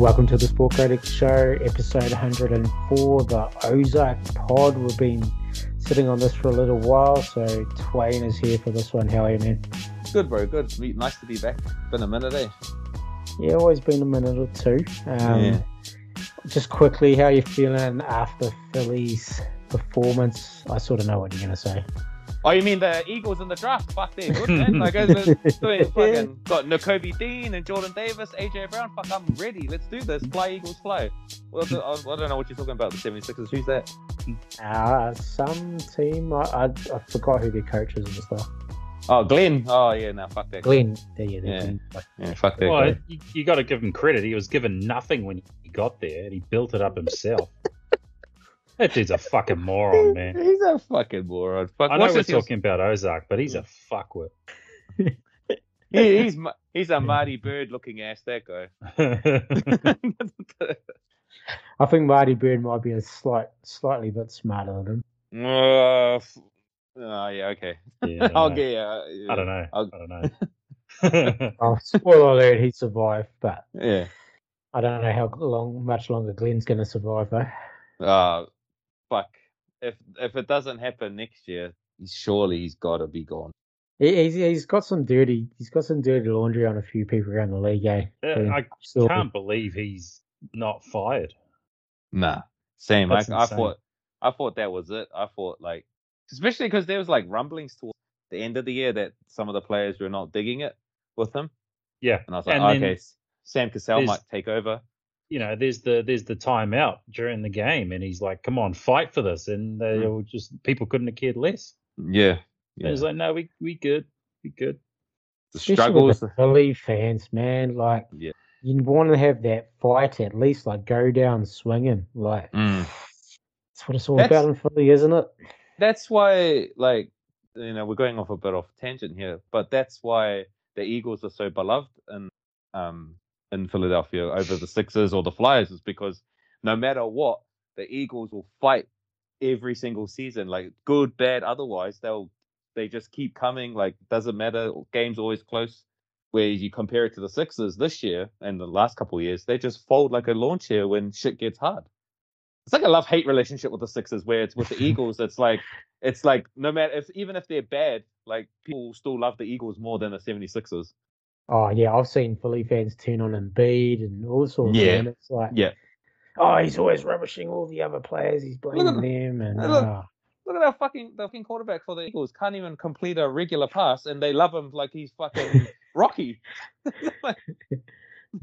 Welcome to the Sport Critic Show, episode 104, the Ozark Pod. We've been sitting on this for a little while, so Twain is here for this one. How are you, man? Good, bro. Good. Nice to be back. Been a minute, eh? Yeah, always been a minute or two. Um, Yeah. Just quickly, how you feeling after Philly's performance? I sort of know what you're going to say. Oh, you mean the Eagles in the draft? Fuck, they're good, man. Like, I was doing fucking got Nakobe Dean and Jordan Davis, AJ Brown. Fuck, I'm ready. Let's do this. Fly, Eagles, fly. Well, I I don't know what you're talking about. The 76ers. Who's that? Uh, some team, I, I, I forgot who their coach is and stuff. Oh, Glenn. Oh, yeah. No, fuck that. Glenn, yeah, yeah, Yeah. Glenn. Yeah, fuck that. Well, guy. you, you got to give him credit. He was given nothing when he got there, and he built it up himself. that dude's a fucking moron, man. He's a fucking moron. Fuck. I know what's we're his- talking about Ozark, but he's a fuckwit. He, he's Ma- he's a Marty Byrde looking ass. That guy. I think Marty Byrde might be a slight, slightly bit smarter than him. Uh, f- oh, yeah. Okay. yeah, I don't I'll know. get. Uh, yeah. I don't know. I'll- I don't know. Oh, spoiler alert, he survived, but Yeah. I don't know how long, much longer Glenn's going to survive, though. Uh fuck. If if it doesn't happen next year, surely he's got to be gone. He, he's, he's got some dirty, he's got some dirty laundry on a few people around the league, eh? Yeah, I Still- can't believe he's not fired. Nah. Same. I, I thought I thought that was it. I thought like especially because there was like rumblings towards the end of the year that some of the players were not digging it with him, Yeah, and I was like, And then okay, Sam Cassell might take over. You know, there's the there's the timeout during the game, and he's like, "Come on, fight for this," and they Mm. all just people couldn't have cared less. Yeah. And Yeah. He's like, "No, we we good, we good." The Especially with struggles. the Philly fans, man. Like, Yeah. you want to have that fight at least, like, go down swinging. Like, Mm. that's what it's all That's- about in Philly, isn't it? that's why like you know we're going off a bit off tangent here but that's why the eagles are so beloved in um in philadelphia over the sixers or the flyers is because no matter what the eagles will fight every single season like good bad otherwise they'll they just keep coming like doesn't matter games always close where you compare it to the sixers this year and the last couple of years they just fold like a lawn chair when shit gets hard it's like a love hate relationship with the Sixers, where it's with the Eagles. It's like it's like no matter if even if they're bad, like people still love the Eagles more than the 76ers. Oh, yeah, I've seen Philly fans turn on Embiid and all sorts Yeah. and it's like, Yeah. oh, he's always rubbishing all the other players. He's blaming at- them. And, look- oh, Look at that fucking the fucking quarterback for the Eagles can't even complete a regular pass, and they love him like he's fucking Rocky. like,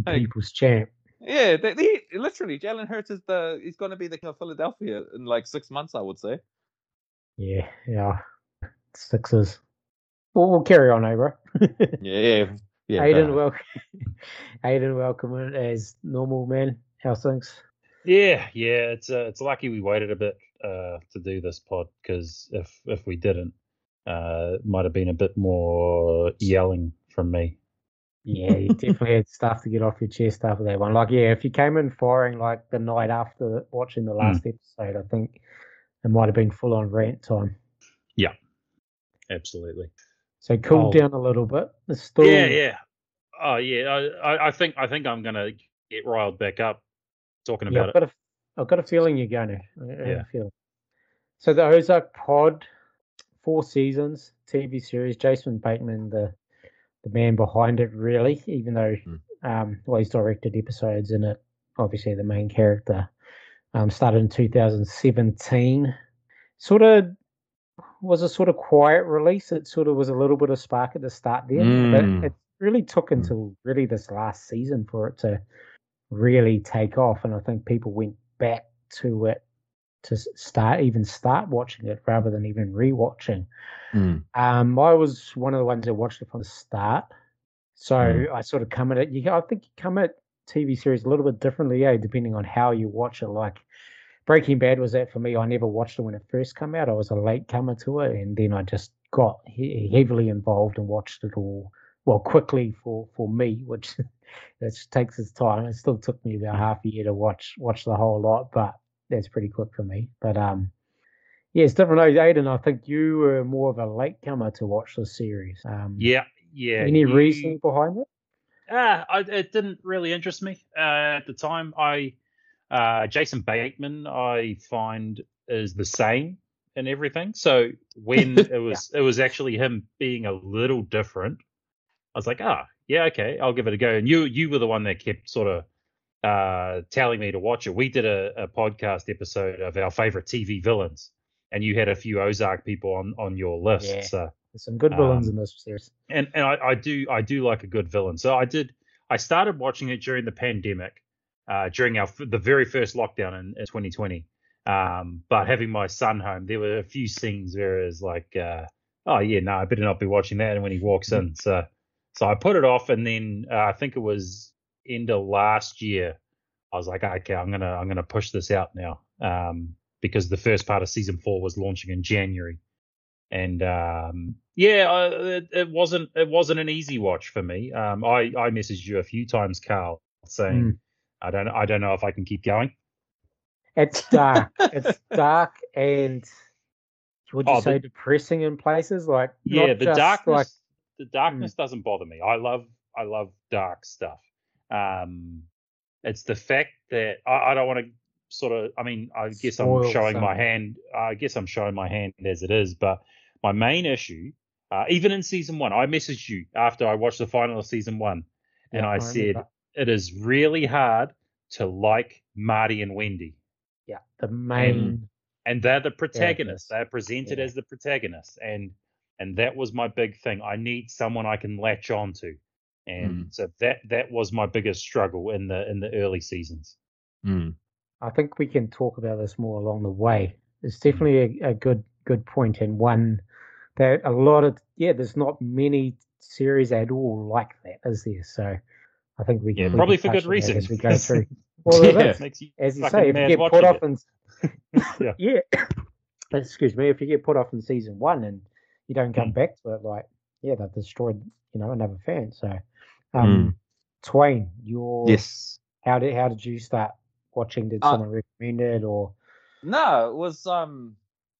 like, people's champ. yeah, they, they, literally, Jalen Hurts is the he's going to be the king of Philadelphia in like six months, I would say. Yeah, yeah. Sixers. Well, we'll carry on eh, over. Yeah, yeah, yeah. Aiden, welcome. Aiden, welcome in as normal, man. How's things? Yeah, yeah. It's uh, it's lucky we waited a bit uh, to do this pod because if if we didn't, uh, it might have been a bit more yelling from me. Yeah, you definitely had stuff to get off your chest after that one. Like, yeah, if you came in firing like the night after watching the last episode, I think it might have been full on rant time. Yeah, absolutely. So cool Oh. down a little bit. The still, Yeah, yeah. Oh yeah. I, I, think I think I'm gonna get riled back up talking Yeah, about I've it. got, a, I've got a feeling you're going to. I, I have Yeah. feeling. So the Ozark Pod, four seasons, TV series. Jason Bateman, the the man behind it, really. Even though, Mm. um, well, he's directed episodes in it. Obviously, the main character. Um, started in 2017. Sort of was a sort of quiet release. It sort of was a little bit of spark at the start there, Mm. but it really took until really this last season for it to really take off. And I think people went back to it to start even start watching it rather than even rewatching. Mm. Um, I was one of the ones that watched it from the start, so Mm. I sort of come at it. You, I think you come at TV series a little bit differently, yeah, depending on how you watch it. Like Breaking Bad was that for me. I never watched it when it first came out. I was a late comer to it, and then I just got he- heavily involved and watched it all well quickly for for me, which which takes its time. It still took me about half a year to watch watch the whole lot, but that's pretty quick for me. But um, yeah, it's different. though, Aiden, I think you were more of a late comer to watch the series. Um, Yeah, yeah. Any you- reason behind it? Uh, I, it didn't really interest me uh, at the time. I uh, Jason Bateman, I find is the same in everything. So when it was yeah. it was actually him being a little different, I was like, ah, yeah, okay, I'll give it a go. And you you were the one that kept sort of uh, telling me to watch it. We did a, a podcast episode of our favorite TV villains, and you had a few Ozark people on on your list. Yeah. So there's some good villains um, in this series. And and I, I, do I do like a good villain. So I did I started watching it during the pandemic, uh, during our the very first lockdown in, in 2020. Um, but having my son home, there were a few scenes where it was like, uh, oh yeah, no, I better not be watching that. And when he walks in, so so I put it off, and then uh, I think it was end of last year. I was like, okay, I'm gonna I'm gonna push this out now um, because the first part of season four was launching in January and um, yeah, I, it, it, wasn't it wasn't an easy watch for me. Um, I I messaged you a few times, Carl, saying mm. I don't I don't know if I can keep going. It's dark. it's dark and would you oh, say the, depressing in places like yeah the darkness like, the darkness mm. doesn't bother me. I love I love dark stuff. Um, it's the fact that I, I don't want to sort of I mean I guess I'm showing my hand I guess I'm showing my hand as it is, but my main issue, uh, even in season one, I messaged you after I watched the final of season one, and yeah, I, I said it is really hard to like Marty and Wendy. Yeah, the main. And, and they're the protagonists. They're presented yeah. as the protagonists, and and that was my big thing. I need someone I can latch onto, and mm. so that that was my biggest struggle in the in the early seasons. Mm. I think we can talk about this more along the way. It's definitely a, a good good point and one that a lot of yeah, there's not many series at all like that, is there? So I think we yeah, probably for good reason as we go through. Well, yeah. you as you say, if you get put off in yeah. yeah, excuse me, if you get put off in season one and you don't come mm. back to it, like yeah, they've destroyed you know another fan. So, um, mm. Twain, your yes, how did how did you start watching? Did uh, someone recommend it or? No, it was um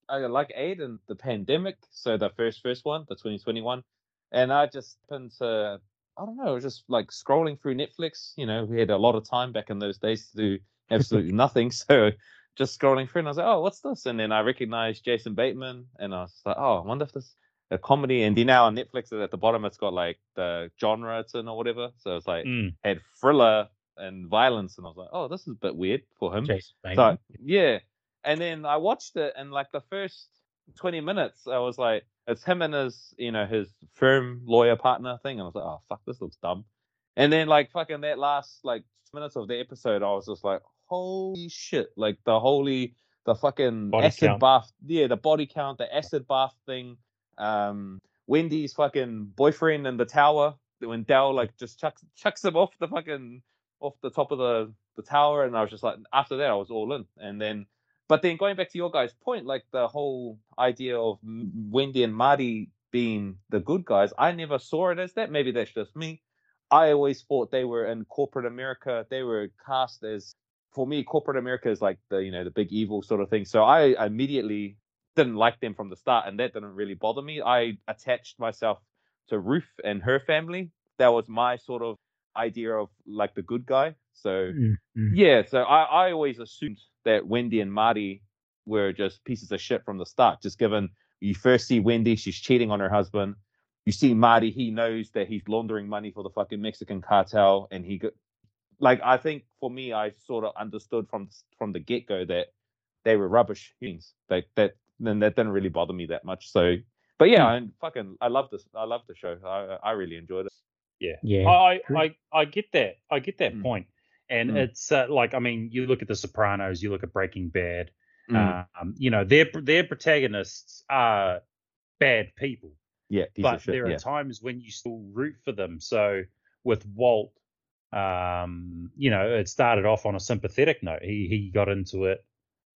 I like Aiden, the pandemic, so the first first one, the 2021, and I just happened to I don't know, it was just like scrolling through Netflix. You know, we had a lot of time back in those days to do absolutely nothing, so just scrolling through, and I was like, oh, what's this? And then I recognized Jason Bateman, and I was like, oh, I wonder if this a comedy. And then now on Netflix at the bottom, it's got like the genre it's in or whatever. So it's like mm. had thriller and violence, and I was like, oh, this is a bit weird for him. Jason Bateman. So yeah, and then I watched it, and like the first 20 minutes, I was like, it's him and his, you know, his firm lawyer partner thing. And I was like, oh, fuck, this looks dumb. And then, like, fucking that last, like, minutes of the episode, I was just like, holy shit. Like, the holy, the fucking body acid count. bath. Yeah, the body count, the acid bath thing. Um, Wendy's fucking boyfriend in the tower when Del, like, just chucks, chucks him off the fucking, off the top of the, the tower. And I was just like, after that, I was all in. And then, but then going back to your guys' point, like the whole idea of Wendy and Marty being the good guys, I never saw it as that. Maybe that's just me. I always thought they were in corporate America. They were cast as, for me, corporate America is like the you know the big evil sort of thing. So I immediately didn't like them from the start, and that didn't really bother me. I attached myself to Ruth and her family. That was my sort of idea of like the good guy. So mm-hmm. yeah, so I, I always assumed that Wendy and Marty were just pieces of shit from the start. Just given you first see Wendy, she's cheating on her husband. You see Marty, he knows that he's laundering money for the fucking Mexican cartel, and he got like I think for me, I sort of understood from from the get go that they were rubbish things. Like that, then that didn't really bother me that much. So, but yeah. I fucking I love this. I love the show. I I really enjoyed it. Yeah, yeah. I I I get that. I get that mm. point. And mm. it's uh, like, I mean, you look at The Sopranos, you look at Breaking Bad. Mm. Um, you know, their their protagonists are bad people. Yeah, but shit, there are yeah. times when you still root for them. So with Walt, um, you know, it started off on a sympathetic note. He he got into it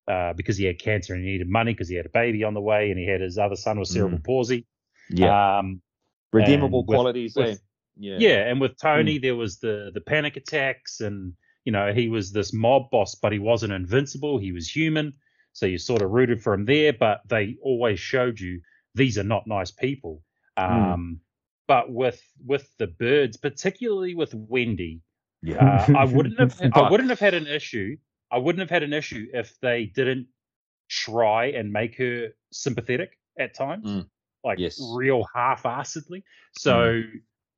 uh, because he had cancer and he needed money because he had a baby on the way and he had his other son with cerebral mm. palsy. Yeah. Um, Redeemable qualities. With, eh? yeah. yeah, and with Tony, mm. there was the the panic attacks and you know, he was this mob boss, but he wasn't invincible. He was human. So you sort of rooted for him there, but they always showed you these are not nice people. Hmm. Um, mm. but with with the Byrdes, particularly with Wendy, Yeah. uh, I wouldn't have I wouldn't have had an issue. I wouldn't have had an issue if they didn't try and make her sympathetic at times, Mm. like Yes. real half-assedly. So,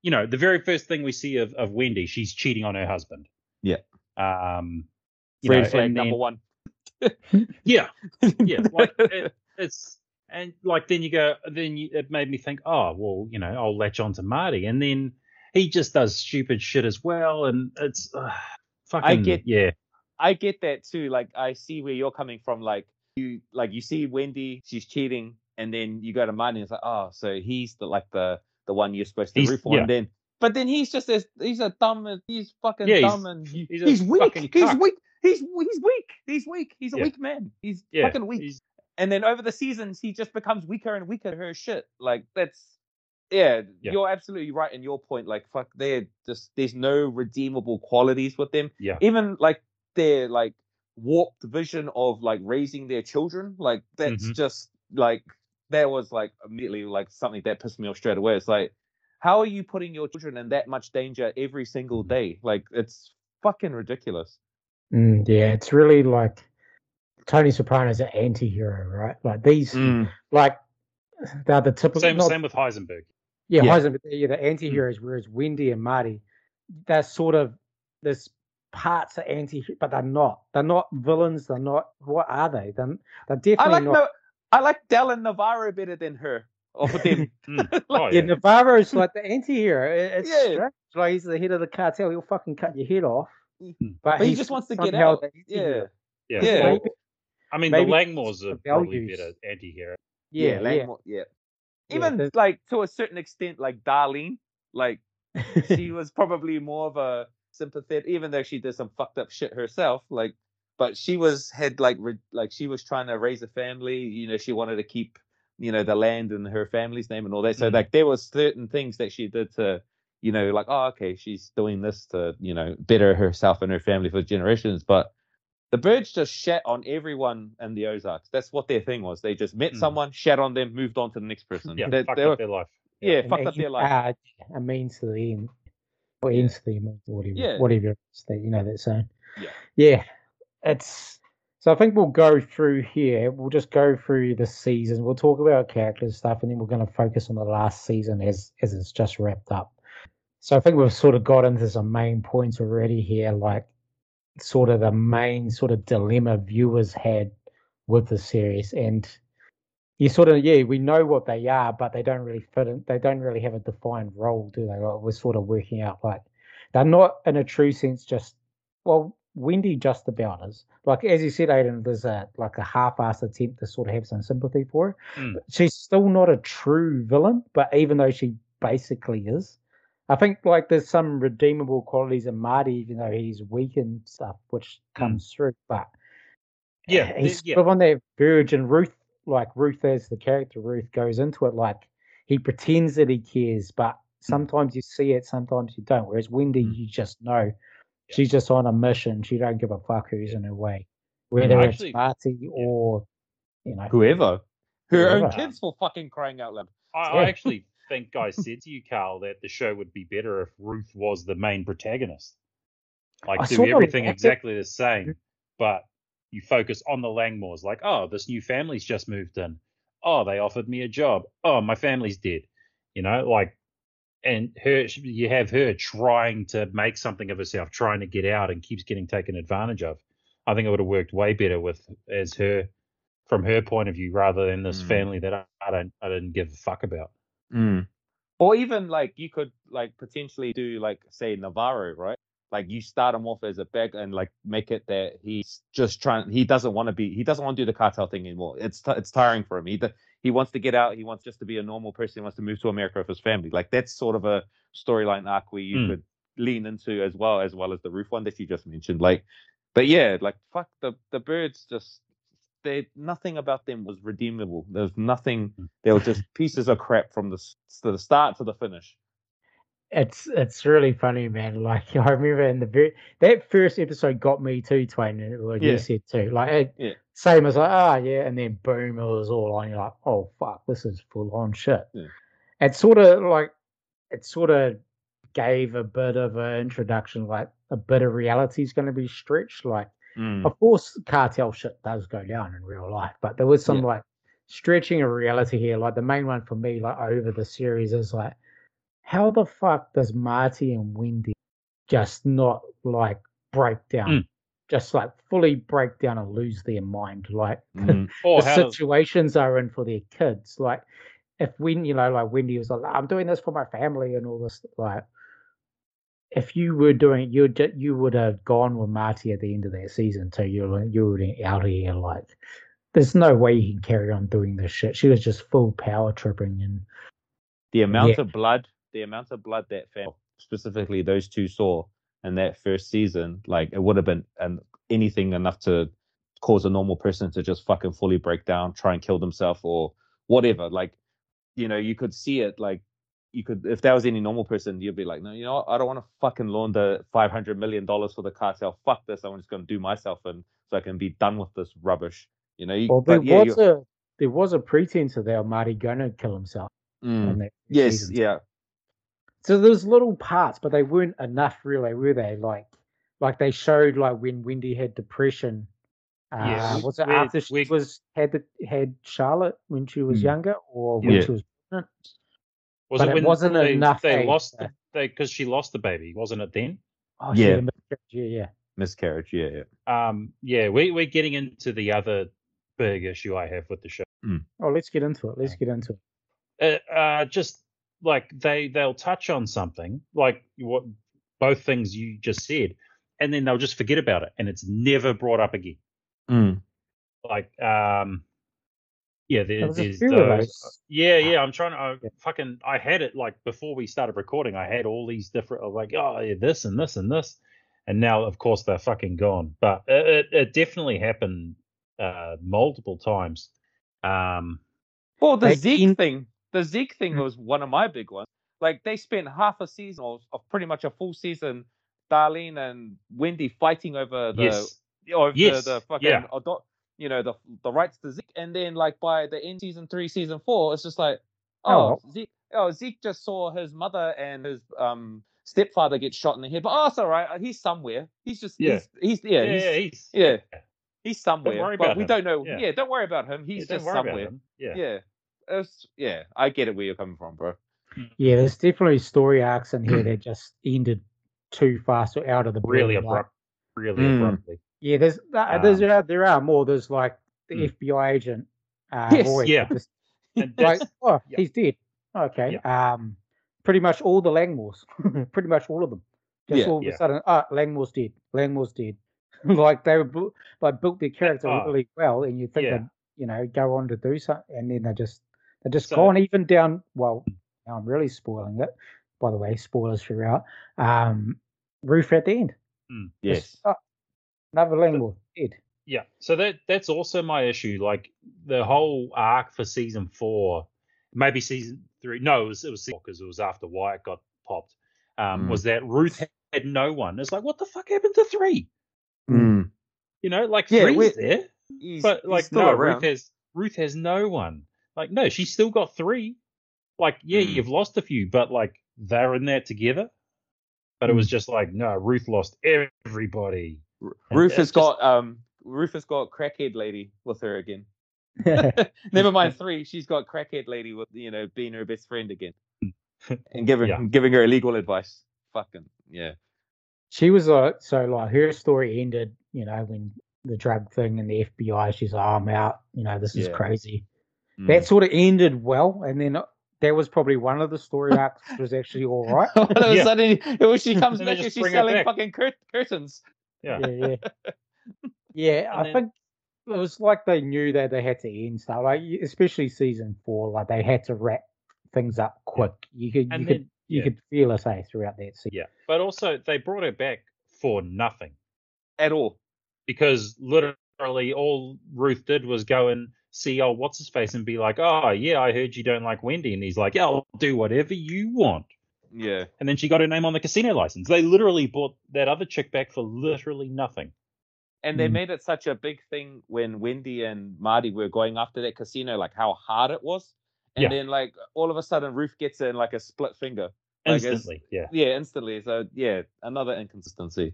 you know, the very first thing we see of, of Wendy, she's cheating on her husband. Yeah. Um, you Red know, flag number then- one. Yeah, yeah. Like it, it's and like then you go, then you, it made me think, oh well, you know, I'll latch on to Marty, and then he just does stupid shit as well, and it's uh, fucking get- yeah. I get that too. Like I see where you're coming from. Like you like you see Wendy, she's cheating, and then you go to Marty and it's like, oh, so he's the like the the one you're supposed to He's- root for, yeah. and then but then he's just as he's a dumb he's fucking Yeah, he's- dumb and he- he's he's, weak. He's cuck. weak. He's he's weak. He's weak. He's a Yeah. weak man. He's Yeah, fucking weak. he's- And then over the seasons, he just becomes weaker and weaker. Her shit. Like that's yeah, Yeah. You're absolutely right in your point. Like fuck, they're just there's no redeemable qualities with them yeah, even like their like warped vision of like raising their children like that's Mhm. just like that was like immediately like something that pissed me off straight away it's like how are you putting your children in that much danger every single mm. day like it's fucking ridiculous Mm, yeah, it's really like Tony Soprano's an anti-hero, right? Like these, mm. like they're the typical. same not- same with Heisenberg. Yeah, Yeah. Heisenberg, they're the mm. anti-heroes, whereas Wendy and Marty, they're sort of there's parts of anti, but they're not. They're not villains. They're not. What are they? They're, they're i like not. no i like Dallin navarro better than her or them Mm. Like, Oh, yeah, yeah. Navarro's like the anti-hero. It's Yeah. strange. Like he's the head of the cartel. He'll fucking cut your head off. Mhm. But, but he just wants to get somehow out the yeah yeah, Yeah. Well, Maybe- I mean, maybe the it's Langmores the are probably values. better anti-hero. yeah, Yeah, yeah. Langmore- yeah. Yeah, even there's- like to a certain extent like darlene like she was probably more of a sympathetic, even though she did some fucked up shit herself. Like, but she was had like re- like she was trying to raise a family. You know, she wanted to keep you know the land and her family's name and all that. So Mhm. like there was certain things that she did to you know like oh okay she's doing this to you know better herself and her family for generations, but. The Byrdes just shat on everyone in the Ozarks. That's what their thing was. They just met Mm. someone, shat on them, moved on to the next person. Yeah, They- fucked they up were- their life. yeah, And fucked up their life. Uh, a means to the end. Or Yeah. ends to the end, whatever. Yeah. Whatever it's that you know that saying. Yeah. Yeah. It's so I think we'll go through here. We'll just go through the season. We'll talk about characters stuff, and then we're going to focus on the last season as as it's just wrapped up. So I think we've sort of got into some main points already here, like sort of the main sort of dilemma viewers had with the series, and you sort of yeah, we know what they are, but they don't really fit in. They don't really have a defined role, do they? Like we're sort of working out like they're not in a true sense just well, Wendy just about is. Like as you said, Aiden, there's a like a half-assed attempt to sort of have some sympathy for her. Mm. She's still not a true villain, but even though she basically is. I think like there's some redeemable qualities in Marty, even though he's weak and stuff, which comes through. But Yeah, he's yeah. sort of on that verge, and Ruth, like Ruth as the character, Ruth goes into it like he pretends that he cares, but sometimes you see it, sometimes you don't. Whereas Wendy, Mm. you just know she's just on a mission. She don't give a fuck who's in her way, Mm, whether actually- it's Marty or you know. Whoever. Her own kids for fucking crying out loud. I, Yeah. I actually think I said to you, Carl, that the show would be better if Ruth was the main protagonist. Like I do everything exactly the same, but you focus on the Langmores. Like, oh, this new family's just moved in. Oh, they offered me a job. Oh, my family's dead. You know, like, and her, you have her trying to make something of herself, trying to get out, and keeps getting taken advantage of. I think it would have worked way better with as her, from her point of view, rather than this Mm. family that I, I don't, I didn't give a fuck about. Or even like you could like potentially do like say Navarro, right? Like you start him off as a beg and like make it that he's just trying. He doesn't want to be. He doesn't want to do the cartel thing anymore. It's t- it's tiring for him. He d- he wants to get out. He wants just to be a normal person. He wants to move to America with his family. Like that's sort of a storyline arc where you Mm. could lean into as well as well as the Ruth one that you just mentioned. Like, but yeah, like fuck the the Byrdes just. They nothing about them was redeemable. There's nothing Mm. they were just pieces of crap from the to the start to the finish. It's it's really funny, man. Like I remember in the very that first episode got me too, Twain, and like Yeah. you said too. Like it, Yeah. Same as like ah yeah, and then boom, it was all on. You're like, oh fuck, this is full on shit. Yeah. It's sort of like it sort of gave a bit of an introduction, like a bit of reality is going to be stretched. Like, Mm. of course, cartel shit does go down in real life, but there was some Yeah. like stretching of reality here. Like the main one for me, like over the series, is like, how the fuck does Marty and Wendy just not like break down? Mm. Just like fully break down and lose their mind. Like Mhm. Or the how situations are in for their kids. Like if when you know, like Wendy was like, I'm doing this for my family and all this, like if you were doing, you would you would have gone with Marty at the end of that season. So you're you would out of here like, there's no way you can carry on doing this shit. She was just full power tripping and the amount Yeah. of blood, the amount of blood that fam- specifically those two saw in that first season, like it would have been an, anything enough to cause a normal person to just fucking fully break down, try and kill themselves or whatever. Like, you know, you could see it like you could if that was any normal person, you'd be like, no, you know, what? I don't want to fucking launder five hundred million dollars for the cartel. Fuck this. I'm just gonna do myself and so I can be done with this rubbish. You know, you, well, there yeah, was a there was a pretense of that Marty gonna kill himself. mm, yes, season. yeah, So there's little parts, but they weren't enough, really, were they? Like, like they showed like when Wendy had depression. Uh, Yeah, was it we- after she we- was had the, had Charlotte when she was Mm. younger, or when Yeah. she was pregnant? Was but it, it wasn't they, enough, They lost the they because she lost the baby, wasn't it then? Oh, Yeah. had miscarriage, yeah, yeah. miscarriage. Yeah, yeah. Um, yeah, we we're getting into the other big issue I have with the show. Oh, let's get into it. Let's get into it. uh, uh, just like they they'll touch on something like what both things you just said, and then they'll just forget about it, and it's never brought up again. Mm. Like, um, yeah, there, There was a there's those. those. Yeah, yeah. I'm trying to I, Yeah. fucking. I had it like before we started recording. I had all these different like, oh, yeah, this and this and this, and now of course they're fucking gone. But it, it, it definitely happened uh, multiple times. Um, Well, the They Zeke in- thing, the Zeke thing Mm. was one of my big ones. Like they spent half a season or, of pretty much a full season, Darlene and Wendy fighting over the yes, over Yes, the fucking yeah. ado- you know the the rights to Zeke, and then like by the end season three, season four, it's just like oh, Oh. Zeke, oh Zeke just saw his mother and his um stepfather get shot in the head, but oh, it's all right, he's somewhere. He's just Yeah. he's, he's yeah, yeah, he's, yeah, he's, yeah. he's somewhere, worry but about we him. don't know. Yeah. Yeah. don't worry about him. He's don't just somewhere. Yeah. Yeah. It's, yeah, I get it where you're coming from, bro. Yeah, there's definitely story arcs in here that just ended too fast or out of the blue. really like- really Mm. abruptly. Yeah, there's uh, there's Um, uh, there are more. There's like the Mm. FBI agent. Uh, Yes, Roy, yeah. just And like, oh, yeah. he's dead. Okay. Um, pretty much all the Langmores, pretty much all of them. Just Yeah. all of Yeah. a sudden, ah, Langmore's dead. Langmore's dead. like they were bu- like built their character Oh. really well, and you think Yeah. they'd you know go on to do something, and then they just they just So- gone even down. Well, now I'm really spoiling it. By the way, spoilers throughout. Um, Ruth at the end. yes. Oh, another Langmore dead. Yeah, so that that's also my issue. Like the whole arc for season four, maybe season three. No, it was it was because it was after Wyatt got popped. Um, Mm. Was that Ruth had no one? It's like what the fuck happened to three? Mm. You know, like Yeah, three's there, He's, but he's like still no, around. Ruth has Ruth has no one. Like no, she's still got three. Like yeah, Mm. you've lost a few, but like they're in there together. But it was just like no, Ruth lost everybody. R- Ruth has just- got um Ruth has got crackhead lady with her again. Never mind three, she's got crackhead lady with you know being her best friend again. And giving Yeah. giving her illegal advice. Fucking yeah. she was like so like her story ended you know when the drug thing and the fbi she's like i'm out you know this is Yeah. crazy Mm. that sort of ended well and then uh, that was probably one of the story arcs that was actually all right All of a Yeah. sudden, when she comes And back and she's selling back. fucking cur- curtains. Yeah. yeah yeah yeah i then- think it was like they knew that they had to end stuff like especially season four like they had to wrap things up quick you could you And could then- you could feel it say throughout that season Yeah, but also they brought her back for nothing At all. because literally all Ruth did was go and see old what's his face and be like, "Oh yeah, I heard you don't like Wendy," and he's like, "Yeah, I'll do whatever you want." Yeah. And then she got her name on the casino license. They literally bought that other chick back for literally nothing. And they Mm. made it such a big thing when Wendy and Marty were going after that casino, like how hard it was. And Yeah. then like all of a sudden Ruth gets in like a split finger. Like, Instantly, yeah. Yeah, instantly. So yeah, another inconsistency.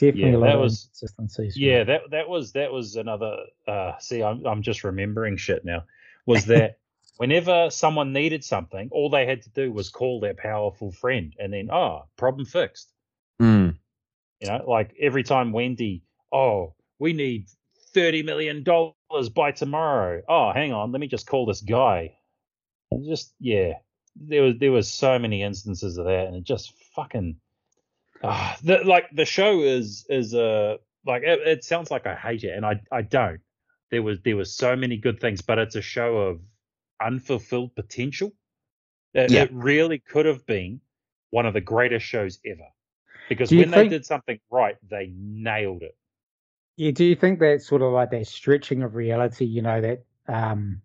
Definitely Yeah, a lot that of was- inconsistencies. Yeah, that that was that was another. Uh, see, I'm I'm just remembering shit now. Was that whenever someone needed something, all they had to do was call their powerful friend, and then oh, problem fixed. Mm. You know, like every time Wendy, oh, we need thirty million dollars by tomorrow. Oh, hang on, let me just call this guy. And just yeah, there was there was so many instances of that, and it just fucking. Ah, the, like the show is is a like it, it sounds like I hate it, and I I don't. There was there was so many good things, but it's a show of unfulfilled potential. It, Yeah. it really could have been one of the greatest shows ever. Because when think- they did something right, they nailed it. Yeah, do you think that's sort of like that stretching of reality? You know that um,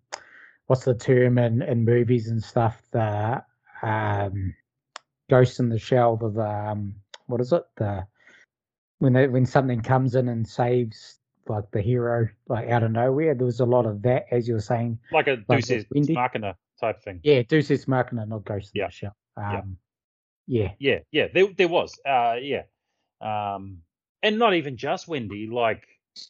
what's the term in, in movies and stuff? The um, ghost in the shell. The, the um, what is it? The when they, when something comes in and saves like the hero like out of nowhere. There was a lot of that, as you were saying. Like a Like Ex Machina type thing. Yeah, Deus Ex Machina, not Ghost Yeah. the Shell. Yeah. Um, yeah. Yeah, yeah, there there was. Uh yeah. Um and not even just Wendy, like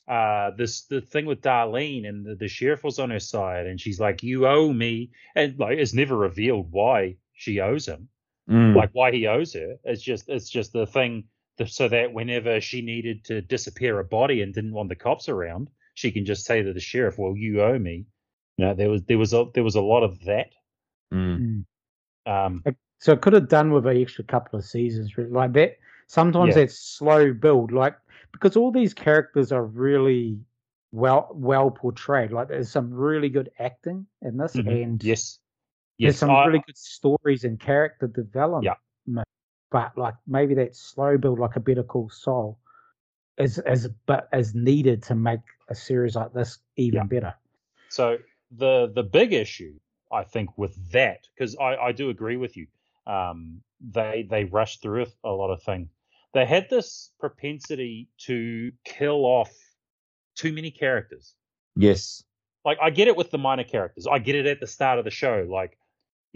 uh this the thing with Darlene and the, the sheriff was on her side and she's like, You owe me and like it's never revealed why she owes him. Mm. Like why he owes her. It's just it's just the thing that, so that whenever she needed to disappear a body and didn't want the cops around, she can just say to the sheriff, Well, you owe me. You know, there was there was a there was a lot of that. Mm. Mm. Um So it could have done with an extra couple of seasons, like that. Sometimes Yeah. that slow build, like because all these characters are really well well portrayed. Like there's some really good acting in this, mhm. and yes. There's some I- really good stories and character development. But like maybe that slow build, like a Better Call Saul, is as but as needed to make a series like this even Yeah. better. So the the big issue, I think, with that, because I, I do agree with you, um, they they rushed through a lot of things. They had this propensity to kill off too many characters. Yes. Like I get it with the minor characters. I get it at the start of the show. Like,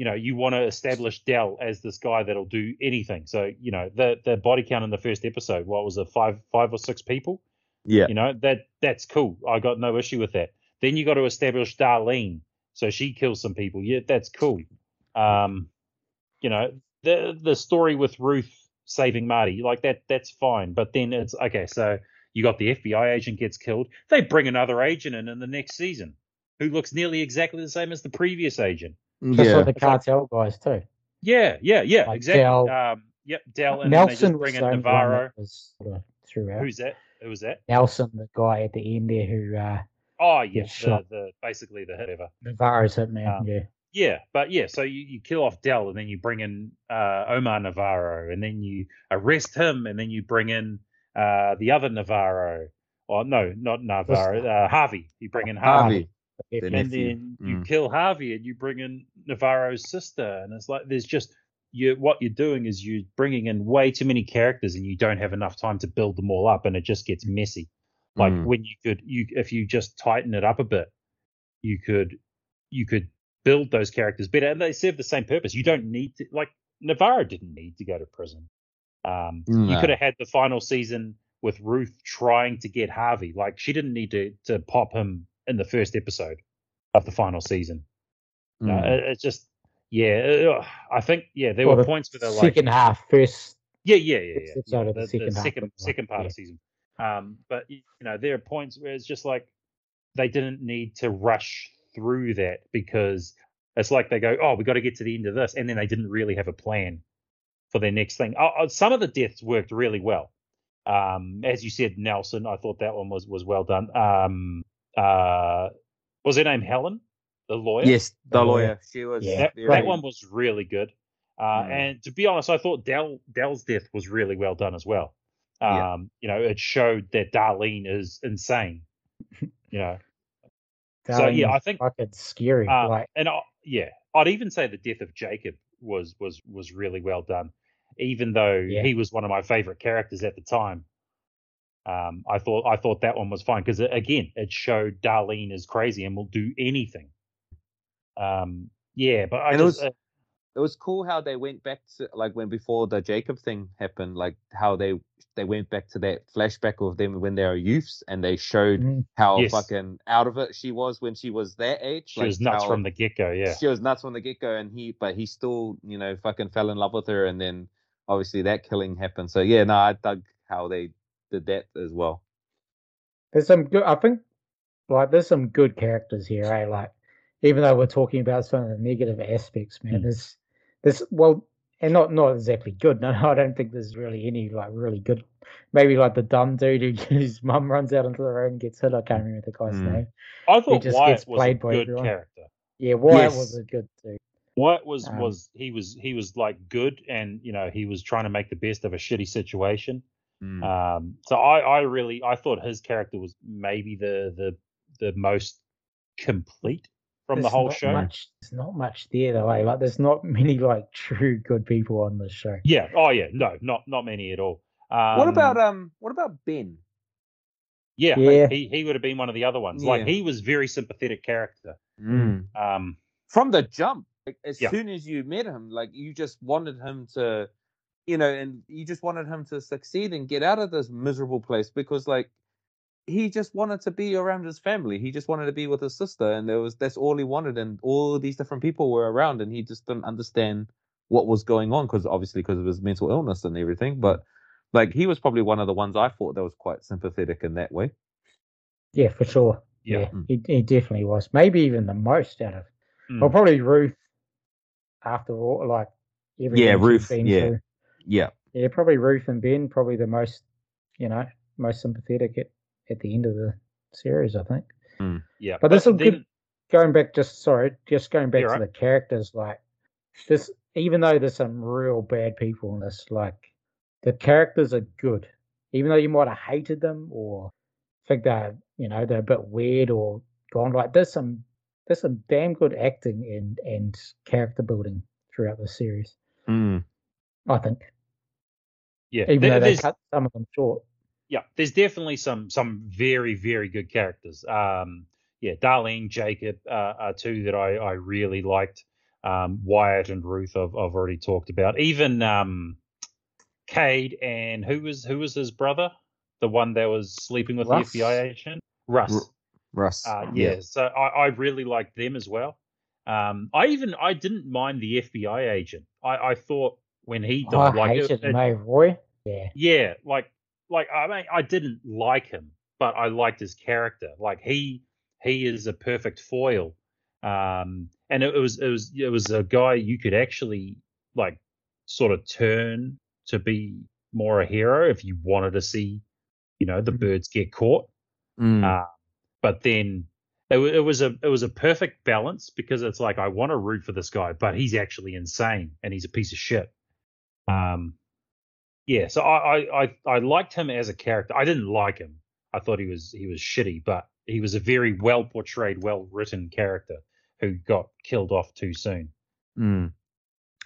you know, you want to establish Del as this guy that'll do anything. So, you know, the the body count in the first episode, what was it, five five or six people? Yeah. You know, that that's cool. I got no issue with that. Then you got to establish Darlene. So she kills some people. Yeah, that's cool. Um, you know, the the story with Ruth saving Marty, like that, that's fine. But then it's okay, so you got the FBI agent gets killed. They bring another agent in in the next season who looks nearly exactly the same as the previous agent. Just yeah. like the cartel guys too. Yeah, yeah, yeah, Like exactly. Del. Um, yep, Del, and Nelson just was bring in Navarro. was sort of throughout. Who's that? Who was that? Nelson, the guy at the end there who uh, Oh, yeah, Gets the, shot. the basically the whatever. Navarro's hitman. Um, yeah, Yeah, but yeah, so you, you kill off Del and then you bring in uh, Omar Navarro and then you arrest him and then you bring in uh, the other Navarro. Or no, not Navarro, uh, Javi. You bring in Javi. Javi. The And then you Mm. kill Javi and you bring in Navarro's sister. And it's like there's just you what you're doing is you're bringing in way too many characters and you don't have enough time to build them all up and it just gets messy. Like Mm. when you could you if you just tighten it up a bit, you could you could build those characters better and they serve the same purpose. You don't need to like Navarro didn't need to go to prison. Um you could have had the final season with Ruth trying to get Javi. Like she didn't need to to pop him in the first episode of the final season. Mm. it- it's just yeah, uh, I think yeah, there Well, were the points where they're like second half, first. yeah, yeah, yeah, yeah. yeah, of the the, second the second second part yeah. of season. Um, but you know, there are points where it's just like they didn't need to rush through that because it's like they go, oh, we got to get to the end of this, and then they didn't really have a plan for their next thing. Oh, oh, some of the deaths worked really well. Um, as you said, Nelson, I thought that one was was well done. Um, uh, was her name Helen, the lawyer? Yes, the The lawyer. lawyer. She was. Yeah. that, that one was really good. Uh, Mm. And to be honest, I thought Del Del's death was really well done as well. Um, Yeah. You know, it showed that Darlene is insane. You know, So, yeah, I think- fucking scary. uh, like and I, yeah, I'd even say the death of Jacob was was was really well done, even though Yeah. he was one of my favorite characters at the time. Um, I thought I thought that one was fine because again, it showed Darlene is crazy and will do anything. Um, yeah, but I And it was- uh, it was cool how they went back to like when before the Jacob thing happened, like how they they went back to that flashback of them when they were youths and they showed Mm. how Yes. fucking out of it she was when she was that age. She like was nuts from the get go. Yeah. She was nuts from the get go, and he but he still you know fucking fell in love with her, and then obviously that killing happened. So yeah, no, I dug how they did that as well. There's some good. I think like there's some good characters here. Eh? Like even though we're talking about some of the negative aspects, man, Mm. there's there's well, and not not exactly good. No, I don't think there's really any like really good. Maybe like the dumb dude who his mum runs out into the road and gets hit. I can't remember the guy's Mm. name. I thought just Wyatt gets was a played by good everyone. character. Yeah, Wyatt Yes. was a good dude. Wyatt was Um, was he was he was like good, and you know he was trying to make the best of a shitty situation. Mm. Um, so I, I really I thought his character was maybe the the the most complete from the whole not show. Much, there's not much there though. Eh? Like there's not many like true good people on this show. Yeah. Oh yeah. No, not not many at all. Um, what about um? What about Ben? yeah? Yeah. He he would have been one of the other ones. Like he was very sympathetic character. Um, From the jump, like, as Yeah. soon as you met him, like you just wanted him to, you know, and you just wanted him to succeed and get out of this miserable place because like he just wanted to be around his family. He just wanted to be with his sister, and there was that's all he wanted. And all these different people were around, and he just didn't understand what was going on because obviously because of his mental illness and everything. But like he was probably one of the ones I thought that was quite sympathetic in that way. Yeah, for sure. Yeah. Yeah, Mm. he, he definitely was. Maybe even the most out of. Mm. Well, probably Ruth. After all, like everything Yeah, Ruth, yeah. through. Yeah. Yeah, probably Ruth and Ben, probably the most, you know, most sympathetic at, at the end of the series, I think. yeah. But there's some then- good going back just sorry, just going back You're to right. the characters, like this even though there's some real bad people in this, like the characters are good. Even though you might have hated them or think they're you know, they're a bit weird or gone like there's some there's some damn good acting and and character building throughout the series. Mm. I think. Yeah. Even there- though they there's- cut some of them short. yeah, there's definitely some some very very good characters. Um, yeah, Darlene, Jacob uh, are two that I I really liked. Um, Wyatt and Ruth I've I've already talked about. Even um, Cade and who was who was his brother, the one that was sleeping with Russ. the FBI agent, Russ. Ru- Russ. Uh, yeah, so I, I really liked them as well. Um, I even I didn't mind the FBI agent. I, I thought when he Oh, died, like it- hated it- May Roy. Yeah. yeah, like like I mean I didn't like him, but I liked his character. Like he he is a perfect foil. Um and it, it was it was it was a guy you could actually like sort of turn to be more a hero if you wanted to see, you know, the Mhm. Byrdes get caught. Mm. Uh, but then it, it was a it was a perfect balance because it's like I want to root for this guy, but he's actually insane and he's a piece of shit. Um, yeah, so I I I, I liked him as a character. I didn't like him. I thought he was he was shitty, but he was a very well portrayed, well written character who got killed off too soon. Mm.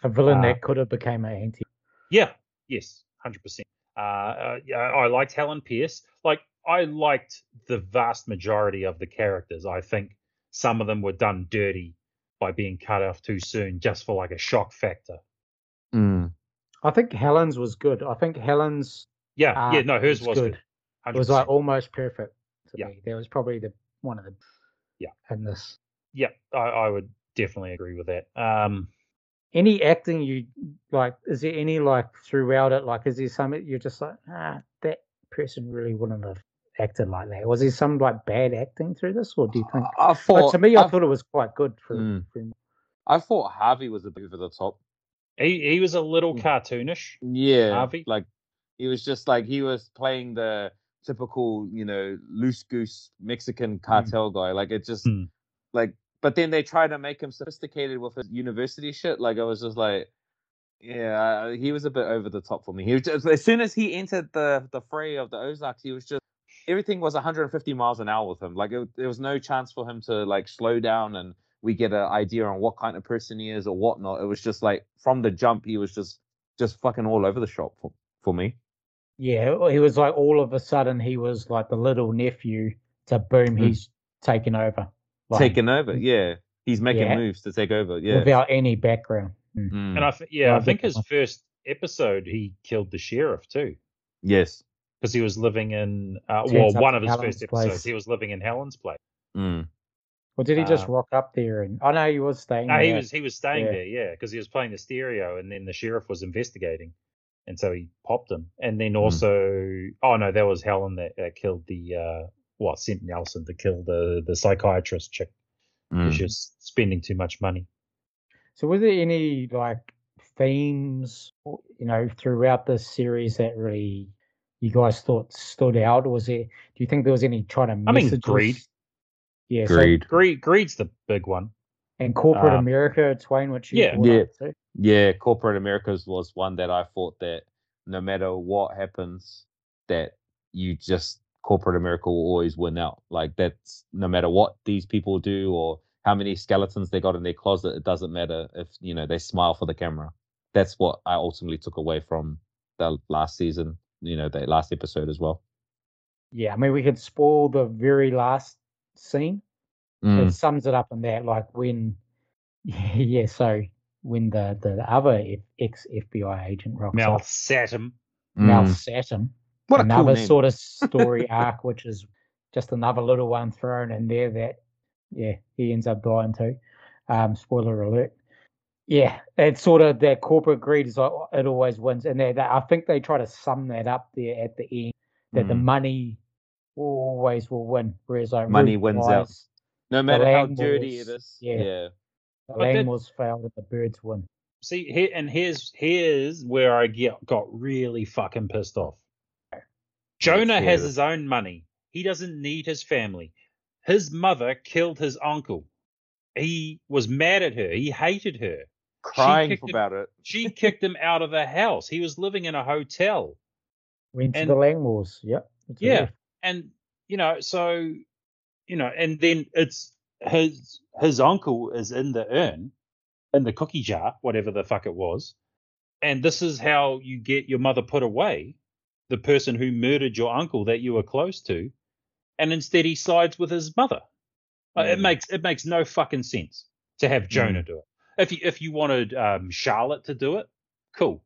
A villain Uh, that could have became an anti. Yeah, yes, hundred percent. Uh, uh, yeah, I liked Helen Pierce. Like, I liked the vast majority of the characters. I think some of them were done dirty by being cut off too soon, just for like a shock factor. Mm. I think Helen's was good. I think Helen's Yeah, yeah, no, hers was good. It was like almost perfect to Yeah. me. That was probably the one of the Yeah. in this. yeah, I, I would definitely agree with that. Um, Any acting you like? Is there any like throughout it? Like, is there something you're just like, ah, that person really wouldn't have acted like that? Was there some like bad acting through this, or do you think? I But thought to me, I I, thought it was quite good for. Mm. for I thought Javi was a bit over the top. He he was a little Mm. cartoonish. Yeah, Javi? like he was just like he was playing the typical, you know, loose goose Mexican cartel guy. Like it just Mm. like, but then they try to make him sophisticated with his university shit. Like I was just like, yeah, he was a bit over the top for me. He was just as soon as he entered the the fray of the Ozarks, he was just everything was 150 miles an hour with him. Like it, there was no chance for him to like slow down and we get an idea on what kind of person he is or whatnot. It was just like from the jump, he was just just fucking all over the shop for, for me. yeah, he was like all of a sudden he was like the little nephew to boom, Mm. he's taken over, like, Taking over, yeah. He's making Yeah. moves to take over, yeah. without any background. Mm. And I th- yeah, Yeah, I think his first episode he killed the sheriff too. yes. Because he was living in uh, well, one of his Helen's first episodes, place. he was living in Helen's place. Mm. Or did he just Uh, rock up there? And I know he was staying. No, he was he was staying Yeah. there, yeah, because he was playing the stereo, and then the sheriff was investigating, and so he popped him. And then also, oh no, that was Helen that, that killed the uh, what sent Nelson to kill the the psychiatrist chick Mm. because she was spending too much money. So, was there any like themes, you know, throughout this series that really you guys thought stood out? Or was there? Do you think there was any trying to? I mean, messages? greed. Yeah. So, Greed. Greed, greed's the big one. and corporate Um, America, Twain, which you yeah. Yeah. up. Yeah, corporate Americas was one that I thought that no matter what happens, that you just corporate America will always win out. Like that's no matter what these people do or how many skeletons they got in their closet, it doesn't matter if you know they smile for the camera. That's what I ultimately took away from the last season. You know, the last episode as well. Yeah, I mean, we could spoil the very last scene. Mm. It sums it up in that, like when, yeah, so when the the other ex FBI agent rocks Mouth up, sat him. Mm. Saturn, What a cool another name. sort of story arc, which is just another little one thrown in there that, yeah, he ends up dying too. Um, spoiler alert. Yeah, it's sort of that corporate greed is like it always wins, and they, they, I think they try to sum that up there at the end that the Mm. money always will win, whereas like Money Ruth wins out. No matter how Langmores, dirty it is. yeah. yeah. the But that- Langmores failed and the Byrdes win. See here, and here's here's where I get got really fucking pissed off. Jonah has his own money. He doesn't need his family. His mother killed his uncle. He was mad at her. He hated her. Crying kicked him- about it. She kicked him out of the house. He was living in a hotel. Went to the Langmores. Yep. Yeah. right. And you know so you know and then it's his his uncle is in the urn in the cookie jar whatever the fuck it was and this is how you get your mother put away the person who murdered your uncle that you were close to and instead he sides with his mother Uh, it Mm. makes it makes no fucking sense to have jonah do it if you if you wanted um charlotte to do it cool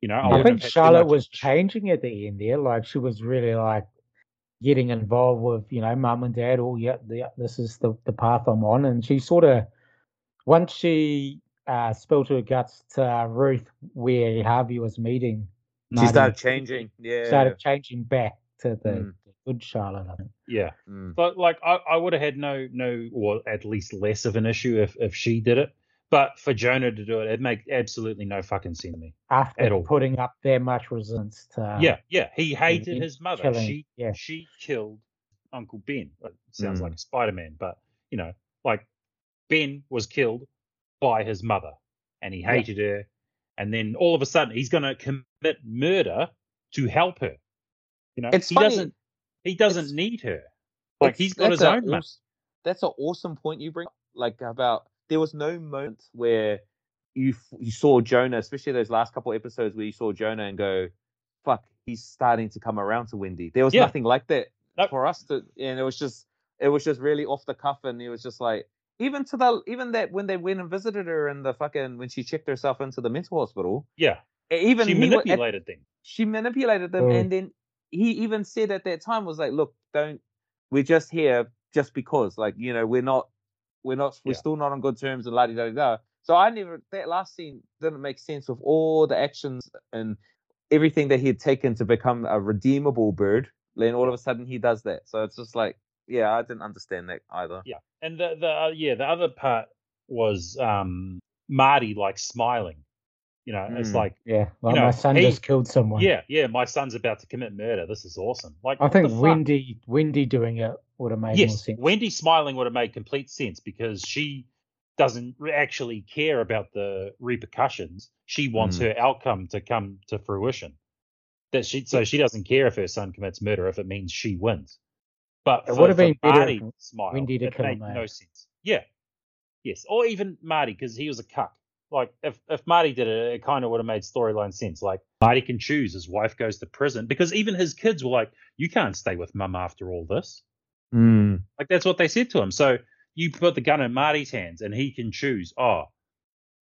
you know I I think have had too Charlotte was changing at the end there. Like she was really like getting involved with, you know, mum and dad. Oh, yeah, the, this is the, the path I'm on. And she sort of, once she uh, spilled her guts to uh, Ruth, where Harvey was meeting, She Marty, started changing. Yeah. started changing back to the, Mm. the good Charlotte. I think. yeah Mm. But like I, I would have had no no or at least less of an issue if if she did it. But for Jonah to do it, it makes absolutely no fucking sense to me. After At all. putting up that much resistance to yeah, yeah. He hated his mother. killing- she yeah. she killed Uncle Ben. It sounds Mm. like Spider Man, but you know, like Ben was killed by his mother and he Yeah. hated her. And then all of a sudden he's gonna commit murder to help her. You know, It's he funny. doesn't he doesn't It's- need her. Like he's got his own. That's an awesome point you bring. up, Like about there was no moment where you you saw Jonah, especially those last couple episodes where you saw Jonah and go, "Fuck, he's starting to come around to Wendy." There was Yeah. nothing like that Nope. for us to, and it was just it was just really off the cuff, and it was just like even to the even that when they went and visited her in the fucking when she checked herself into the mental hospital, Yeah. even she he at- manipulated them. she manipulated them Mm. and then he even said at that time was like look don't we're just here just because like you know we're not we're not we're Yeah. still not on good terms and la da da da so i never that last scene didn't make sense with all the actions and everything that he had taken to become a redeemable Byrde then all of a sudden he does that so it's just like yeah i didn't understand that either Yeah, and the the uh, yeah the other part was um Marty like smiling. You know, it's Mm. like Yeah, like know, my son he- just killed someone. yeah, yeah, my son's about to commit murder. This is awesome. Like I think the fuck? Wendy Wendy doing it would have made more Yes, sense. Wendy smiling would have made complete sense because she doesn't actually care about the repercussions. She wants Mm. her outcome to come to fruition. That she so she doesn't care if her son commits murder if it means she wins. But It for, would have been Marty smile. Wendy to it kill made him, no sense. Yeah, yes, or even Marty because he was a cuck. Like if if Marty did it, it kind of would have made storyline sense. Like Marty can choose. His wife goes to prison because even his kids were like, "You can't stay with mum after all this." Mm. Like that's what they said to him. So you put the gun in Marty's hands and he can choose, oh,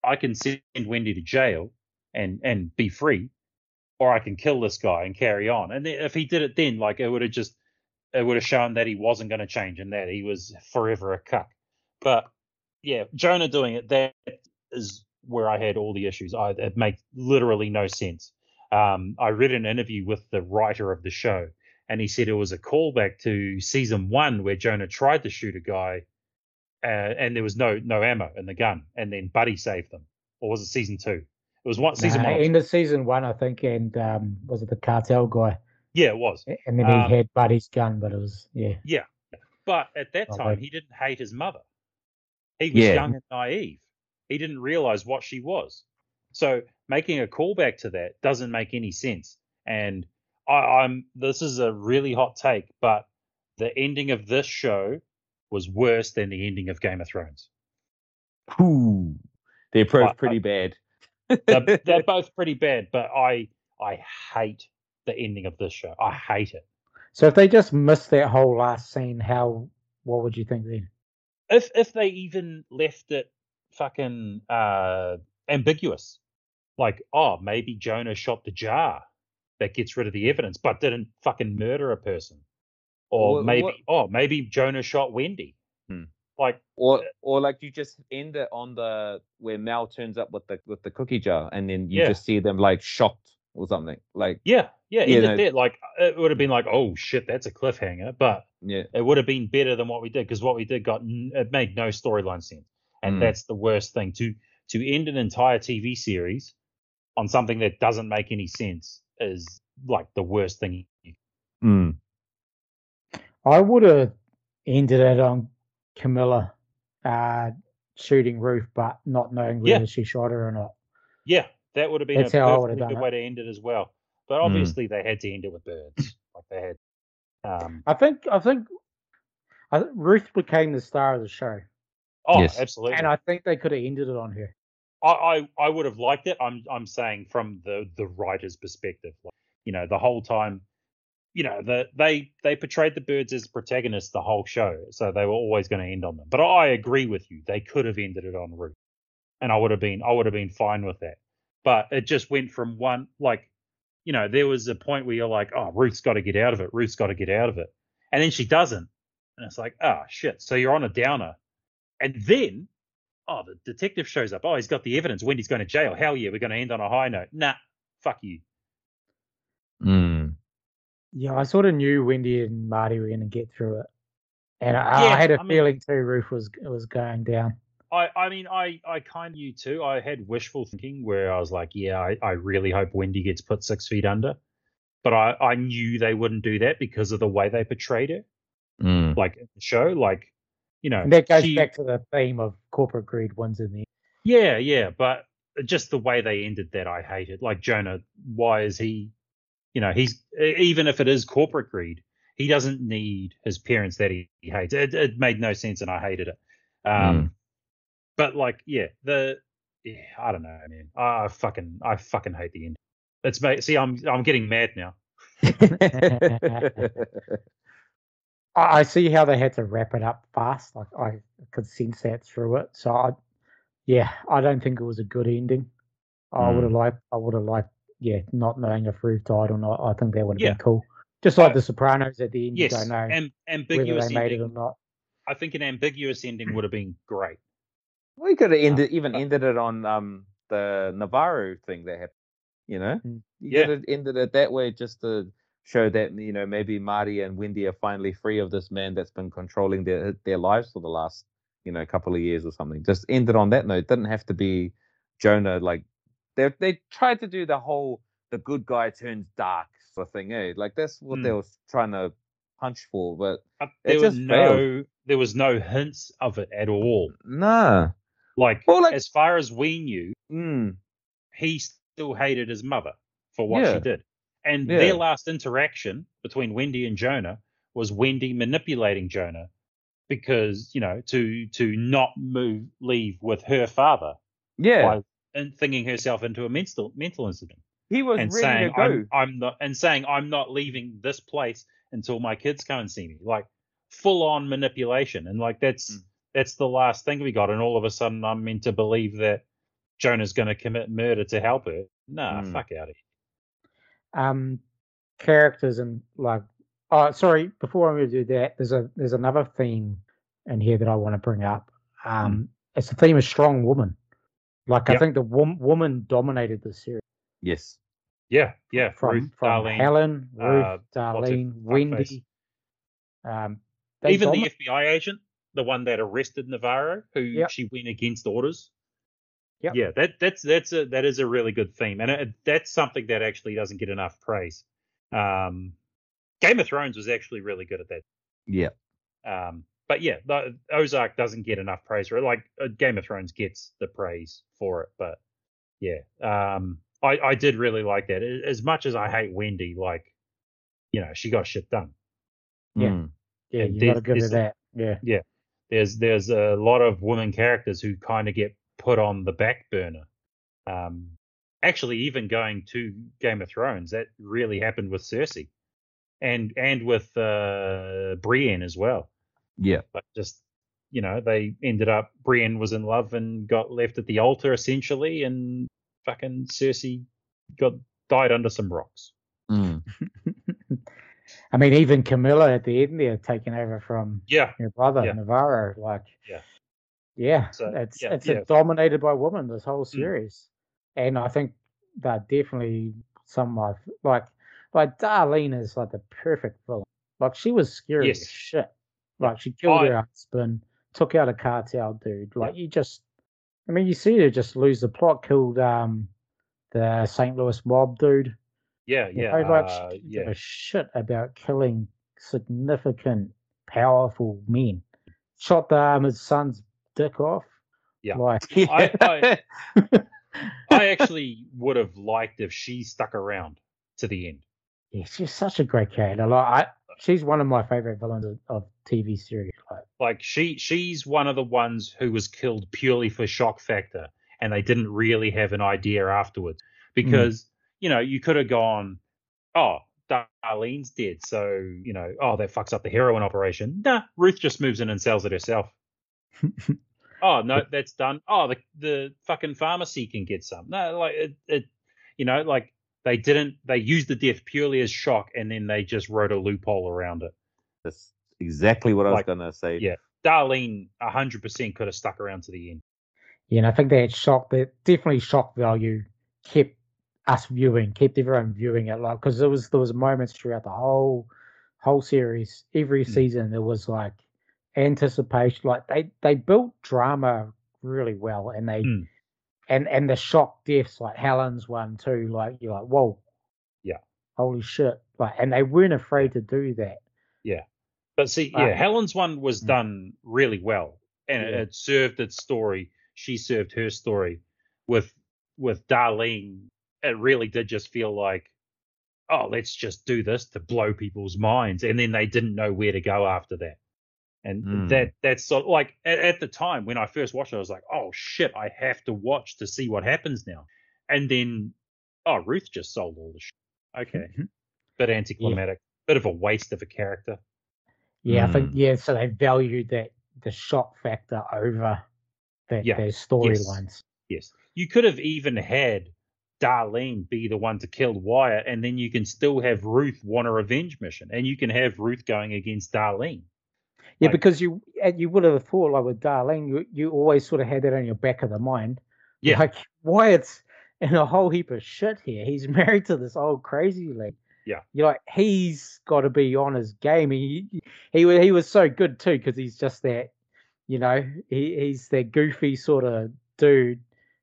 I, can send Wendy to jail and and be free, or I can kill this guy and carry on. And if he did it then, like it would have just it would have shown that he wasn't going to change and that he was forever a cuck. But yeah, Jonah doing it that is where I had all the issues. I, it makes literally no sense. Um, I read an interview with the writer of the show, and he said it was a callback to season one where Jonah tried to shoot a guy, uh, and there was no no ammo in the gun, and then Buddy saved them. Or was it season two? It was what season Nah, one. End of season one, I think, and um, was it the cartel guy? Yeah, it was. And then he Um, had Buddy's gun, but it was yeah. Yeah, but at that Oh, time, right. he didn't hate his mother. He was Yeah. young and naive. He didn't realize what she was. So making a callback to that doesn't make any sense. And I, I'm this is a really hot take, but the ending of this show was worse than the ending of Game of Thrones. Ooh, they're both pretty bad. They're, they're both pretty bad, but I I hate the ending of this show. I hate it. So if they just missed that whole last scene, how what would you think then? if if they even left it fucking uh ambiguous like oh maybe jonah shot the jar that gets rid of the evidence but didn't fucking murder a person or Wha- maybe what- oh maybe jonah shot wendy Hmm. like Or or like you just end it on the where Mel turns up with the with the cookie jar and then you Yeah. just see them like shocked or something. Like yeah yeah end know- it there like it would have been like oh shit that's a cliffhanger but yeah. it would have been better than what we did because what we did got it made no storyline sense and Mm. that's the worst thing to to end an entire tv series on something that doesn't make any sense is like the worst thing Mm. I would have ended it on Camilla uh, shooting Ruth, but not knowing Yeah. whether she shot her or not. yeah that would have been That's a how I would have done good it. way to end it as well but obviously they had to end it with Byrdes like they had um I think I think I, think Ruth became the star of the show, oh Yes. absolutely and I think they could have ended it on her. I, I I would have liked it. I'm I'm saying from the the writer's perspective, like, you know, the whole time, you know, the they they portrayed the Byrdes as protagonists the whole show, so they were always going to end on them. But I agree with you; they could have ended it on Ruth, and I would have been I would have been fine with that. But it just went from one like, you know, there was a point where you're like, oh, Ruth's got to get out of it. Ruth's got to get out of it, and then she doesn't, and it's like, ah, shit. So you're on a downer, and then oh, the detective shows up. Oh, he's got the evidence. Wendy's going to jail. Hell yeah, we're going to end on a high note. Nah, fuck you. Mm. Yeah, I sort of knew Wendy and Marty were going to get through it, and I, Yeah, I had a I mean- feeling too. Ruth was was going down. I, I mean, I, I kind of you too. I had wishful thinking where I was like, yeah, I, I really hope Wendy gets put six feet under. But I, I knew they wouldn't do that because of the way they portrayed her, Mm. like in the show. Like, you know, And that goes she- back to the theme of corporate greed wins in the. Yeah, yeah, but just the way they ended that, I hated. Like Jonah, why is he? You know, he's even if it is corporate greed, he doesn't need his parents that he, he hates. It, it made no sense, and I hated it. Um, But like, yeah, the yeah, I don't know, man. I fucking I fucking hate the end. It's see, I'm I'm getting mad now. I, I see how they had to wrap it up fast. Like I could sense that through it. So I, yeah, I don't think it was a good ending. I would have liked. I would have liked. Yeah, not knowing if Ruth died or not. I think that would have Yeah. been cool. Just like Uh, The Sopranos at the end, Yes, you don't know am, whether ambiguous they made it or not. I think an ambiguous ending would have been great. we could have ended even uh, ended it on um the Navarro thing that happened. You know, Mm. you Yeah. could have ended it that way just to show that you know maybe Marty and Wendy are finally free of this man that's been controlling their their lives for the last you know couple of years or something. Just ended on that note. It didn't have to be Jonah like they they tried to do the whole the good guy turns dark sort of thing. Eh? Like that's what they were trying to punch for, but But It there was no there was no hints of it at all. nah. Like, Well, like- as far as we knew, Mm, he still hated his mother for what Yeah. she did. And Yeah. their last interaction between Wendy and Jonah was Wendy manipulating Jonah because, you know, to to not move leave with her father yeah, by and thinking herself into a mental mental incident he was and ready saying to go. I'm, I'm not and saying I'm not leaving this place until my kids come and see me. Like full on manipulation. And like that's Mm. that's the last thing we got. And all of a sudden I'm meant to believe that Jonah's going to commit murder to help her. Nah, Mm. fuck out of here. Um characters and like oh sorry before I'm going to do that there's a there's another theme in here that I want to bring up um it's the theme of strong woman like I think the wom- woman dominated the series Yes. Yeah, yeah. from Ruth, from Darlene, Helen Ruth uh, Darlene fuckface? Wendy um even domi- the FBI agent, the one that arrested Navarro, who Yep. she went against orders. Yep. Yeah, that that's that's a that is a really good theme, and it, that's something that actually doesn't get enough praise. Um, Game of Thrones was actually really good at that. Yeah. Um, but yeah, the, Ozark doesn't get enough praise for it. Like uh, Game of Thrones gets the praise for it, but yeah, um, I I did really like that. As much as I hate Wendy, like you know, she got shit done. Yeah. Mm. yeah you got to there's- give her there's that yeah there's there's a lot of women characters who kind of get put on the back burner. Um, actually, even going to Game of Thrones, that really happened with Cersei, and and with uh, Brienne as well. Yeah. But just you know, they ended up Brienne was in love and got left at the altar essentially, and fucking Cersei got died under some rocks. Mm. I mean even Camilla at the end there taking over from Yeah, your brother Yeah. Navarro like Yeah. Yeah So, it's yeah, it's yeah. dominated by women this whole Mm. series and I think that definitely some of like like Darlene is like the perfect villain like she was scary Yes. as shit like she killed I- her husband took out a cartel dude like you just I mean you see her just lose the plot killed um the St. Louis mob dude yeah, you yeah, know, like uh, she didn't yeah. give a shit about killing significant, powerful men. Shot the um, his son's dick off. Yeah. Like I- I- I actually would have liked if she stuck around to the end. yeah, she's such a great character. Like I, she's one of my favorite villains of, of TV series. Like Like she she's one of the ones who was killed purely for shock factor and they didn't really have an idea afterwards. Hmm. Because, you know, you could have gone, Oh, Darlene's dead, so you know, oh that fucks up the heroin operation. Nah, Ruth just moves in and sells it herself. Oh no, that's done. Oh, the the fucking pharmacy can get some. No, like it, it you know, like they didn't they used the death purely as shock and then they just wrote a loophole around it. That's exactly what I was gonna say. yeah. Darlene hundred percent could have stuck around to the end. yeah, and I think that shock, that definitely shock value, kept us viewing, kept everyone viewing it. Like because there was there was moments throughout the whole whole series, every Mm. season there was like anticipation. Like they they built drama really well, and they Mm. and and the shock deaths like Helen's one too. Like you're like, whoa, Yeah. holy shit! Like, and they weren't afraid to do that. Yeah, but see, yeah, Helen's one was Mm. done really well, and it, it served its story. She served her story. With with Darlene, it really did just feel like, oh, let's just do this to blow people's minds, and then they didn't know where to go after that. And Mm. that that's sort of like at, at the time when I first watched it, I was like, oh shit, I have to watch to see what happens now. And then, oh, Ruth just sold all the shit. Okay, bit anticlimactic, bit of a waste of a character. Yeah, I think Mm. yeah. So they valued that the shock factor over that Yeah. their storylines. Yes. You could have even had Darlene be the one to kill Wyatt, and then you can still have Ruth want a revenge mission, and you can have Ruth going against Darlene. Yeah, Like- because you you would have thought like with Darlene, you you always sort of had that on your back of the mind. Yeah. Like Wyatt's in a whole heap of shit here. He's married to this old crazy lady. Yeah. You're like he's got to be on his game. He he he was so good too because he's just that, you know, he, he's that goofy sort of dude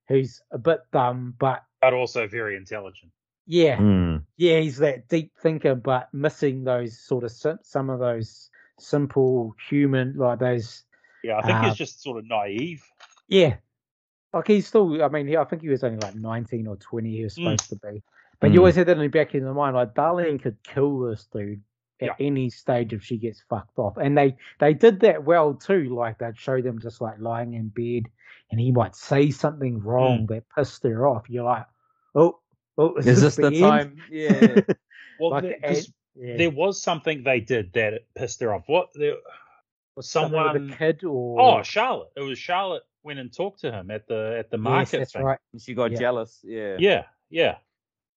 who's a bit dumb, but But also very intelligent. yeah, Mm. yeah, he's that deep thinker, but missing those sort of sim- some of those simple human like those. Yeah, I think Uh, he's just sort of naive. Yeah, like he's still. I mean, he, I think he was only like nineteen or twenty. He was Mm. supposed to be, but you Mm. always had that in the back of your mind. Like Darlene could kill this dude at Yeah. any stage if she gets fucked off, and they they did that well too. Like they'd show them just like lying in bed, and he might say something wrong that pissed her off. You're like, oh. Oh, is, Is this the end? time? Yeah. Well, Like, the- Yeah. there was something they did that pissed her off. What there was Something with someone? a kid or Oh, Charlotte. It was Charlotte went and talked to him at the at the Yes, market that's thing. right. She got Yeah. jealous. Yeah. Yeah, yeah.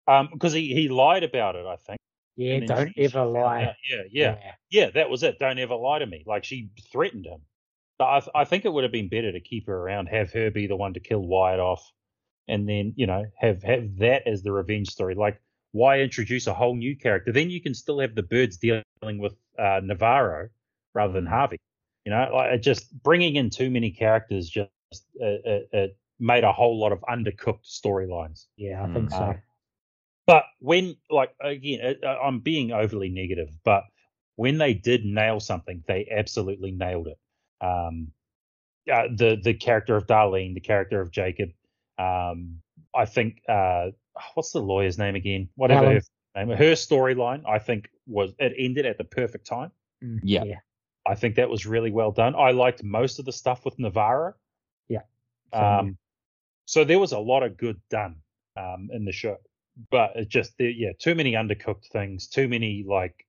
Um, because he he lied about it, I think. Yeah, don't she- she ever found lie. out. Yeah, yeah, yeah. That was it. Don't ever lie to me. Like she threatened him. But I th- I think it would have been better to keep her around, have her be the one to kill Wyatt off, and then you know have have that as the revenge story. Like why introduce a whole new character? Then you can still have the Byrdes dealing with uh, Navarro rather than Harvey. You know, like just bringing in too many characters just uh, uh, uh, made a whole lot of undercooked storylines. Yeah, I Mm. think so. Uh, But when, like, again, uh, I'm being overly negative, but when they did nail something, they absolutely nailed it. Um, uh, the the character of Darlene, the character of Jacob, um, I think, uh, what's the lawyer's name again? Whatever Helen. her name, her storyline, I think was it ended at the perfect time. Mm, Yeah. yeah. I think that was really well done. I liked most of the stuff with Navarro. Same here. Um, so there was a lot of good done um, in the show, but it just there, yeah, too many undercooked things, too many like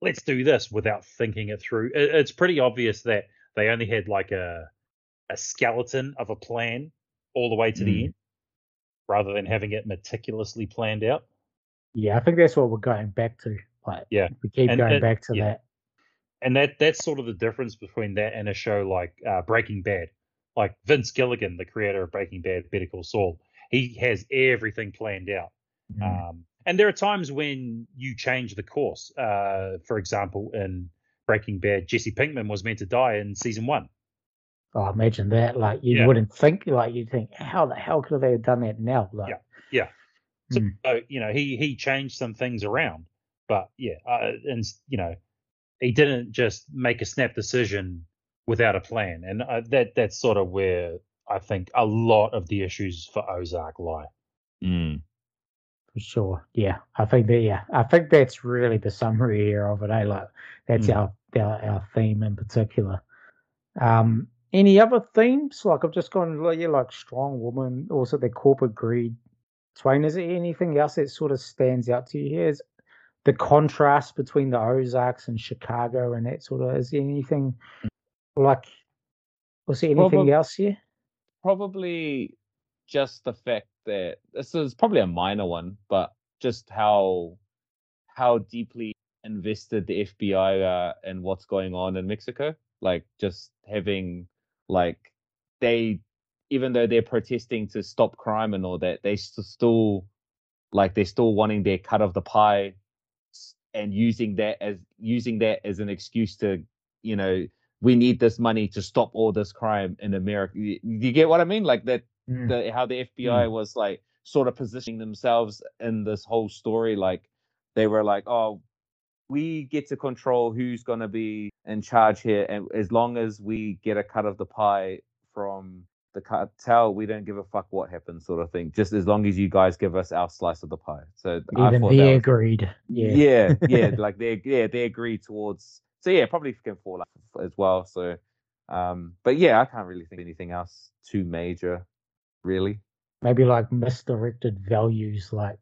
let's do this without thinking it through. It, it's pretty obvious that they only had like a a skeleton of a plan all the way to the Mm. end, rather than having it meticulously planned out. Yeah, I think that's what we're going back to. Like, Yeah. we keep And going it- back to yeah. that. and that that's sort of the difference between that and a show like uh, Breaking Bad. Like Vince Gilligan, the creator of Breaking Bad, Better Call Saul, he has everything planned out. Mm. Um, and there are times when you change the course. Uh, for example, in Breaking Bad, Jesse Pinkman was meant to die in season one. Oh, imagine that. Like, you Yeah. wouldn't think, like, you'd think, how the hell could they have done that now? Like, Yeah, yeah. So, Mm. so, you know, he he changed some things around, but yeah, uh, and you know, he didn't just make a snap decision without a plan, and uh, that that's sort of where I think a lot of the issues for Ozark lie. Mm. for sure. Yeah, I think that. Yeah, I think that's really the summary here of it. Eh? Like that's Mm. our, our our theme in particular. Um, any other themes? Like I've just gone, like, yeah, like strong woman, also the corporate greed. Twain, is there anything else that sort of stands out to you here? Is the contrast between the Ozarks and Chicago and that sort of? Is there anything like? Was there anything else here? Probably just the fact that this is probably a minor one, but just how how deeply invested the FBI are in what's going on in Mexico. Like just having like they even though they're protesting to stop crime and all that, they still like they're still wanting their cut of the pie and using that as using that as an excuse to you know we need this money to stop all this crime in America. You, you get what I mean? Like that Mm. the how the FBI was like sort of positioning themselves in this whole story. Like they were like, oh, we get to control who's gonna be in charge here, and as long as we get a cut of the pie from the cartel, we don't give a fuck what happens, sort of thing. Just as long as you guys give us our slice of the pie. So I Even thought they was- agreed. Yeah. yeah, yeah, like they yeah they agree towards. So yeah, probably can fall out as well. So, um, but yeah, I can't really think of anything else too major, really. maybe like misdirected values. Like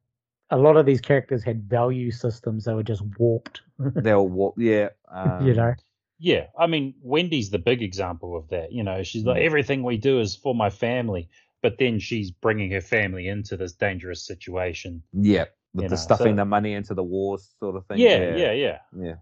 a lot of these characters had value systems that were just warped. they were warped, yeah, um, you know, Yeah, I mean, Wendy's the big example of that. You know, she's like, Mm. everything we do is for my family, but then she's bringing her family into this dangerous situation. yeah, with the know, stuffing so- the money into the wars sort of thing. Yeah, yeah, yeah. yeah.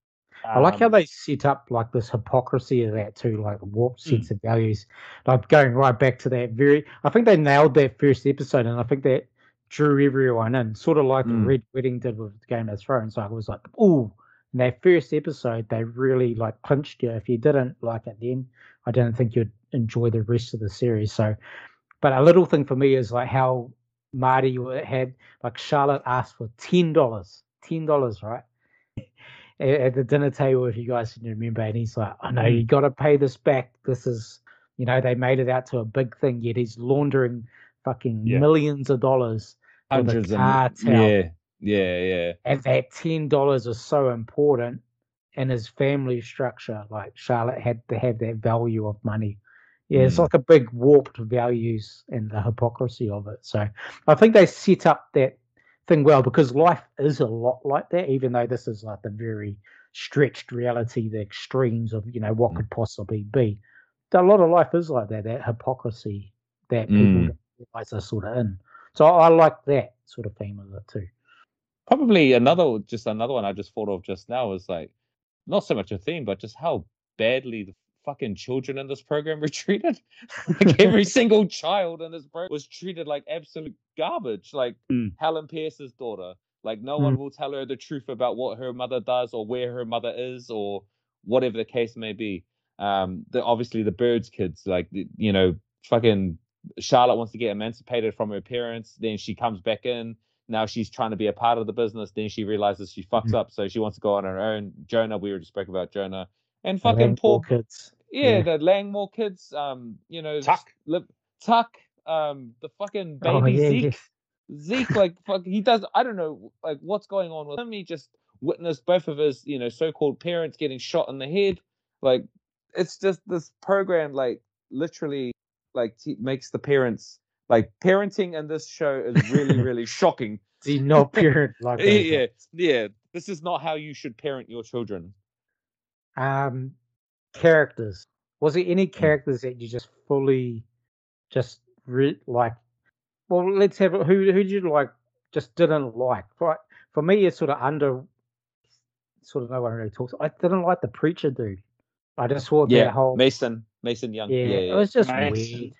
I like how Um, they set up like this hypocrisy of that too, like warped Mm. sets of values. Like going right back to that very, I think they nailed that first episode, and I think that drew everyone in, sort of like Mm. the Red Wedding did with Game of Thrones. Like it was like, ooh, in that first episode, they really like clinched you. If you didn't like it then, I don't think you'd enjoy the rest of the series. So, but a little thing for me is like how Marty had like Charlotte asked for ten dollars, ten dollars, right? At, the dinner table, if you guys can remember, and he's like, "I know you got to pay this back. This is, you know, they made it out to a big thing, yet he's laundering fucking Yeah. millions of dollars for the Hundreds of yeah, yeah, yeah. and that ten dollars is so important in his family structure. Like Charlotte had to have that value of money. Yeah, it's Mm. like a big warped values and the hypocrisy of it. So I think they set up that thing well because life is a lot like that, even though this is like the very stretched reality, the extremes of you know what Mm. could possibly be. a lot of life is like that. That hypocrisy that people Mm. realize are sort of in. So I like that sort of theme of it too. Probably another, just another one I just thought of just now was like, not so much a theme, but just how badly the fucking children in this program were treated. like every single child in this program was treated like absolute garbage. Like Mm. Helen Pierce's daughter. Like no one will tell her the truth about what her mother does or where her mother is or whatever the case may be. Um, the obviously the Byrdes kids, like you know, fucking Charlotte wants to get emancipated from her parents. Then she comes back in. Now she's trying to be a part of the business. Then she realizes she fucks Mm. up, so she wants to go on her own. Jonah, we already spoke about Jonah, and fucking Langmore poor kids. yeah, Yeah. the Langmore kids. Um, you know, Tuck. Liv, Tuck. Um, the fucking baby Oh yeah, Zeke. yes. Zeke, like fuck, he does. I don't know, like what's going on with him. He just witnessed both of his, you know, so-called parents getting shot in the head. Like, it's just this program, like literally, like t- makes the parents like parenting in this show is really, really shocking. Do you not parent like Yeah, that? yeah, yeah. This is not how you should parent your children. Um, characters. Was there Hmm. any characters that you just fully, just re- like? Well, let's have it. Who who did you like? Just didn't like. For for me, it's sort of under. Sort of no one really talks. I didn't like the preacher dude. I just thought Yeah, that whole Mason, Mason Young. yeah, Yeah, it was just Mason. weird.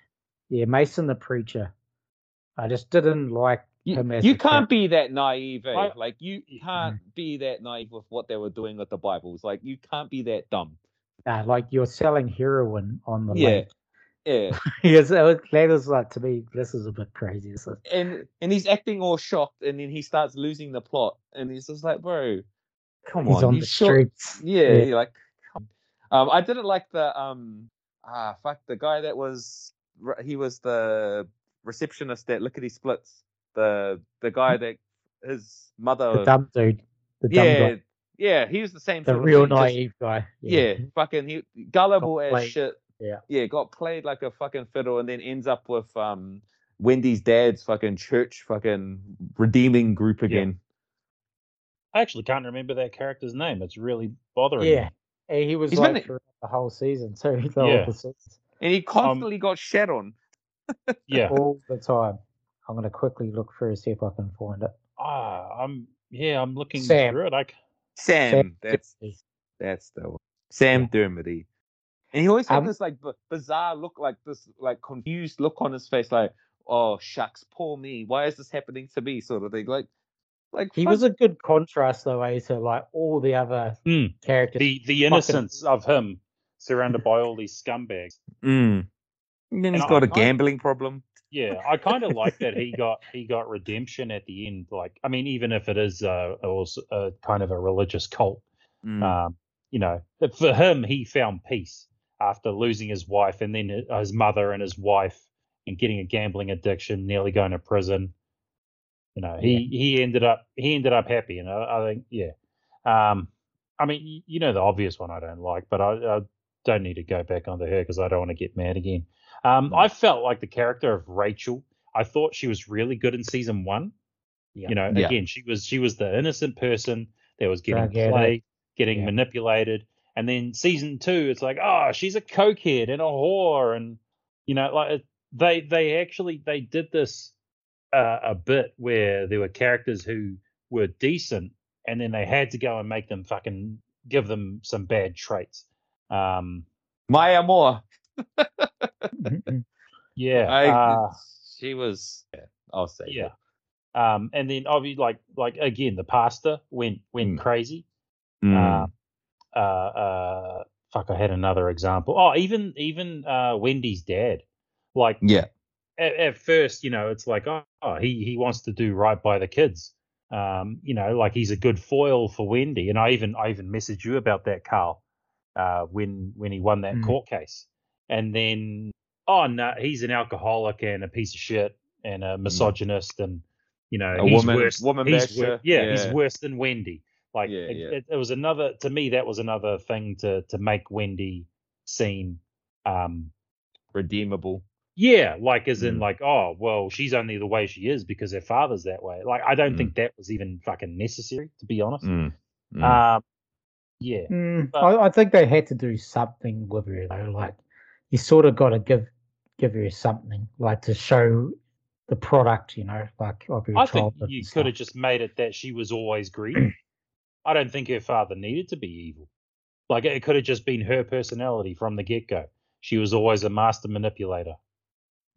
Yeah, Mason the preacher. I just didn't like You, him as you can't character. be that naive. Eh? I- like you can't be that naive with what they were doing with the Bibles. Like you can't be that dumb. Nah, like you're selling heroin on the Yeah. lake. Yeah. yes, it was, that was like to me. This is a bit crazy. This is, and and he's acting all shocked, and then he starts losing the plot, and he's just like, bro, come on. he's on, on the sure- streets. Yeah, Yeah. you're like, come on. um, I didn't like the um, ah, fuck, the guy that was he was the receptionist at Lickety Splits, the the guy that his mother, The dumb dude. The dumb yeah, guy. yeah, he was the same. The sort of real thing, just- naive guy. yeah, fucking he gullible as played. shit. Yeah. Yeah, got played like a fucking fiddle and then ends up with um Wendy's dad's fucking church fucking redeeming group again. I actually can't remember that character's name. It's really bothering Yeah. me. And he was He's like been- throughout the whole season too. The whole Yeah. season, And he constantly got shat on. Yeah. all the time. I'm gonna quickly look through see if I can find it. Ah, I'm yeah, I'm looking Sam. through it. I, c- Sam, Sam that's Dermody. that's the one. Sam Dermody. And he always had Um, this like b- bizarre look, like this like confused look on his face, like, oh shucks, poor me. Why is this happening to me? Sort of thing. Like like He fuck- was a good contrast though, eh, to like all the other Mm. characters. the the fucking- innocence of him surrounded by all these scumbags. Mm. And then And he's I- got a I- gambling problem. Yeah, I kind of like that he got he got redemption at the end. Like, I mean, even if it is uh, also a kind of a religious cult, Mm. um, you know, for him, he found peace after losing his wife and then his mother and his wife and getting a gambling addiction, nearly going to prison. You know, he he ended up he ended up happy, and I, I think yeah. Um, I mean, you know the obvious one I don't like, but I, I don't need to go back onto her because I don't want to get mad again. Um, I felt like the character of Rachel. I thought she was really good in season one. Yeah. You know, Yeah. again, she was she was the innocent person that was getting Drug addict. played, getting Yeah. manipulated, and then season two, it's like, oh, she's a cokehead and a whore, and you know, like they they actually they did this uh, a bit where there were characters who were decent, and then they had to go and make them fucking give them some bad traits. Um, Maya Moore. Yeah, I, uh, she was. Yeah, I'll say. yeah. Um, and then obviously, like like again, the pastor went went Mm. crazy. Mm. Uh, uh, fuck, I had another example. Oh, even even uh, Wendy's dad. Like yeah. at, at first, you know, it's like, oh, oh, he he wants to do right by the kids. Um, you know, like he's a good foil for Wendy. And I even I even messaged you about that, Carl, uh, when when he won that Mm. court case. And then, oh no, he's an alcoholic and a piece of shit and a misogynist and you know A he's woman- worse. woman he's basher. yeah, he's worse than Wendy. Like Yeah, it, yeah. It, it was another to me that was another thing to to make Wendy seem um Redeemable. yeah, like as in Mm. like, oh well, she's only the way she is because her father's that way. Like I don't Mm. think that was even fucking necessary, to be honest. Mm. Mm. Um, yeah, Mm, But- I, I think they had to do something with her though. Like you sort of got to give give her something like to show the product, you know, like of your I think you could have just made it that she was always greedy. I don't think her father needed to be evil. Like it could have just been her personality from the get go. She was always a master manipulator.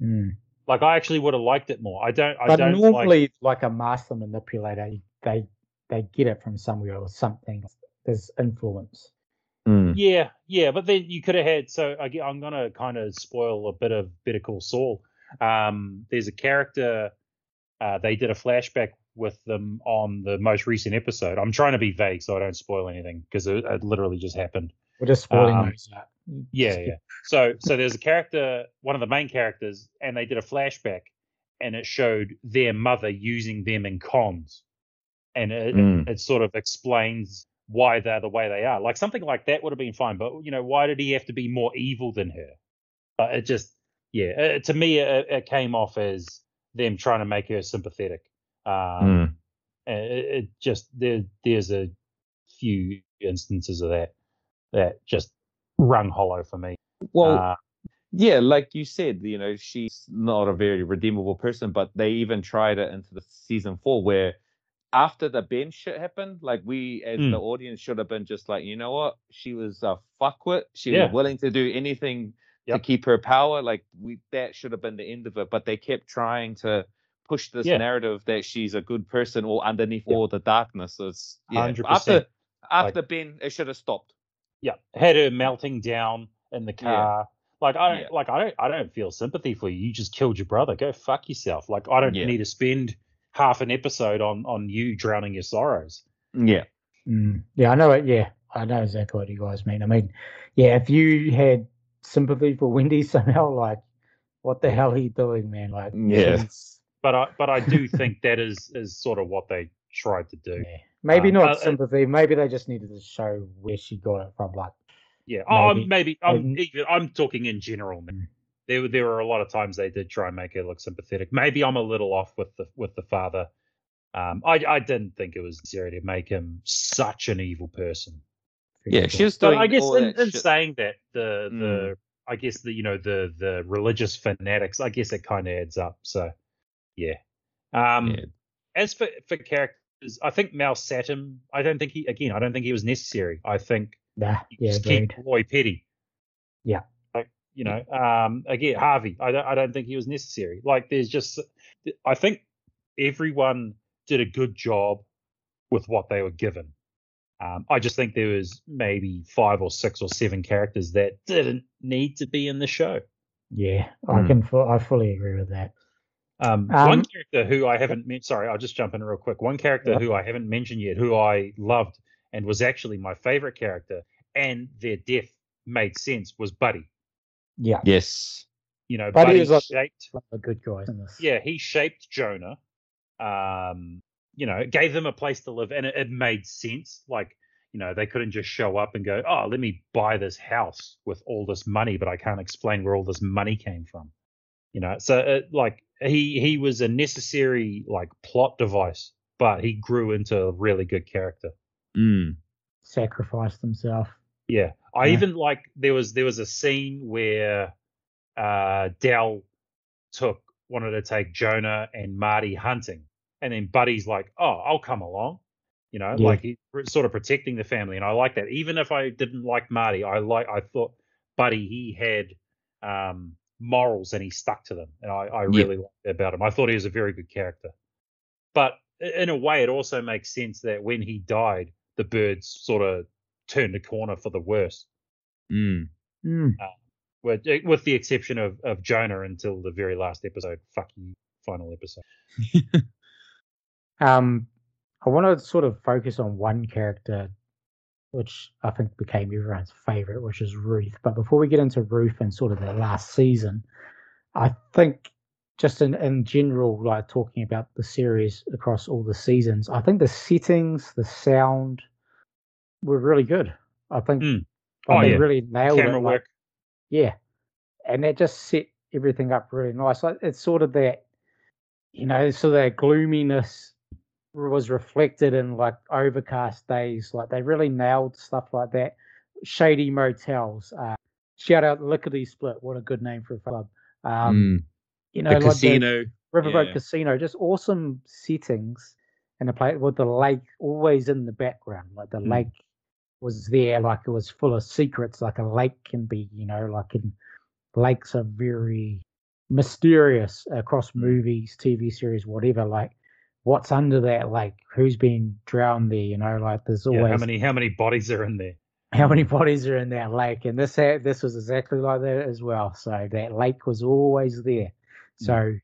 Mm. Like I actually would have liked it more. I don't. I But don't normally, like. like a master manipulator, they they get it from somewhere or something. There's influence. Mm. Yeah, yeah, but then you could have had. So I, I'm gonna kind of spoil a bit of Better Call Saul. Um, there's a character. Uh, they did a flashback with them on the most recent episode. I'm trying to be vague so I don't spoil anything because it, it literally just happened. We're just spoiling Um, those. Yeah, yeah. So so there's a character, one of the main characters, and they did a flashback, and it showed their mother using them in cons, and it, Mm. it sort of explains why they're the way they are. Like something like that would have been fine, but you know, why did he have to be more evil than her? But it just, yeah, uh, to me, it, it came off as them trying to make her sympathetic. Um, Mm. it, it just there, there's a few instances of that that just rung hollow for me. Well, Uh, yeah, like you said, you know, she's not a very redeemable person, but they even tried it into the season four where after the Ben shit happened, like we as Mm. the audience should have been just like, you know what? She was a fuckwit. She Yeah. was willing to do anything Yep. to keep her power. Like we that should have been the end of it. But they kept trying to push this Yeah. narrative that she's a good person or underneath Yeah. all the darkness. It's yeah. 100%. After after Ben, it should have stopped. yeah, had her melting down in the car. Like I don't, like I don't, I don't feel sympathy for you. You just killed your brother. Go fuck yourself. Like I don't need to spend half an episode on on you drowning your sorrows. Yeah. Mm. Yeah, I know it. Yeah, I know exactly what you guys mean. I mean, yeah, if you had sympathy for Wendy somehow, like, what the hell are you doing, man? Like, Yeah. she's- But I, but I do think that is is sort of what they tried to do. yeah. Maybe Um, not uh, uh, sympathy. Maybe they just needed to show where she got it from. Like, Yeah. Oh, Maybe. maybe, I'm Maybe. even. I'm talking in general. man. There, were- there were a lot of times they did try and make her look sympathetic. Maybe I'm a little off with the with the father. Um, I I didn't think it was necessary to make him such an evil person. Yeah, she was But doing I guess all in, in saying that the Mm. the I guess the you know the the religious fanatics. I guess it kind of adds up. So yeah. Um, Yeah. as for for characters, I think Mel Sattem. I don't think he again. I don't think he was necessary. I think Nah, yeah, just keep Roy Petty. Yeah. You know, um, again, Harvey, I don't, I don't think he was necessary. Like, there's just, I think everyone did a good job with what they were given. Um, I just think there was maybe five or six or seven characters that didn't need to be in the show. Yeah, I Hmm. can. fu- I fully agree with that. Um, Um, one character who I haven't mentioned, sorry, I'll just jump in real quick. One character Yeah. who I haven't mentioned yet, who I loved and was actually my favorite character, and their death made sense, was Buddy. Yeah, Yes. You know, Buddy Buddy, was like- shaped, one of good guy. yeah, he shaped Jonah. Um, you know, gave them a place to live, and it, it made sense. Like, you know, they couldn't just show up and go, "Oh, let me buy this house with all this money," but I can't explain where all this money came from. You know, so it, like he he was a necessary like plot device, but he grew into a really good character. Mm. sacrificed himself. Yeah, I Yeah. even like there was there was a scene where uh Del took wanted to take Jonah and Marty hunting, and then Buddy's like, "Oh, I'll come along," you know, Yeah. like he's sort of protecting the family, and I like that. Even if I didn't like Marty, I like I thought Buddy he had um morals and he stuck to them, and I I Yeah. really liked that about him. I thought he was a very good character, but in a way, it also makes sense that when he died, the Byrdes sort of turned a corner for the worse. Mm. Mm. With, eh, with the exception of, of Jonah until the very last episode. Fuck you, final episode. Um, I want to sort of focus on one character, which I think became everyone's favorite, which is Ruth. But before we get into Ruth and sort of the last season, I think just in, in general, like talking about the series across all the seasons, I think the settings, the sound were really good. I think Mm. Oh, they yeah. really nailed Camera it. like, work. yeah, and that just set everything up really nice. Like it's sort of that, you know, so that gloominess was reflected in like overcast days. Like they really nailed stuff like that. Shady motels, uh, shout out Lickety Split. What a good name for a club. Um, Mm. You know, the like the casino. Riverboat yeah. Casino, just awesome settings and a place with the lake always in the background. Like the Mm. lake was there, like it was full of secrets, like a lake can be, you know, like in lakes are very mysterious across movies, TV series, whatever. Like what's under that lake? Who's been drowned there? You know, like there's Yeah, always how many how many bodies are in there? how many bodies are in that lake and this this was exactly like that as well so that lake was always there so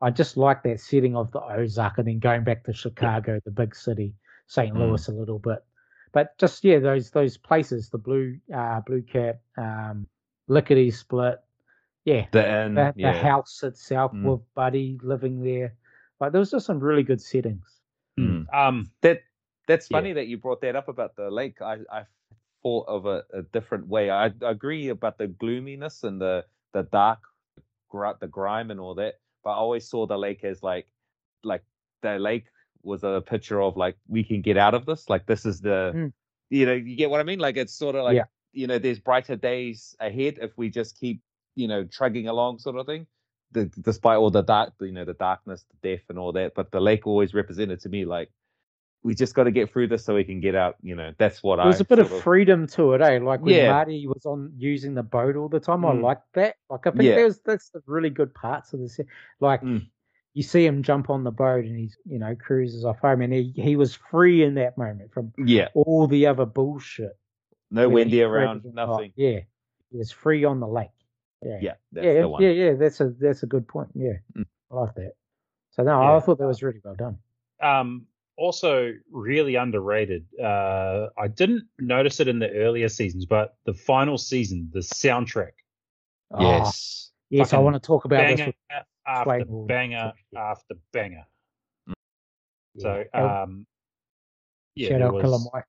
i just like that setting of the ozark and then going back to chicago the big city st Mm. louis a little bit but just yeah those those places the blue uh blue cap um lickety split yeah The end. the, the house itself Mm. with buddy living there like there was just some really good settings Mm. Um, That that's Yeah. funny that you brought that up about the lake. I I thought of a, a different way. I, I agree about the gloominess and the the dark, gr- the grime and all that. But I always saw the lake as like like the lake was a picture of like we can get out of this. Like this is the Mm. you know you get what I mean. Like it's sort of like Yeah. you know there's brighter days ahead if we just keep you know trugging along sort of thing. The, despite all the dark, you know, the darkness, the death, and all that, but the lake always represented to me like we just got to get through this so we can get out. You know, that's what I. There's a bit of sort freedom to it, eh? Like when Yeah. Marty was on using the boat all the time, I Mm. liked that. Like I think Yeah. there's that's the really good parts of this. Like Mm. You see him jump on the boat and he's you know cruises off home, and he he was free in that moment from Yeah, all the other bullshit. no that Wendy around, created. Oh, nothing. yeah, he was free on the lake. Yeah, Yeah, that's yeah, the one. yeah, yeah. That's a that's a good point. Yeah, Mm. I like that. So no, Yeah. I thought that was really well done. um, also really underrated. Uh, I didn't notice it in the earlier seasons, but the final season, the soundtrack, Oh, Yes. yes, I want to talk about this. Banger With, after Swain banger after banger. yeah. So, um, yeah, shout there out Killer Mike.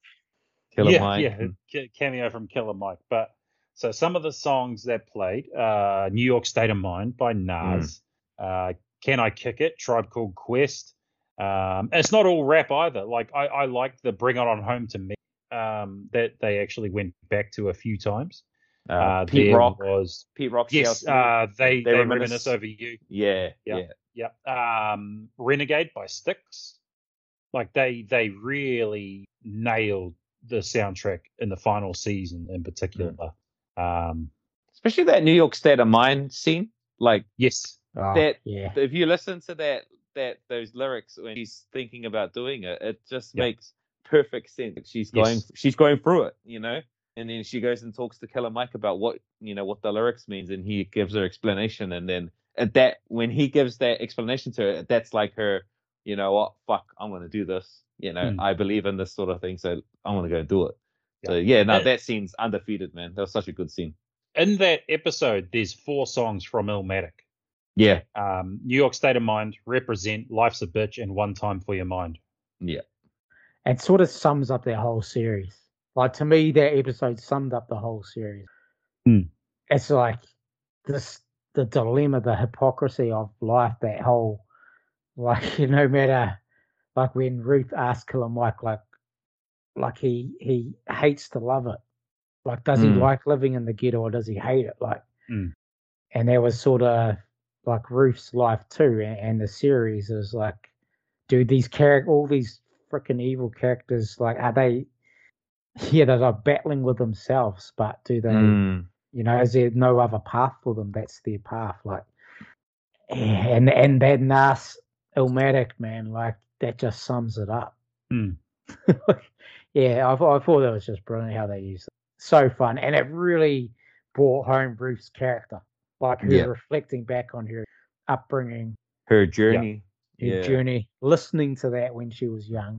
Killer yeah, Mike. yeah, and- cameo from Killer Mike. But so some of the songs that played, uh, New York State of Mind by Nas, uh, Can I Kick It, Tribe Called Quest. Um, it's not all rap either. Like I, I like the Bring It On Home to Me um, that they actually went back to a few times. Uh, Uh, Pete there Rock. was Pete Rock. yes, uh, they They they, reminisce- reminisce over you. yeah, yeah. yeah. Yep. Um, Renegade by Styx. Like they they really nailed the soundtrack in the final season in particular. Um, Especially that New York State of Mind scene. Like yes. Oh, That- yeah. if you listen to that that those lyrics when she's thinking about doing it, it just Yeah. makes perfect sense. She's Yes. going she's going through it, you know. And then she goes and talks to Killer Mike about what you know what the lyrics means, and he gives her explanation. And then at that when he gives that explanation to her, that's like her, you know what, fuck, I'm gonna do this. You know, Hmm. I believe in this sort of thing, so I'm gonna go do it. Yeah. So yeah, no, Uh, that scene's undefeated, man. That was such a good scene. In that episode, there's four songs from Illmatic. Yeah, Um, New York State of Mind, Represent, Life's a Bitch, and One Time for Your Mind. yeah, It sort of sums up their whole series. Like to me, that episode summed up the whole series. Hmm. It's like this the dilemma, the hypocrisy of life, that whole like no matter like when Ruth asked Killer Mike like like he he hates to love it. Like does he Hmm. like living in the ghetto or does he hate it? Like Hmm. and that was sort of like Ruth's life too, and, and the series is like, dude, these character, all these freaking evil characters, like, are they? Yeah, they're like battling with themselves, but do they? Mm. You know, is there no other path for them? That's their path, like, and and that Nas Illmatic man, like, that just sums it up. Hmm. yeah, I, thought- I thought that was just brilliant how they used it. So fun, and it really brought home Ruth's character, like her Yeah. reflecting back on her upbringing, her journey. her Yeah. journey, listening to that when she was young,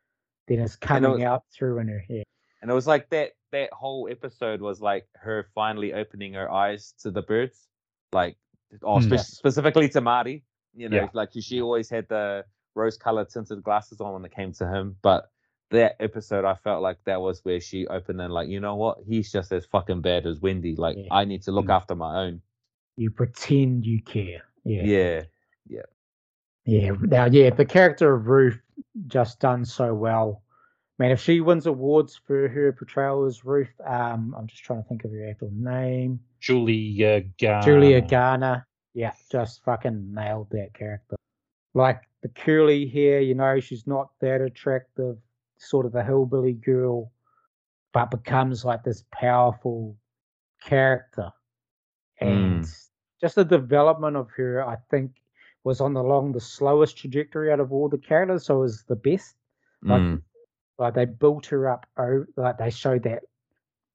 then it's coming was- out through in her head. And it was like that that whole episode was like her finally opening her eyes to the Byrdes. Like oh Mm. spe- specifically to Marty. You know, Yeah. like she always had the rose colored tinted glasses on when it came to him. But that episode I felt like that was where she opened and like, you know what? He's just as fucking bad as Wendy. Like Yeah. I need to look Mm. after my own. You pretend you care. Yeah. Yeah. Yeah. Yeah. Now, yeah, the character of Ruth just done so well. Man, if she wins awards for her portrayal as Ruth, um, I'm just trying to think of her actual name. Julia Garner. Julia Garner. Yeah, just fucking nailed that character. Like the curly hair, you know, she's not that attractive, sort of the hillbilly girl, but becomes like this powerful character. And just the development of her, I think, was on the long the slowest trajectory out of all the characters, so it was the best. Like, Mm. Like they built her up, o- like they showed that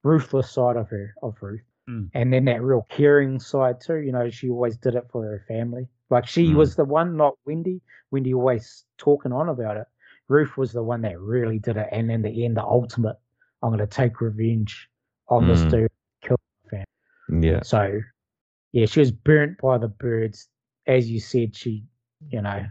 ruthless side of her, of Ruth, Mm. and then that real caring side too. You know, she always did it for her family. Like she Mm. was the one, not Wendy. Wendy always talking on about it. Ruth was the one that really did it, and in the end, the ultimate. I'm going to take revenge on this Mm. dude. Yeah. So, yeah, she was burnt by the Byrdes. As you said, she, you know,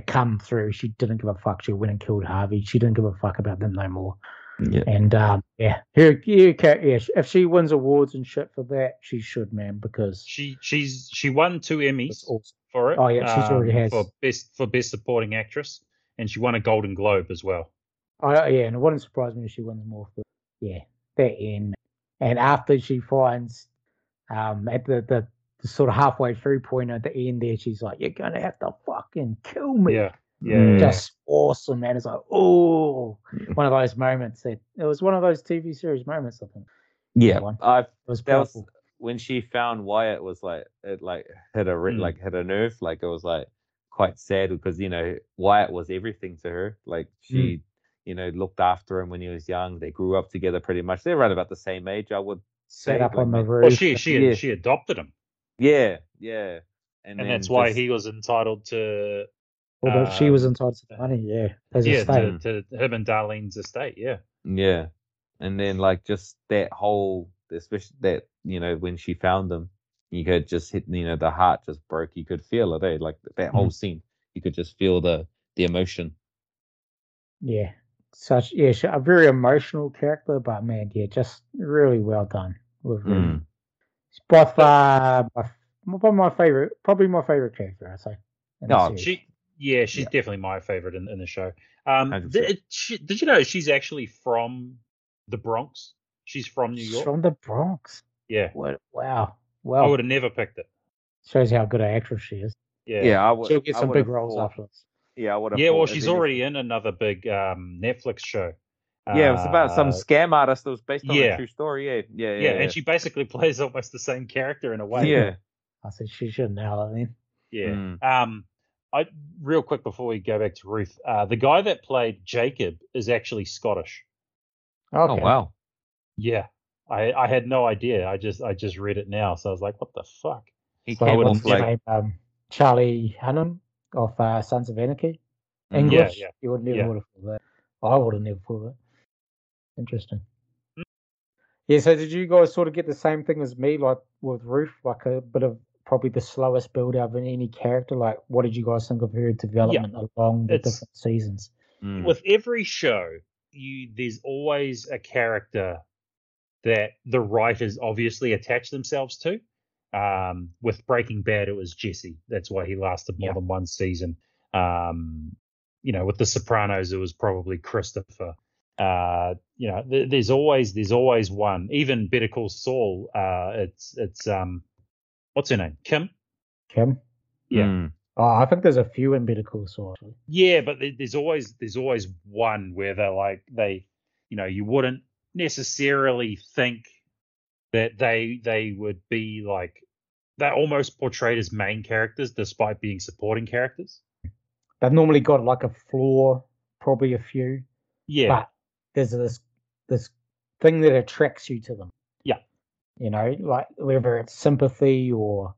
come through. She didn't give a fuck. She went and killed Harvey. She didn't give a fuck about them no more. Yeah. And um, yeah, her, yeah, yeah, if she wins awards and shit for that, she should, man, because She she's she won two Emmys awesome. for it. Oh, yeah, she's already has. for best for best supporting actress, and she won a Golden Globe as well. I, yeah, and it wouldn't surprise me if she wins more for yeah that end. And after she finds, um, at the, the the sort of halfway through point at the end there, she's like, "You're gonna have to fucking kill me." Yeah, yeah, Mm. yeah. just awesome, man. It's like, oh, one of those moments that it was one of those TV series moments. I think Yeah. I it was that was powerful. when she found Wyatt was like it like hit a re- Mm. like hit a nerve like it was like quite sad because you know Wyatt was everything to her like she you know looked after him when he was young they grew up together pretty much they're right about the same age I would set up like, on the ma- roof. Well, she she Yeah. she adopted him, yeah yeah and, and, that's why just- he was entitled to Well, Although she was um, entitled to the money, yeah, as a yeah state. to, to him and Darlene's estate. Yeah, yeah and then like just that whole especially that you know when she found him you could just hit you know the heart just broke you could feel it eh? like that whole scene you could just feel the the emotion Yeah, such yeah, a very emotional character, but man, yeah, just really well done with her. Mm. It's by far my, my, my favorite, probably my favorite character. I say. in the Oh, series. she yeah she's Yeah. definitely my favorite in, in the show. Um, 100%. did, she, did you know she's actually from the Bronx? She's from New She's York. from the Bronx. Yeah, What? Wow. Wow. I would have never picked it. shows how good an actress she is. Yeah, yeah, I would She'll get I some would've big roles thought- afterwards. Yeah, I would have. yeah. Well, she's already in another big um, Netflix show. Yeah, it was about some Uh, scam artist that was based on yeah. a true story. Yeah, yeah, yeah, yeah. and she basically plays almost the same character in a way. yeah. I said she should nail it then. Yeah. Mm. Um, I real quick before we go back to Ruth, uh, the guy that played Jacob is actually Scottish. Okay. Oh wow. Yeah, I I had no idea. I just I just read it now, so I was like, what the fuck? He So came would've off like name? Um, Charlie Hunnam of uh, Sons of Anarchy. Mm. English. yeah. You would never Yeah. would have thought that. I would have never thought that. Interesting. Mm. Yeah, so did you guys sort of get the same thing as me, like with Ruth, like a bit of probably the slowest build up in any character? Like, what did you guys think of her development along the different seasons? Mm. With every show, you there's always a character that the writers obviously attach themselves to. Um, with Breaking Bad, it was Jesse. That's why he lasted more Yeah. than one season. Um, you know, with The Sopranos, it was probably Christopher. Uh, you know, th- there's always there's always one. Even Better Call Saul, uh, it's it's um, what's her name? Kim. Kim? yeah. Mm. Oh, I think there's a few in Better Call Saul. Actually. Yeah, but there- there's always there's always one where they're like they, you know, you wouldn't necessarily think that they they would be like they're almost portrayed as main characters despite being supporting characters. They've normally got like a flaw, probably a few, Yeah, but there's this this thing that attracts you to them. Yeah. You know, like whether it's sympathy or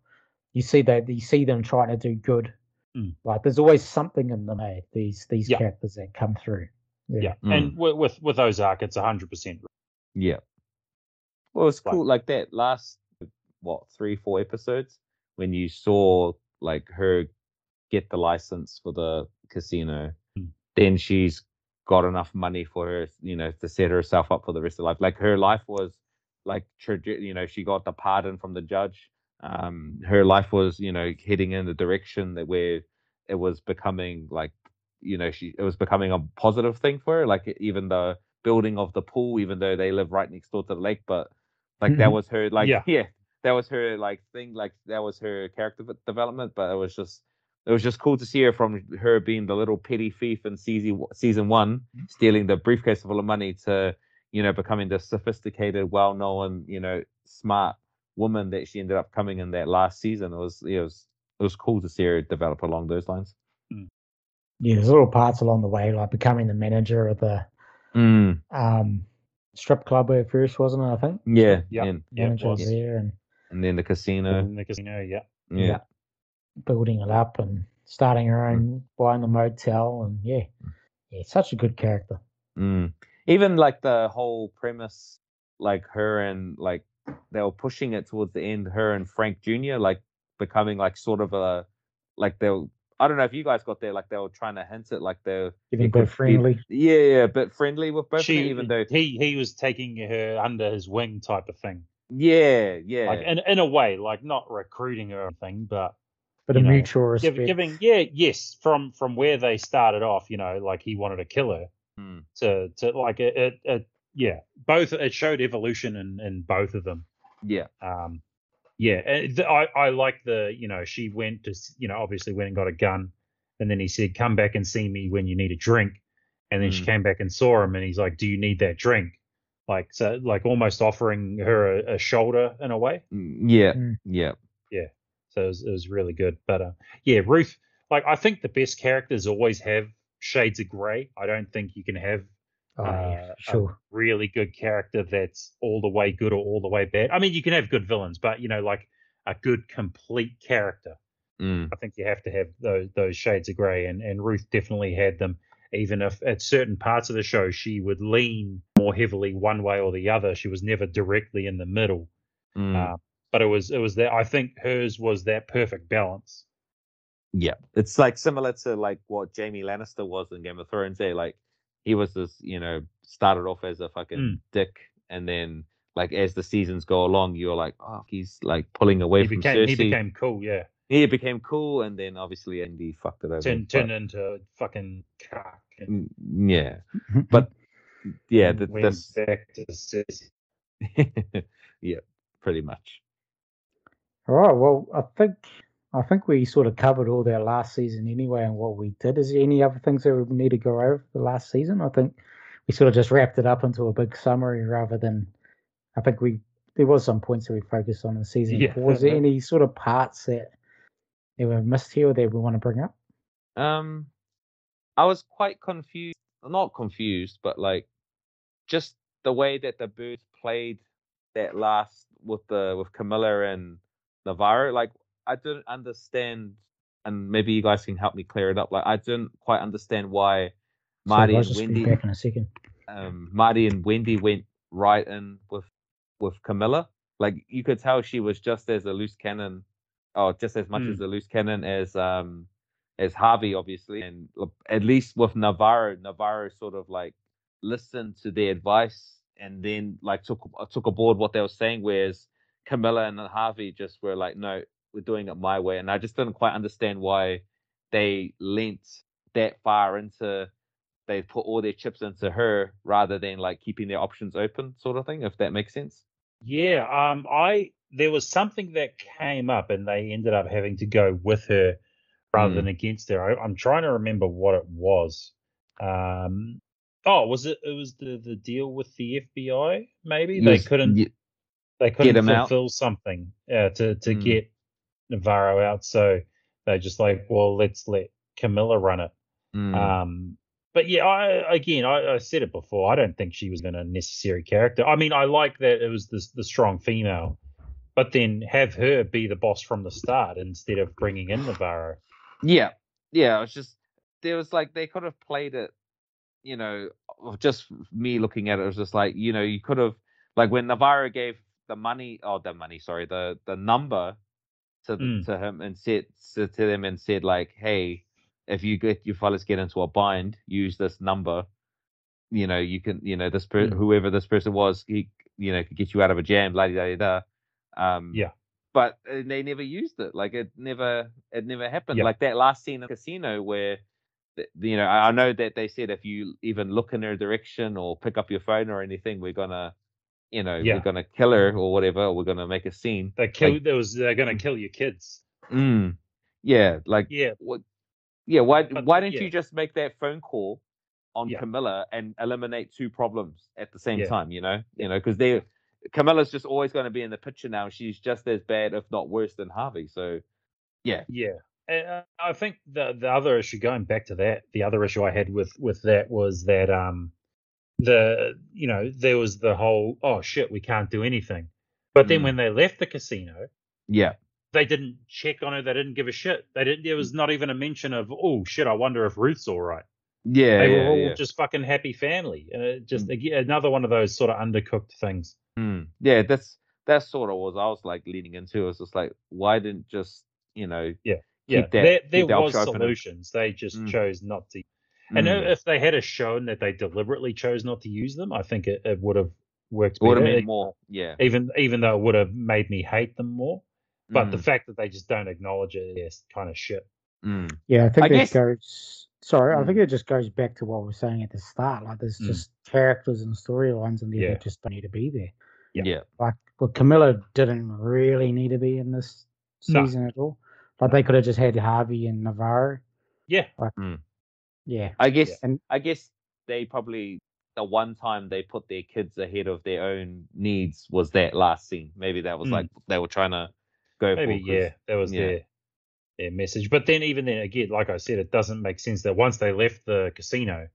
you see that you see them trying to do good. Mm. Like there's always something in them, eh? These these Yeah. characters that come through. yeah, Mm. and with, with with Ozark, it's hundred percent. Yeah. Well, it's Like- cool. Like that last what three, four episodes when you saw like her get the license for the casino, Mm. then she's got enough money for her, you know, to set herself up for the rest of life. Like her life was like, you know, she got the pardon from the judge. Um, her life was, you know, heading in the direction that where it was becoming like you know she it was becoming a positive thing for her. Like even the building of the pool, even though they live right next door to the lake, but like that Mhm. was her like Yeah. yeah. that was her like thing like that was her character development. But it was just it was just cool to see her from her being the little petty thief in season season one, stealing the briefcase full of money to you know becoming the sophisticated, well known, you know, smart woman that she ended up coming in that last season. It was it was it was cool to see her develop along those lines. Yeah, there's little parts along the way, like becoming the manager of the Mm, um, strip club at first, wasn't it? I think yeah, Yeah. and Yeah, manager was. there and and then the casino. in the casino. Yeah. Yeah. yeah. Building it up and starting her own, buying the motel, and yeah, yeah, such a good character. Mm. Even like the whole premise, like her and like they were pushing it towards the end, her and Frank Jr. like becoming like sort of a like they were I don't know if you guys got there, like they were trying to hint it like they're Getting it a bit be- friendly. yeah, yeah, a bit friendly with both of them, She, even though he he was taking her under his wing type of thing. yeah, yeah. Like in in a way, like not recruiting her or anything, but Bit you of know, mutual give, respect. giving yeah, yes, from from where they started off, you know, like he wanted to kill her Mm. to to like it, it, it yeah, both it showed evolution in in both of them. yeah. Um, yeah, and th- I I like the you know she went to you know obviously went and got a gun, and then he said come back and see me when you need a drink, and then she Mm. came back and saw him, and he's like, do you need that drink? Like so like almost offering her a, a shoulder in a way. Mm, Yeah, Mm. yeah. So it was, it was really good. But uh, yeah, Ruth, like I think the best characters always have shades of grey. I don't think you can have oh, uh, yeah, a really good character that's all the way good or all the way bad. I mean, you can have good villains, but you know, like a good complete character. Mm. I think you have to have those those shades of grey, and and Ruth definitely had them. Even if at certain parts of the show she would lean more heavily one way or the other, she was never directly in the middle. Mm. Uh, but it was it was that I think hers was that perfect balance. Yeah, it's like similar to like what Jaime Lannister was in Game of Thrones. There, like he was this, you know, started off as a fucking Mm. dick, and then like as the seasons go along, you're like, oh, he's like pulling away He from became Cersei. he became cool, yeah. He became cool, and then obviously Andy fucked it over. Turned but- turned into a fucking cock. And Mm, yeah, but yeah, the, th- went this, back to Cersei. yeah, pretty much. All right. Well, I think I think we sort of covered all their last season anyway, and what we did. Is there any other things that we need to go over for the last season? I think we sort of just wrapped it up into a big summary rather than. I think we there was some points that we focused on in season Yeah. four. Was there any sort of parts that that were missed here or that we want to bring up? Um, I was quite confused. Not confused, but like just the way that the Byrdes played that last with the with Camilla and Navarro. Like I didn't understand, and maybe you guys can help me clear it up. Like I didn't quite understand why Marty guys, and Wendy, back in a second. um, Marty and Wendy went right in with with Camilla. Like you could tell she was just as a loose cannon, or just as much Mm. as a loose cannon as um as Harvey, obviously. And at least with Navarro, Navarro sort of like listened to their advice and then like took took aboard what they were saying. Whereas Camilla and Harvey just were like, no, we're doing it my way. And I just didn't quite understand why they lent that far into they put all their chips into her rather than like keeping their options open, sort of thing. If that makes sense. Yeah, um, I there was something that came up, and they ended up having to go with her rather Mm. than against her. I, I'm trying to remember what it was. Um, oh, was it? It was the the deal with the FBI. Maybe they couldn't ye- they couldn't him out. fulfill something uh, to to Mm. get Navarro out, so they just like, well, let's let Camilla run it. Mm, Um, but yeah, I again, I, I said it before. I don't think she was going to a necessary character. I mean, I like that it was the the strong female, but then have her be the boss from the start instead of bringing in Navarro. yeah, yeah. It was just there was like they could have played it, you know. Just me looking at it, it was just like you know you could have like when Navarro gave the money, oh the money, sorry, the the number to the, Mm. to him and said to, to them and said like, hey, if you get you fellas get into a bind, use this number. You know, you can, you know, this per- Mm. whoever this person was, he, you know, could get you out of a jam, la da da da. Um, Yeah. But uh, they never used it. Like it never, it never happened. Yeah. Like that last scene in the casino where th- you know, I I know that they said if you even look in her direction or pick up your phone or anything, we're gonna, you know, Yeah. we're gonna kill her or whatever, or we're gonna make a scene. They kill. there was they're gonna kill your kids. Mm, yeah, like Yeah, what? Yeah, why But, why didn't yeah. you just make that phone call on Yeah. Camilla and eliminate two problems at the same time? You know, you know, because they Camilla's just always going to be in the picture now. She's just as bad, if not worse, than Harvey. So, yeah, Yeah, and I think the the other issue, going back to that, the other issue I had with with that was that um the you know there was the whole oh shit we can't do anything, but then Mm. when they left the casino, yeah, they didn't check on her. They didn't give a shit. They didn't. There was not even a mention of oh shit. I wonder if Ruth's all right. yeah, They yeah, were all yeah. just fucking happy family, and it just again, another one of those sort of undercooked things. Mm, yeah, that's that's sort of was I was like leaning into. It was just like, why didn't just you know, Yeah, Keep that- there, there was and- solutions. They just Mm. chose not to. And mm, if they had a shown that they deliberately chose not to use them, I think it, it would have worked it would have better. been more. Yeah, Even even though it would have made me hate them more. But the Mm, fact that they just don't acknowledge it is kind of shit. mm, Yeah, I think I that guess- goes. Sorry, I Mm. think it just goes back to what we are saying at the start. Like, there's Mm. just characters and storylines in there Yeah. that just don't need to be there. Yeah. yeah, Like, well, Camilla didn't really need to be in this No. season at all. Like, they could have just had Harvey and Navarro. Yeah. Yeah, I guess Yeah. And- I guess they probably the one time they put their kids ahead of their own needs was that last scene. Maybe that was Mm. like they were trying to go Maybe yeah, that was yeah. their their message. But then even then again, like I said, it doesn't make sense that once they left the casino,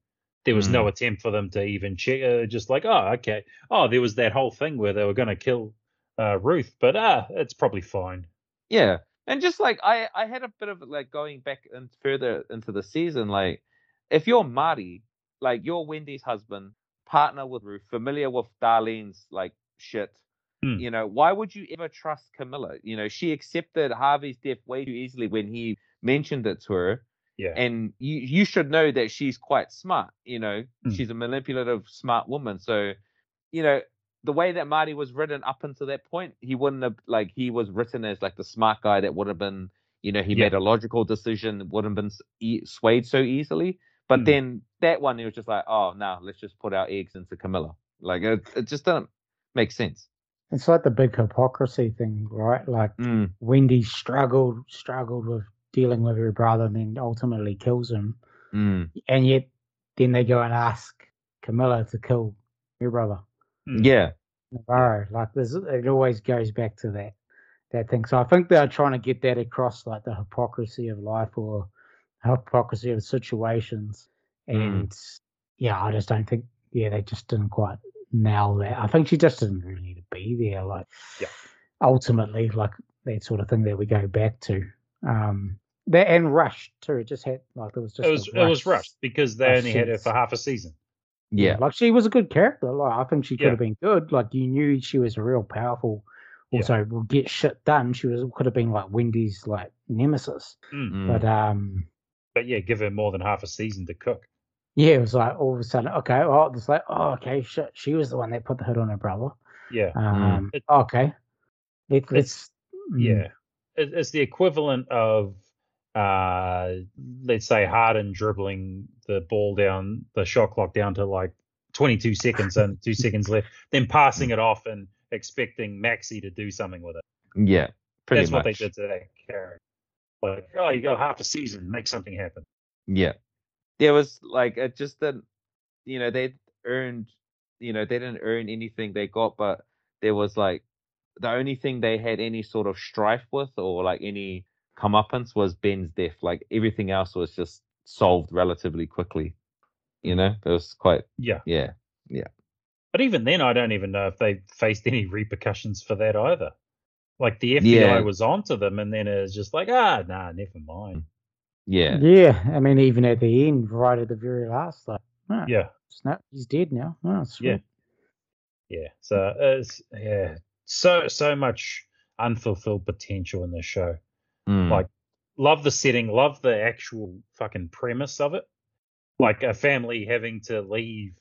there was Mm. no attempt for them to even check. Uh, just like oh okay, oh there was that whole thing where they were going to kill uh, Ruth, but ah, it's probably fine. Yeah, and just like I, I had a bit of like going back and further into the season. Like, if you're Marty, like you're Wendy's husband, partner with Ruth, familiar with Darlene's like shit. Hmm. You know, why would you ever trust Camilla? You know, she accepted Harvey's death way too easily when he mentioned it to her. Yeah. and you you should know that she's quite smart. You know, Mm. she's a manipulative, smart woman. So, you know, the way that Marty was written up until that point, he wouldn't have like he was written as like the smart guy that would have been, you know, he Yeah. made a logical decision, wouldn't have been e- swayed so easily. But Mm. then that one, he was just like, oh, no, let's just put our eggs into Camilla. Like it, it just doesn't make sense. it's like the big hypocrisy thing, right? Like, Mm, Wendy struggled, struggled with dealing with her brother and then ultimately kills him. mm. And yet, then they go and ask Camilla to kill her brother. Mm. Yeah, Navarro. Like this, it always goes back to that that thing. So I think they're trying to get that across, like the hypocrisy of life or hypocrisy of situations. Mm. And yeah, I just don't think. Yeah, they just didn't quite nail that. I think she just didn't really need to be there. Like, Yeah. ultimately, like that sort of thing that we go back to. Um, that and rushed too. It just had like it was just it was a it was rushed because they rush only had her for half a season. yeah, like she was a good character. Like I think she could Yeah. have been good. Like you knew she was a real powerful. Yeah. Also, will get shit done. She was could have been like Wendy's like nemesis. Mm. Mm. But um, But yeah, give her more than half a season to cook. yeah, it was like all of a sudden, okay, well, it's like, oh, okay, shit, she was the one that put the hood on her brother. Yeah, Um, It- okay, Let, let's mm, yeah. It, it's the equivalent of uh let's say Harden dribbling the ball down the shot clock down to like 22 seconds and two seconds left, then passing it off and expecting Maxey to do something with it. yeah. Pretty That's much. what they did to that character. Like, oh, you got half a season, make something happen. Yeah. There was like it just didn't you know, they earned you know, they didn't earn anything they got, but there was like the only thing they had any sort of strife with or like any comeuppance was Ben's death. Like everything else was just solved relatively quickly. You know? It was quite Yeah. Yeah. yeah. But even then, I don't even know if they faced any repercussions for that either. Like the FBI Yeah. was onto them, and then it was just like, ah, nah, never mind. Yeah. yeah. I mean, even at the end, right at the very last, like, oh, Yeah, snap, he's dead now. Oh, sweet. Yeah. yeah. So it's yeah, so so much unfulfilled potential in this show. Mm. Like, love the setting, love the actual fucking premise of it. Like a family having to leave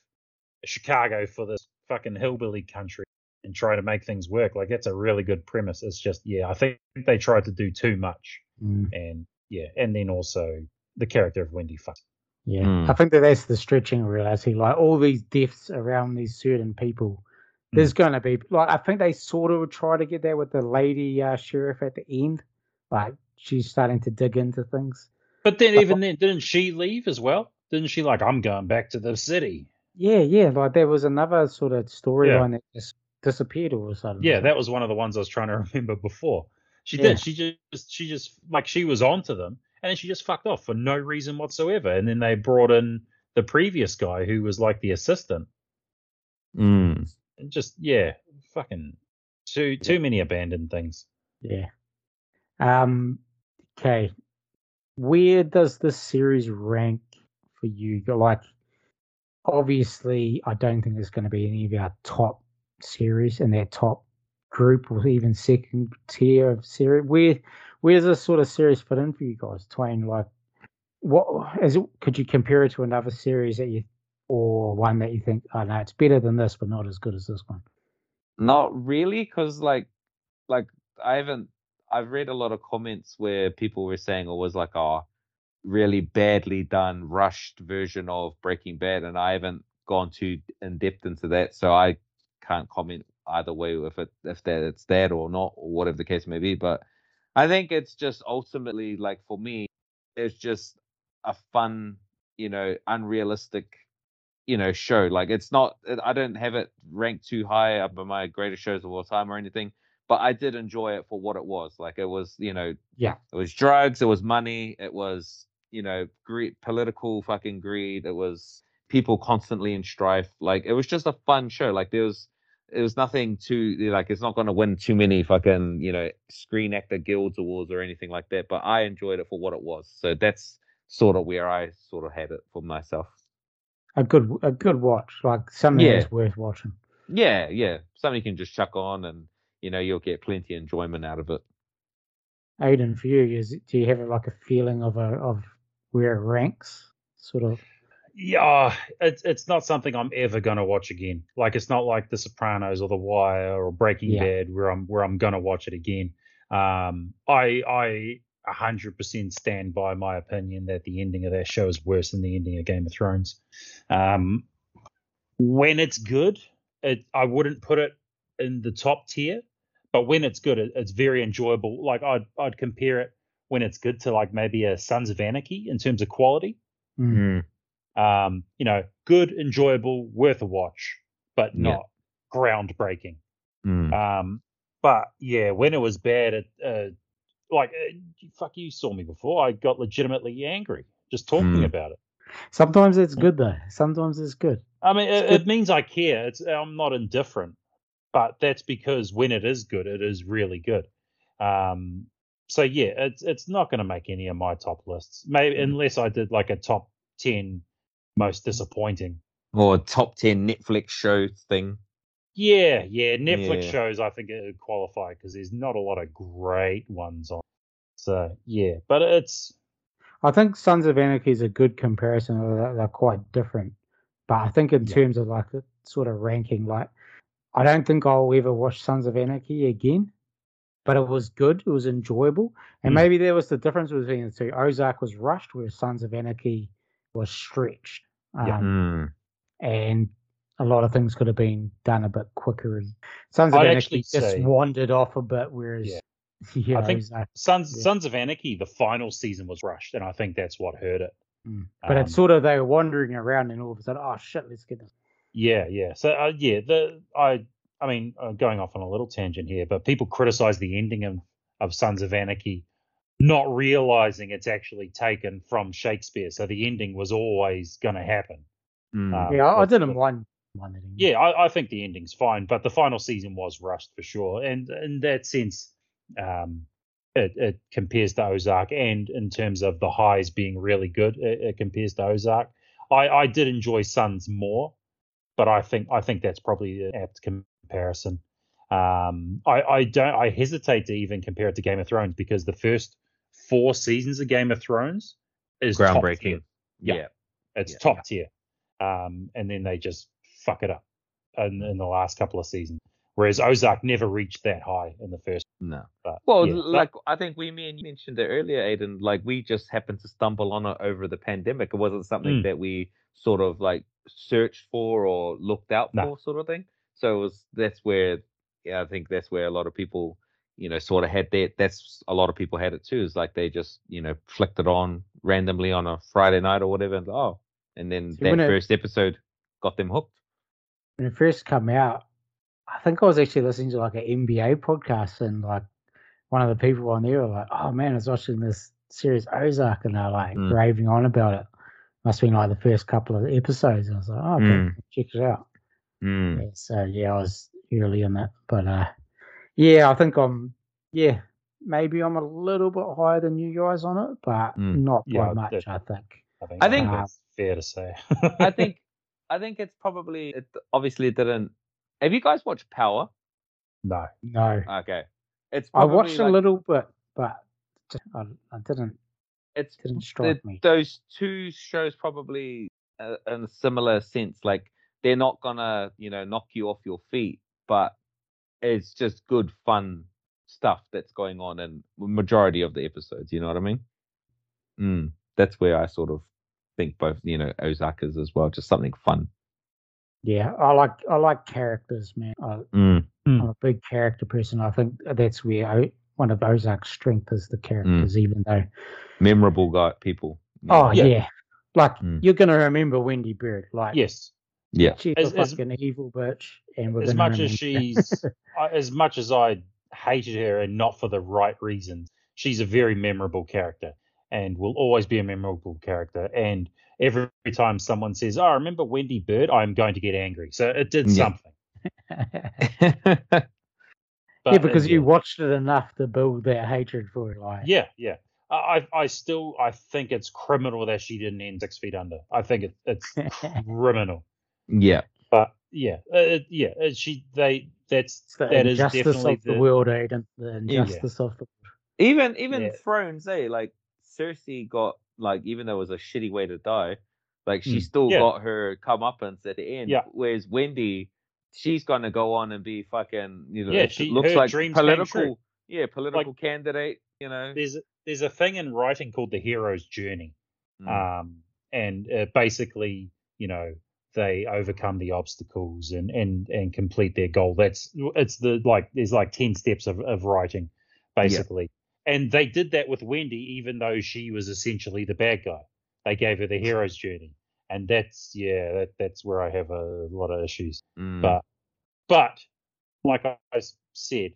Chicago for this fucking hillbilly country and try to make things work. Like that's a really good premise. It's just yeah, I think they tried to do too much. Mm. and yeah, and then also the character of Wendy. Fuck. Yeah, Mm. I think that that's the stretching reality. Like all these deaths around these certain people, there's going to be like I think they sort of try to get there with the lady uh, sheriff at the end. Like she's starting to dig into things. But then, even then, didn't she leave as well? Didn't she like, I'm going back to the city? Yeah, yeah. Like there was another sort of storyline that just disappeared all of a sudden. Yeah, that was one of the ones I was trying to remember before. She Yeah. did. She just, she just like she was onto them, and then she just fucked off for no reason whatsoever. And then they brought in the previous guy who was like the assistant. Mm. And just yeah, fucking too too many abandoned things. Yeah. Um. Okay. Where does this series rank for you? You're Like, obviously, I don't think there's going to be any of our top series and that top group or even second tier of series. Where where does this sort of series fit in for you guys, Twain? Like, what is it? Could you compare it to another series that you or one that you think, oh no, it's better than this, but not as good as this one? Not really, because like, like I haven't. I've read a lot of comments where people were saying it was like a really badly done, rushed version of Breaking Bad, and I haven't gone too in depth into that, so I can't comment either way if it if that it's that or not or whatever the case may be. But I think it's just ultimately like for me, it's just a fun, you know, unrealistic you know show like it's not i don't have it ranked too high up on my greatest shows of all time or anything but i did enjoy it for what it was like it was you know Yeah. it was drugs it was money it was you know greed political fucking greed it was people constantly in strife like it was just a fun show like there was it was nothing too like it's not going to win too many fucking you know screen actor guilds awards or anything like that but i enjoyed it for what it was so that's sort of where i sort of had it for myself A good a good watch, like something Yeah. that's worth watching. Yeah, yeah. Something you can just chuck on and you know, you'll get plenty of enjoyment out of it. Aiden, for you, is do you have like a feeling of a of where it ranks? Sort of. Yeah, it's it's not something I'm ever gonna watch again. Like it's not like The Sopranos or The Wire or Breaking Yeah. Bad where I'm where I'm gonna watch it again. Um, I I a hundred percent stand by my opinion that the ending of that show is worse than the ending of Game of Thrones. Um, when it's good, it I wouldn't put it in the top tier, but when it's good, it, it's very enjoyable. Like I'd I'd compare it when it's good to like maybe a Sons of Anarchy in terms of quality Mm. Um, you know, good, enjoyable, worth a watch, but Yeah. not groundbreaking. Mm. Um, but yeah, when it was bad, it, uh, like, uh, fuck, you saw me before. I got legitimately angry just talking Mm. about it. Sometimes it's good though. Sometimes it's good. I mean, it, good. it means I care. It's I'm not indifferent, but that's because when it is good, it is really good. Um, so yeah, it's it's not going to make any of my top lists, maybe Mm. unless I did like a top ten most disappointing. Or top ten Netflix show thing. Yeah, yeah. Netflix Yeah. shows I think it would qualify because there's not a lot of great ones on. So yeah, but it's I think Sons of Anarchy is a good comparison. They're, they're quite different, but I think in Yeah. terms of like a sort of ranking, like I don't think I'll ever watch Sons of Anarchy again. But it was good. It was enjoyable, and Mm. maybe there was the difference between the two. Ozark was rushed, whereas Sons of Anarchy was stretched. Yeah. Um, Mm. and a lot of things could have been done a bit quicker. And Sons of I'd Anarchy actually just say- wandered off a bit, whereas Yeah. yeah, I think- Ozark- Sons Yeah. Sons of Anarchy. The final season was rushed, and I think that's what hurt it. mm. but Um, it's sort of they were wandering around, and all of a sudden, oh shit, let's get this. Yeah, yeah. So uh, yeah, the I I mean uh, going off on a little tangent here, but people criticize the ending of of Sons of Anarchy, not realizing it's actually taken from Shakespeare. So the ending was always going to happen. Mm. Uh, Yeah, I, I didn't mind mind. Yeah, I, I think the ending's fine, but the final season was rushed for sure, and in that sense, um, it, it compares to Ozark, and in terms of the highs being really good, it, it compares to Ozark. I, I did enjoy Sons more, but I think I think that's probably an apt comparison. Um, I, I don't I hesitate to even compare it to Game of Thrones because the first four seasons of Game of Thrones is top tier. Groundbreaking. Yeah. Yeah. It's Yeah. top tier. Um, and then they just fuck it up in, in the last couple of seasons. Whereas Ozark never reached that high in the first. No. But, Well, yeah, l- like I think we me and you mentioned it earlier, Aiden. Like we just happened to stumble on it over the pandemic. It wasn't something Mm. that we sort of like searched for or looked out No. for, sort of thing. So it was that's where yeah, I think that's where a lot of people, you know, sort of had that. That's a lot of people had it too. Is like they just you know flicked it on randomly on a Friday night or whatever, and oh, and then See, that when it- first episode got them hooked. when it first come out, I think I was actually listening to like an NBA podcast, and like one of the people on there were like, "Oh man, I was watching this series Ozark," and they're like Mm. raving on about it. Must have been like the first couple of episodes. And I was like, "Oh, okay, Mm. check it out." Mm. Yeah, so yeah, I was early in that, but uh, yeah, I think I'm yeah maybe I'm a little bit higher than you guys on it, but Mm. not Yeah, by much. that- I think. I think, I think- that's fair to say. I think I think it's probably it obviously didn't. Have you guys watched Power? no. No, Okay, it's I probably watched a little bit, but I, I didn't It's didn't strike the- me. those two shows probably uh, in a similar sense. Like they're not gonna you know knock you off your feet, but it's just good fun stuff that's going on in majority of the episodes. You know what I mean? Mm, that's where I sort of think both you know Ozark is as well, just something fun. Yeah, I like I like characters, man. I, Mm, I'm a big character person. I think that's where O- one of Ozark's strength is the characters, even though. memorable guy people. Oh Yeah. yeah, like Mm. you're gonna remember Wendy Byrde. Like Yes. yeah. she's As- a as- fucking evil bitch, and we're as much as she's as much as I hated her and not for the right reasons, she's a very memorable character and will always be a memorable character. And every time someone says, "Oh, remember Wendy Byrde," I'm going to get angry. So it did Yeah. something. yeah, because uh, you yeah. watched it enough to build that hatred for her. Like, Yeah, yeah. I I I still I think it's criminal that she didn't end Six Feet Under. I think it, it's criminal. yeah. But yeah, uh, yeah. uh, She they that's it's the that is injustice definitely of the, world, Aiden. The injustice of the world. Even even Yeah. Thrones, eh? Like Cersei got like even though it was a shitty way to die, like she Mm. still Yeah. got her comeuppance at the end. Yeah. Whereas Wendy, she's gonna go on and be fucking you know Yeah, she- looks like dreams came political yeah, political candidate, you know. there's there's a thing in writing called the hero's journey. Mm. um, and uh, basically, you know, they overcome the obstacles and and and complete their goal. That's it's the like there's like ten steps of of writing, basically, and they did that with Wendy, even though she was essentially the bad guy. They gave her the hero's journey, and that's yeah, that that's where I have a lot of issues. Mm. But but like I said,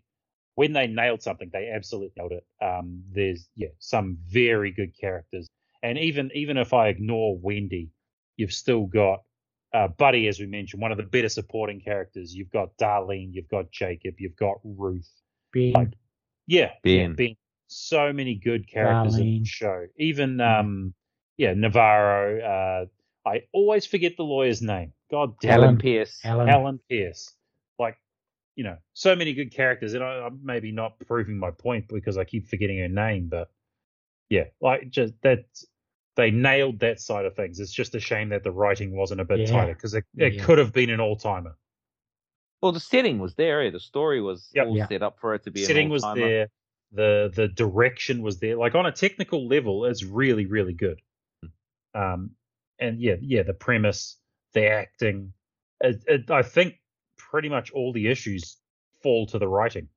when they nailed something, they absolutely nailed it. Um, there's yeah some very good characters, and even even if I ignore Wendy, you've still got uh, Buddy, as we mentioned, one of the better supporting characters. You've got Darlene, you've got Jacob, you've got Ruth. being Like, Yeah, yeah, Ben. Ben. So many good characters in the show. Even Mm. um, yeah, Navarro. Uh, I always forget the lawyer's name. God damn Helen Helen- Pierce. Helen. Alan Pierce. Like, you know, so many good characters, and I, I'm maybe not proving my point because I keep forgetting her name, but yeah, like just that they nailed that side of things. It's just a shame that the writing wasn't a bit Yeah. tighter because it, it Yeah. could have been an all timer. Well, the setting was there. Eh? The story was Yep. all Yeah. set up for it to be. Setting an was all-timer. there, the the direction was there. Like on a technical level, it's really really good. Um, and yeah, yeah, the premise, the acting, it, it, I think pretty much all the issues fall to the writing.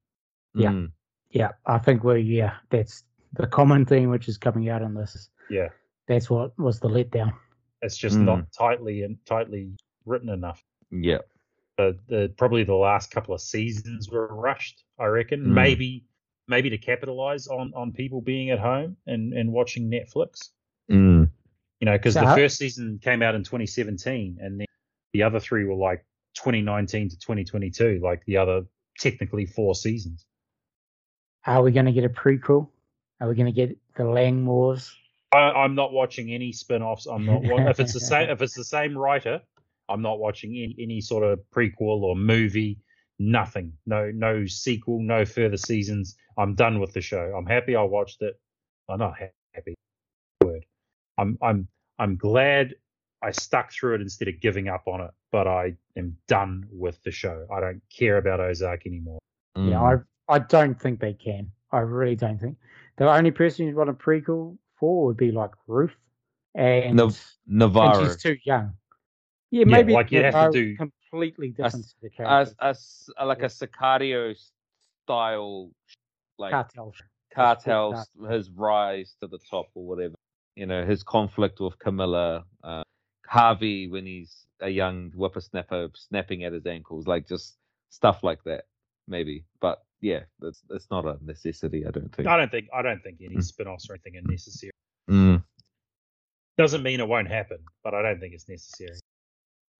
Yeah. Mm. yeah, I think we yeah that's the common theme which is coming out in this. Yeah. That's what was the letdown. It's just Mm. not tightly and tightly written enough. Yeah. But the, probably the last couple of seasons were rushed. I reckon Mm. maybe maybe to capitalize on on people being at home and and watching Netflix. Mm. You know, because So the first season came out in 2017, and then the other three were like 2019 to 2022, like the other technically four seasons. Are we going to get a prequel? Are we going to get the Langmores? I, I'm not watching any spin-offs. I'm not if it's the same if it's the same writer. I'm not watching any, any sort of prequel or movie. Nothing. No no sequel. No further seasons. I'm done with the show. I'm happy I watched it. I'm not happy. Word. I'm I'm I'm glad I stuck through it instead of giving up on it but I am done with the show. I don't care about Ozark anymore. Mm. Yeah, I I don't think they can. I really don't think. The only person who'd want a prequel for would be like Ruth, and, Nav- and Navarro. she's too young. Yeah, maybe like you have to Navarro do- completely different to the a, character. a s- like a Sicario style, like cartel. cartel, cartel. his rise to the top or whatever. You know, his conflict with Camilla, uh, Harvey when he's a young whippersnapper snapping at his ankles, like just stuff like that, maybe. But yeah, it's it's not a necessity, I don't think. I don't think I don't think any Mm. spin-offs or anything are necessary. Mm. Doesn't mean it won't happen, but I don't think it's necessary.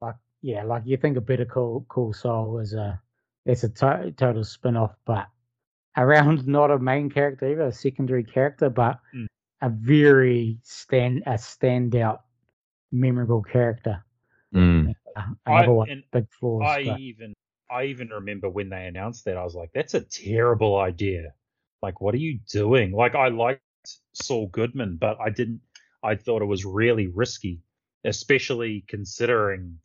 like yeah, like you think a bit of Cool Call Saul is a it's a to- total spin off, but around not a main character either, a secondary character, but Mm. a very stand a standout, memorable character. Mm. Uh, I- Another one, and big flaws. I but- even I even remember when they announced that I was like, "That's a terrible idea." Like, what are you doing? Like, I liked Saul Goodman, but I didn't. I thought it was really risky, especially considering,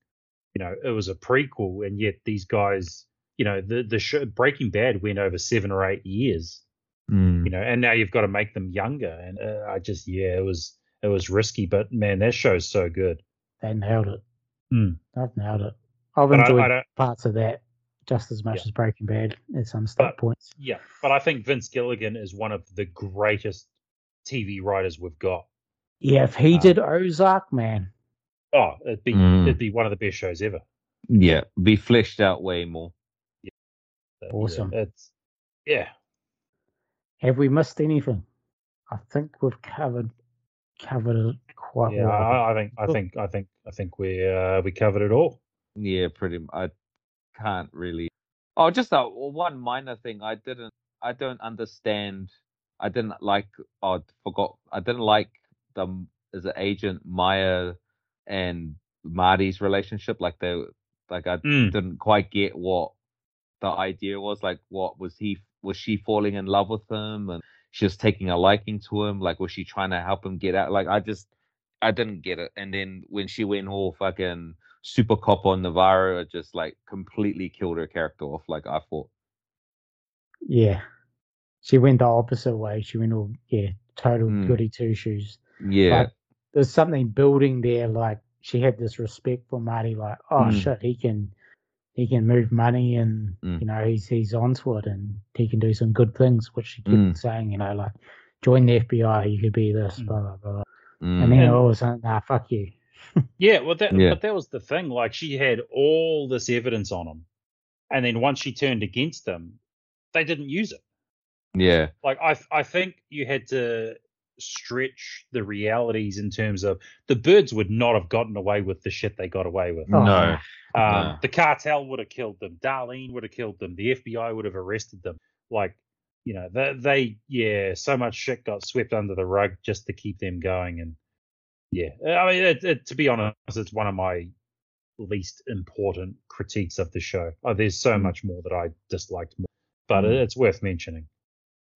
you know, it was a prequel, and yet these guys, you know, the the show Breaking Bad went over seven or eight years, Mm. you know, and now you've got to make them younger, and uh, I just, yeah, it was it was risky, but man, that show's so good. they nailed it. Mm. They've nailed it. I've But I, enjoyed I don't. parts of that just as much Yeah. as Breaking Bad at some start But- points. Yeah, but I think Vince Gilligan is one of the greatest TV writers we've got. Yeah, if he Um, did Ozark, man, Oh, it'd be Mm. it'd be one of the best shows ever. Yeah, be fleshed out way more. So, yeah, Awesome. it's yeah. have we missed anything? I think we've covered covered it quite Yeah, well. I, I think I think I think I think we uh, we covered it all. Yeah, pretty. m- I can't really. Oh, just a one minor thing. I didn't. I don't understand. I didn't like. Oh, I forgot. I didn't like the as an agent Maya and Marty's relationship. Like they, like I Mm. didn't quite get what the idea was. Like, what was he? Was she falling in love with him and she was taking a liking to him? Like, was she trying to help him get out? Like, I just, I didn't get it. And then when she went all fucking super cop on Navarro, just like completely killed her character off. Like I thought. Yeah. She went the opposite way. She went all yeah, total Mm. goody two shoes. Yeah. But there's something building there, like she had this respect for Marty, like, oh Mm. shit, he can he can move money and Mm. you know, he's he's onto it and he can do some good things, which she kept Mm. saying, you know, like join the FBI, you could be this, Mm. blah blah blah. Mm. And then And- all of a sudden, nah, fuck you. Yeah, well, that Yeah. but that was the thing. Like she had all this evidence on him, and then once she turned against him, they didn't use it. yeah. Like I, I think you had to stretch the realities in terms of the Byrdes would not have gotten away with the shit they got away with. No. Um, No. The cartel would have killed them. Darlene would have killed them. The FBI would have arrested them. Like, you know, they, they, yeah, so much shit got swept under the rug just to keep them going. And yeah, I mean, it, it, to be honest, it's one of my least important critiques of the show. Oh, there's so Mm. much more that I disliked more, but Mm. it's worth mentioning.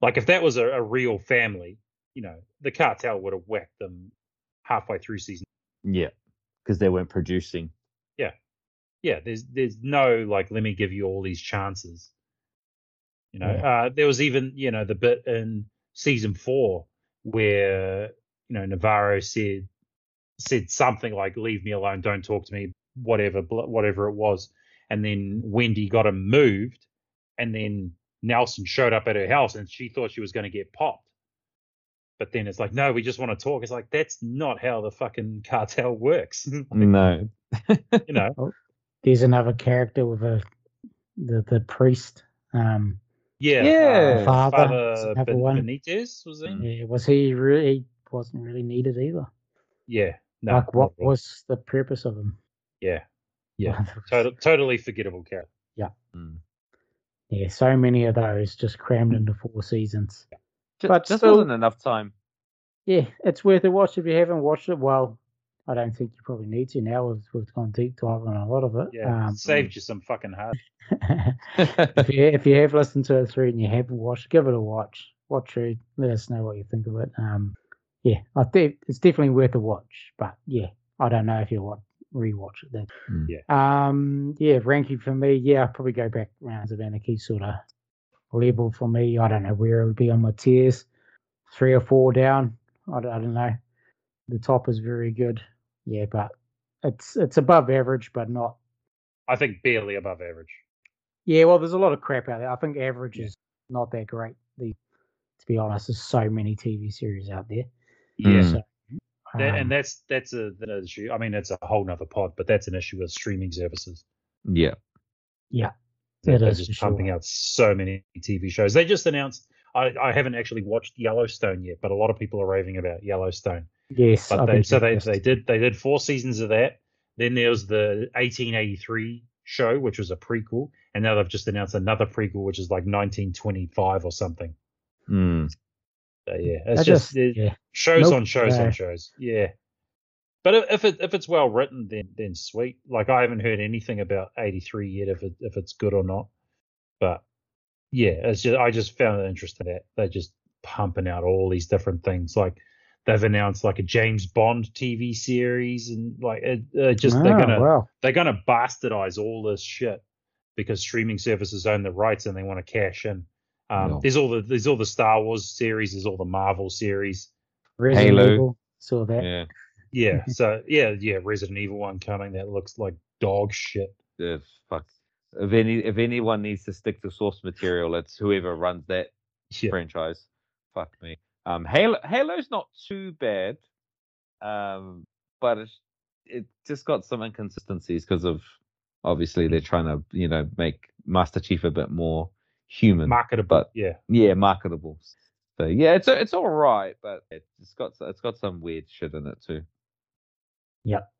Like, if that was a, a real family, you know, the cartel would have whacked them halfway through season Yeah. Because they weren't producing. yeah, yeah. there's there's no like let me give you all these chances. You know, Yeah. uh, there was even you know the bit in season four where you know Navarro said said something like "Leave me alone, don't talk to me," whatever whatever it was, and then Wendy got him moved, and then Nelson showed up at her house, and she thought she was going to get popped. But then it's like, no, we just want to talk. It's like that's not how the fucking cartel works. No. you know, There's another character with a the the priest. Um, Yeah. Yeah. uh, Father, Father Ben- Benitez was he? yeah, was he really wasn't really needed either? Yeah. No. like, what not was the purpose of him? Yeah. Yeah. Total, totally forgettable character. Mm. Yeah, so many of those just crammed into four seasons. Ju- But just still- wasn't enough time. Yeah, it's worth a watch if you haven't watched it. Well, I don't think you probably need to now. We've, we've gone deep dive on a lot of it. Yeah. Um, saved you some fucking hard. if you if you have listened to it through and you haven't watched, give it a watch. Watch it. Let us know what you think of it. Um, yeah, I think it's definitely worth a watch. But yeah, I don't know if you'll want rewatch it. Then. Mm. Yeah. Um. Yeah. Ranking for me. Yeah. I'd probably go back Sons of Anarchy sort of level for me. I don't know where it would be on my tiers. Three or four down. I don't, I don't know. The top is very good. Yeah, but it's it's above average, but not. I think barely above average. Yeah. Well, there's a lot of crap out there. I think average Yeah. is not that great. The to be honest, there's so many TV series out there. Yeah. Mm. So, That, um, and that's that's a an issue. I mean, that's a whole nother pod, but that's an issue with streaming services. Yeah. yeah, They're, they're is just pumping sure. out so many TV shows. They just announced. I, I haven't actually watched Yellowstone yet, but a lot of people are raving about Yellowstone. yes. But they, so they, they did they did four seasons of that. Then there was the 1883 show, which was a prequel, and now they've just announced another prequel, which is like 1925 or something. Mm. So yeah, it's just, just it- yeah. shows Nope, on shows on shows. Yeah. But if it if it's well written, then then sweet. Like I haven't heard anything about 83 yet, if it if it's good or not. But yeah, it's just I just found it interesting that they're just pumping out all these different things. Like they've announced like a James Bond TV series, and like it, uh, just they're Ah, gonna wow. they're gonna bastardize all this shit because streaming services own the rights and they want to cash in. Um, Yeah. There's all the there's all the Star Wars series, there's all the Marvel series. Resident Halo. Evil, Saw that. Yeah. Yeah, so yeah, yeah, Resident Evil one coming that looks like dog shit. Uh, fuck. If any if anyone needs to stick to source material, it's whoever runs that Yeah, franchise. Fuck me. Um, Halo Halo's not too bad, um, but it's, it just got some inconsistencies because of obviously they're trying to you know make Master Chief a bit more human, marketable. but yeah, yeah, marketable. So yeah, it's it's all right, but it's got it's got some weird shit in it too. Yep,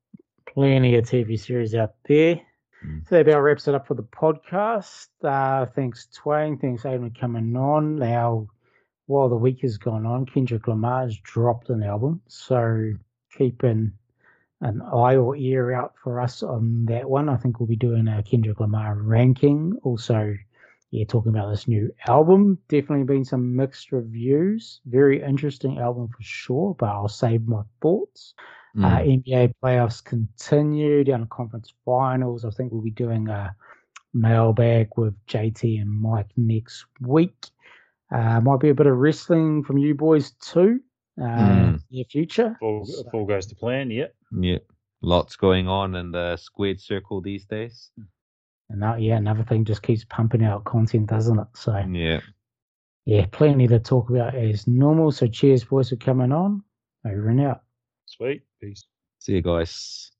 plenty of TV series out there. Mm. So that about wraps it up for the podcast. Uh, thanks, Twain. Thanks, Aidan, coming on. Now, while the week has gone on, Kendrick Lamar's dropped an album. So keep an, an eye or ear out for us on that one. I think we'll be doing a Kendrick Lamar ranking. Also, yeah, talking about this new album. Definitely been some mixed reviews. Very interesting album for sure, but I'll save my thoughts. Uh, Mm. NBA playoffs continue down to conference finals. I think we'll be doing a mailbag with JT and Mike next week. Uh, might be a bit of wrestling from you boys too, uh, Mm. near future. full So- full goes to plan. Yeah, Yeah, lots going on in the squared circle these days. And that, yeah, another thing just keeps pumping out content, doesn't it? So Yeah. yeah, plenty to talk about as normal. So cheers, boys, for coming on. Over and out. sweet, peace. See you guys.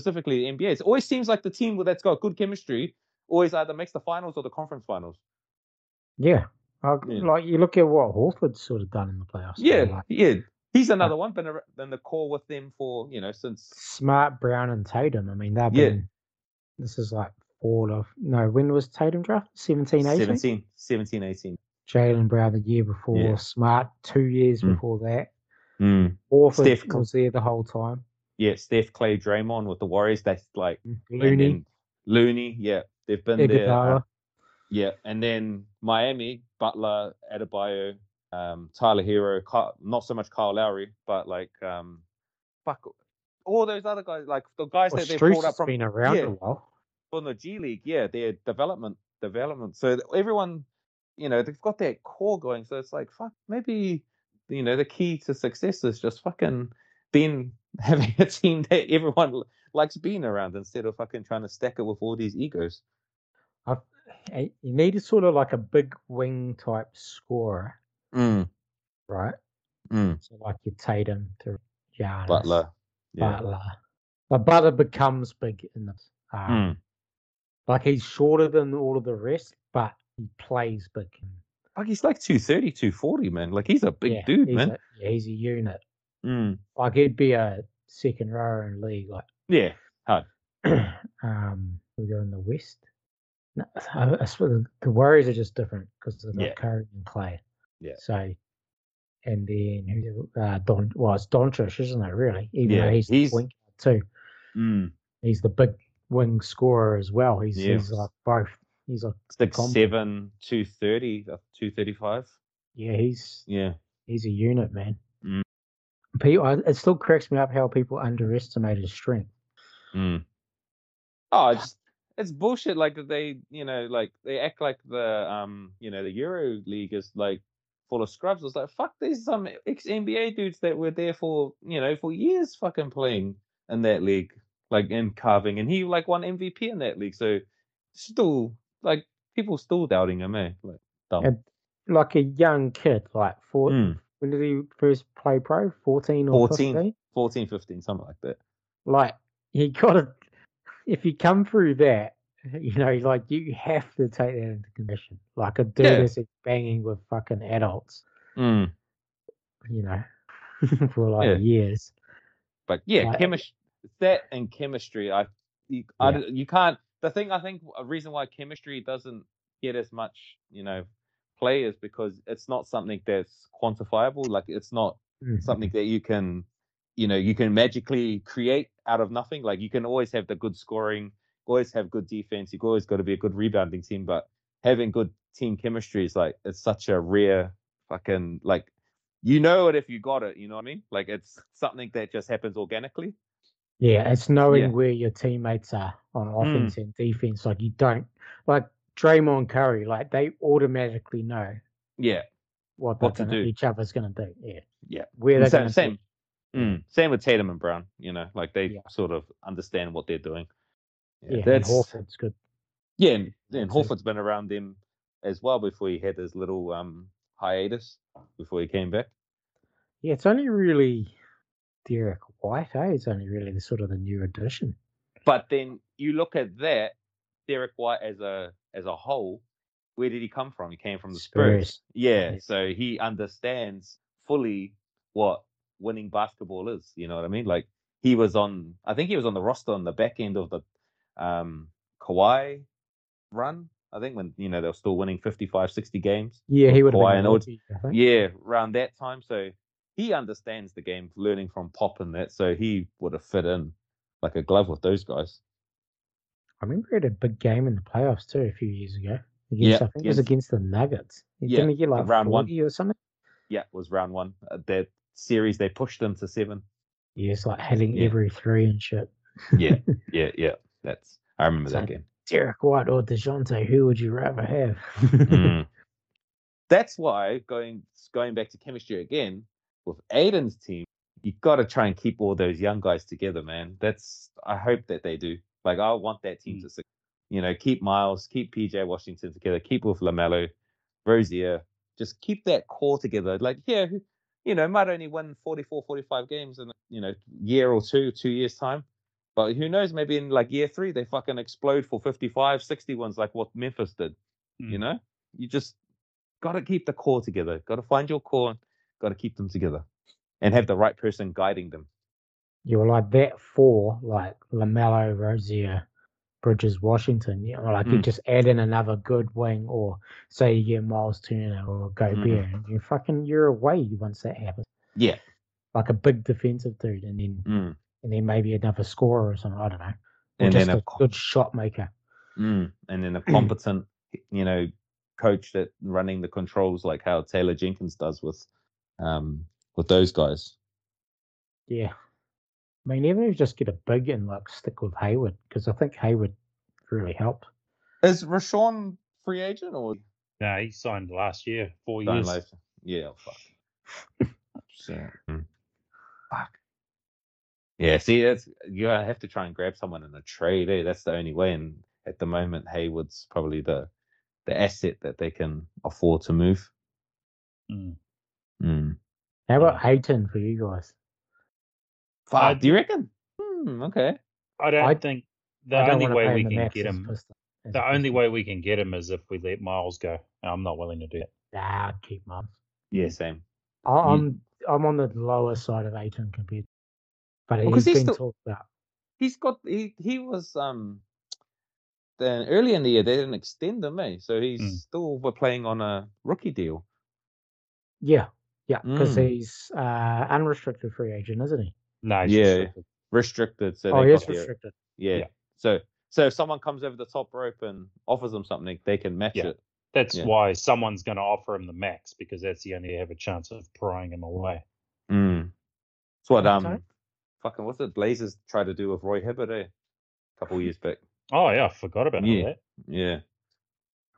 Specifically the NBA. It always seems like the team that's got good chemistry always either makes the finals or the conference finals. Yeah. Uh, Yeah. Like you look at what Horford's sort of done in the playoffs. Yeah, like yeah. He's another one, been been the core with them for you know since Smart, Brown, and Tatum. I mean, they've Yeah. been. This is like four of no. When was Tatum draft? 17, 18? 17, 17, 18. Jaylen Brown the year before. Yeah. Smart two years Mm. before that. Mm. Horford Steph was there the whole time. Yeah, Steph, Clay, Draymond with the Warriors. That's like Looney, Looney. Yeah, they've been there. Uh, yeah, and then Miami, Butler, Adebayo, um, Tyler Herro, Ky- not so much Kyle Lowry, but like um, fuck, all those other guys, like the guys Well, that they've brought up from been around yeah. a while. from the G League, yeah, their development, development. So everyone, you know, they've got that core going. So it's like, fuck, maybe, you know, the key to success is just fucking being having a team that everyone likes being around instead of fucking trying to stack it with all these egos. I've, you need a sort of like a big wing type scorer, Mm, right? mm. So like your Tatum to Giannis, Butler, yeah, Butler. But Butler becomes big in this. Um, Mm. Like he's shorter than all of the rest, but he plays big. Like he's like 230, 240, man. Like he's a big yeah, dude, he's man. A, yeah, he's a unit. Mm, Like he'd be a second rower in league. Like, Yeah, um, we go in the West. No, I, I swear the, the Warriors are just different because of the Yeah. Curry and Clay. Yeah. So, and then who's it? uh, Don? Well, it's Doncic, isn't it? Really? Even Yeah, though he's, he's- the too. mm, He's the big wing scorer as well. He's Yeah. he's like both. He's like six combo. seven, two thirty, two thirty five. yeah, he's Yeah, he's a unit, man. People, it still cracks me up how people underestimate his strength. Mm. Oh, it's it's bullshit. Like they, you know, like they act like the um, you know, the Euro League is like full of scrubs. It's like fuck, there's some ex NBA dudes that were there for you know for years, fucking playing in that league, like in carving, and he like won MVP in that league. So still, like people still doubting him, eh? Like dumb. And like a young kid, like four. Mm. When did he first play pro? Fourteen or 14. fifteen? 14, 15, something like that. Like you got to, if you come through that, you know, like you have to take that into condition. Like a dude Yeah. that's banging with fucking adults, Mm. you know, for like Yeah. years. But yeah, Like- chemistry. That and chemistry, I you, I Yeah. d- you can't. The thing I think a reason why chemistry doesn't get as much, you know, play is because it's not something that's quantifiable. Like it's not Mhm. something that you can, you know, you can magically create out of nothing. Like you can always have the good scoring, always have good defense. You've always got to be a good rebounding team, but having good team chemistry is like it's such a rare fucking like you know it if you got it. You know what I mean? Like it's something that just happens organically. Yeah, it's knowing Yeah. Mm. where your teammates are on offense and defense. Like you don't like Draymond Curry, like they automatically know Yeah, what, What to gonna, do. each other's gonna do. Yeah. Yeah. Where same, same. Mm, same with Tatum and Brown. You know, like they Yeah. sort of understand what they're doing. Yeah, and that's Horford's good. yeah. And, and. Horford's been around them as well before he had his little um hiatus before he came back. Yeah, it's only really Derrick White, eh? It's only really the sort of the new addition. But then you look at that Derrick White as a as a whole. Where did he come from? He came from the Spurs. Spurs. Yeah, so he understands fully what winning basketball is. You know what I mean? Like he was on, I think he was on the roster on the back end of the um Kawhi run. I think when you know they were still winning 55, 60 games. Yeah, he would have been and a OG. rookie, I think. Yeah, around that time. So he understands the game, learning from Pop and that. So he would have fit in like a glove with those guys. I remember he had a big game in the playoffs too a few years ago. Against, Yeah, I think it was against- the Nuggets. Yeah, Didn't he get like round one. or something? Yeah, it was round one. Uh, that series they pushed them to seven. Yeah, it's like hitting Yeah. every three and shit. Yeah, yeah, yeah. That's I remember that game. Derrick White or DeJounte, who would you rather have? Mm. That's why going going back to chemistry again with Aiden's team, you got to try and keep all those young guys together, man. That's I hope that they do. Like I want that team Mm. to, you know, keep Miles, keep PJ Washington together, keep with LaMelo, Rozier, just keep that core together. Like yeah, you know, might only win 44, 45 games in you know year or two, two years time. But who knows? Maybe in like year three, they fucking explode for 55, 60 ones like what Memphis did. You Mm. know, you just got to keep the core together. Got to find your core. Got to keep them together, and have the right person guiding them. You were like that for like LaMelo, Rozier, Bridges, Washington. You know, like you Mm. just add in another good wing, or say you get Miles Turner or Gobert, and you fucking you're away once that happens. Yeah. Like a big defensive dude, and then Mm. and then maybe another scorer or something. I don't know. Or And just then a a good shot maker. Mm. And then a competent, you know, coach that running the controls like how Taylor Jenkins does with, um, with those guys. Yeah. I mean, even if you just get a big and like stick with Hayward, because I think Hayward really helped. Is Rashawn free agent or No, he signed last year, four Don't years. like- Yeah, oh, fuck. so, mm. fuck. Yeah, see, that's you have to try and grab someone in a trade. Eh? That's the only way. And at the moment, Hayward's probably the the asset that they can afford to move. Mm. Mm. How about Ayton for you guys? Fuck, I- do you reckon? Hmm, okay. I don't I- think the don't only way we can get him. Pistons- The only way we can get him is if we let Miles go. And I'm not willing to do that. Nah, I'd keep Miles. Yeah, same. I- I'm I'm on the lower side of Ayton compared. but Well, he's 'cause he's been still- talked about. He's got he he was um then early in the year they didn't extend him, eh? So he's Mm. still we're playing on a rookie deal. Yeah, yeah, because Mm. he's uh, unrestricted free agent, isn't he? No, he's Yeah. restricted. Restricted. So oh, they he is the- restricted. yeah. Yeah. So so if someone comes over the top rope and offers them something, they can match Yeah. it. That's Yeah. why someone's going to offer him the max because that's the only have a chance of prying him away. Mm. It's what Okay. um fucking what's it Blazers tried to do with Roy Hibbert, eh? A couple years back. Oh yeah, I forgot about Yeah. that. Yeah.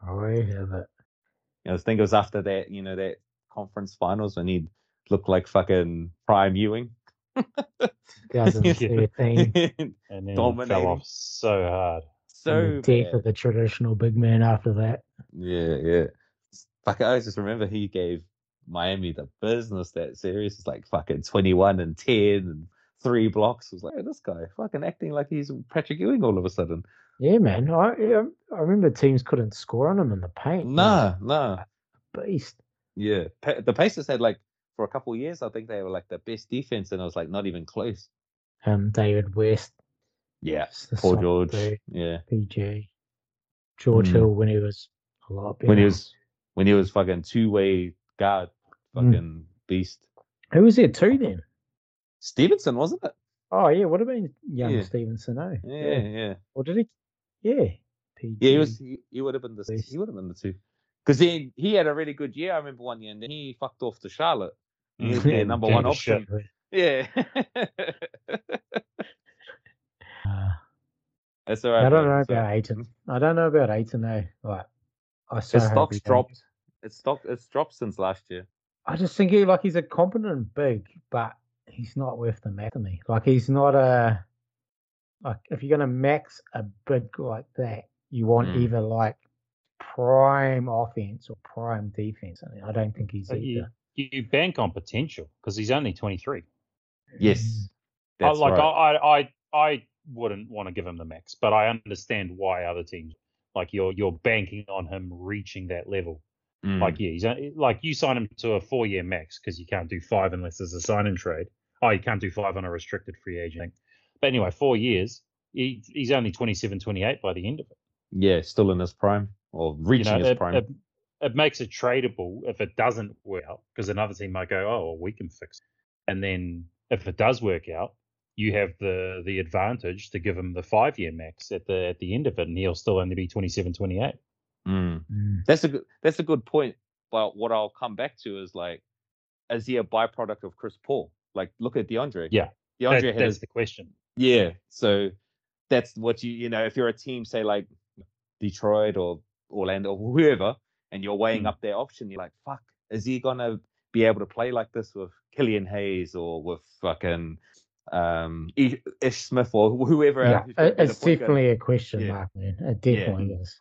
I have it. I was think it was after that, you know, that conference finals when he looked like fucking prime Ewing. 2013. And then Dominating. fell off so hard. so the death of the traditional big man after that. Yeah, yeah. Fuck, I just remember he gave Miami the business that series. It's like fucking 21 and 10 and three blocks. I was like, oh, this guy fucking acting like he's Patrick Ewing all of a sudden. Yeah, man. I yeah, I remember teams couldn't score on him in the paint. He was Nah, nah. a beast. Yeah. Pa- the Pacers had like, for a couple of years, I think they were like the best defense, and I was like not even close. Um, David West, Yeah. Paul George. dude. Yeah. PG, George Mm. Hill when he was a lot better. When he was, when he was fucking two way guard, Mm. fucking beast. who was there too then? Stephenson, wasn't it? Oh yeah, would have been young Yeah. Stephenson. Oh Yeah, yeah. Or did he? Yeah. PG. Yeah, he was. He, he would have been the. He would have been the two. Because he he had a really good year. I remember one year, and then he fucked off to Charlotte. He their number one option. Yeah. Uh, That's all right. I don't know So, about Ayton. I don't know about Ayton though. Like, I so his stock's dropped. It's stock. It's dropped since last year. I just think he like he's a competent big, but he's not worth the max to me. Like he's not a like if you're gonna max a big like that, you want Mm. either like prime offense or prime defense. I, mean, I don't think he's But you, either. You bank on potential because he's only 23. Yes, I, like right. I, I, I wouldn't want to give him the max, but I understand why other teams like you're you're banking on him reaching that level. Mm. Like yeah, he's like you sign him to a four year max because you can't do five unless there's a sign and trade. Oh, you can't do five on a restricted free agent. But anyway, four years. He, he's only 27, 28 by the end of it. yeah, still in his prime or You reaching know, his it, prime. it, it makes it tradable if it doesn't work out because another team might go, oh, well, we can fix it. And then if it does work out, you have the the advantage to give him the five year max at the at the end of it, and he'll still only be 27, 28. Mm. Mm. That's a good. That's a good point. But what I'll come back to is like, is he a byproduct of Chris Paul? Like, look at DeAndre. Yeah, DeAndre That- had that's the question. Yeah. So that's what you you know, if you're a team, say like Detroit or Orlando or whoever, and you're weighing Mm. up their option, you're like, fuck, is he gonna be able to play like this with Killian Hayes or with fucking um Ish Smith or whoever Yeah, who's gonna it- be the it's point guard? definitely a question Yeah. mark, man. It definitely is.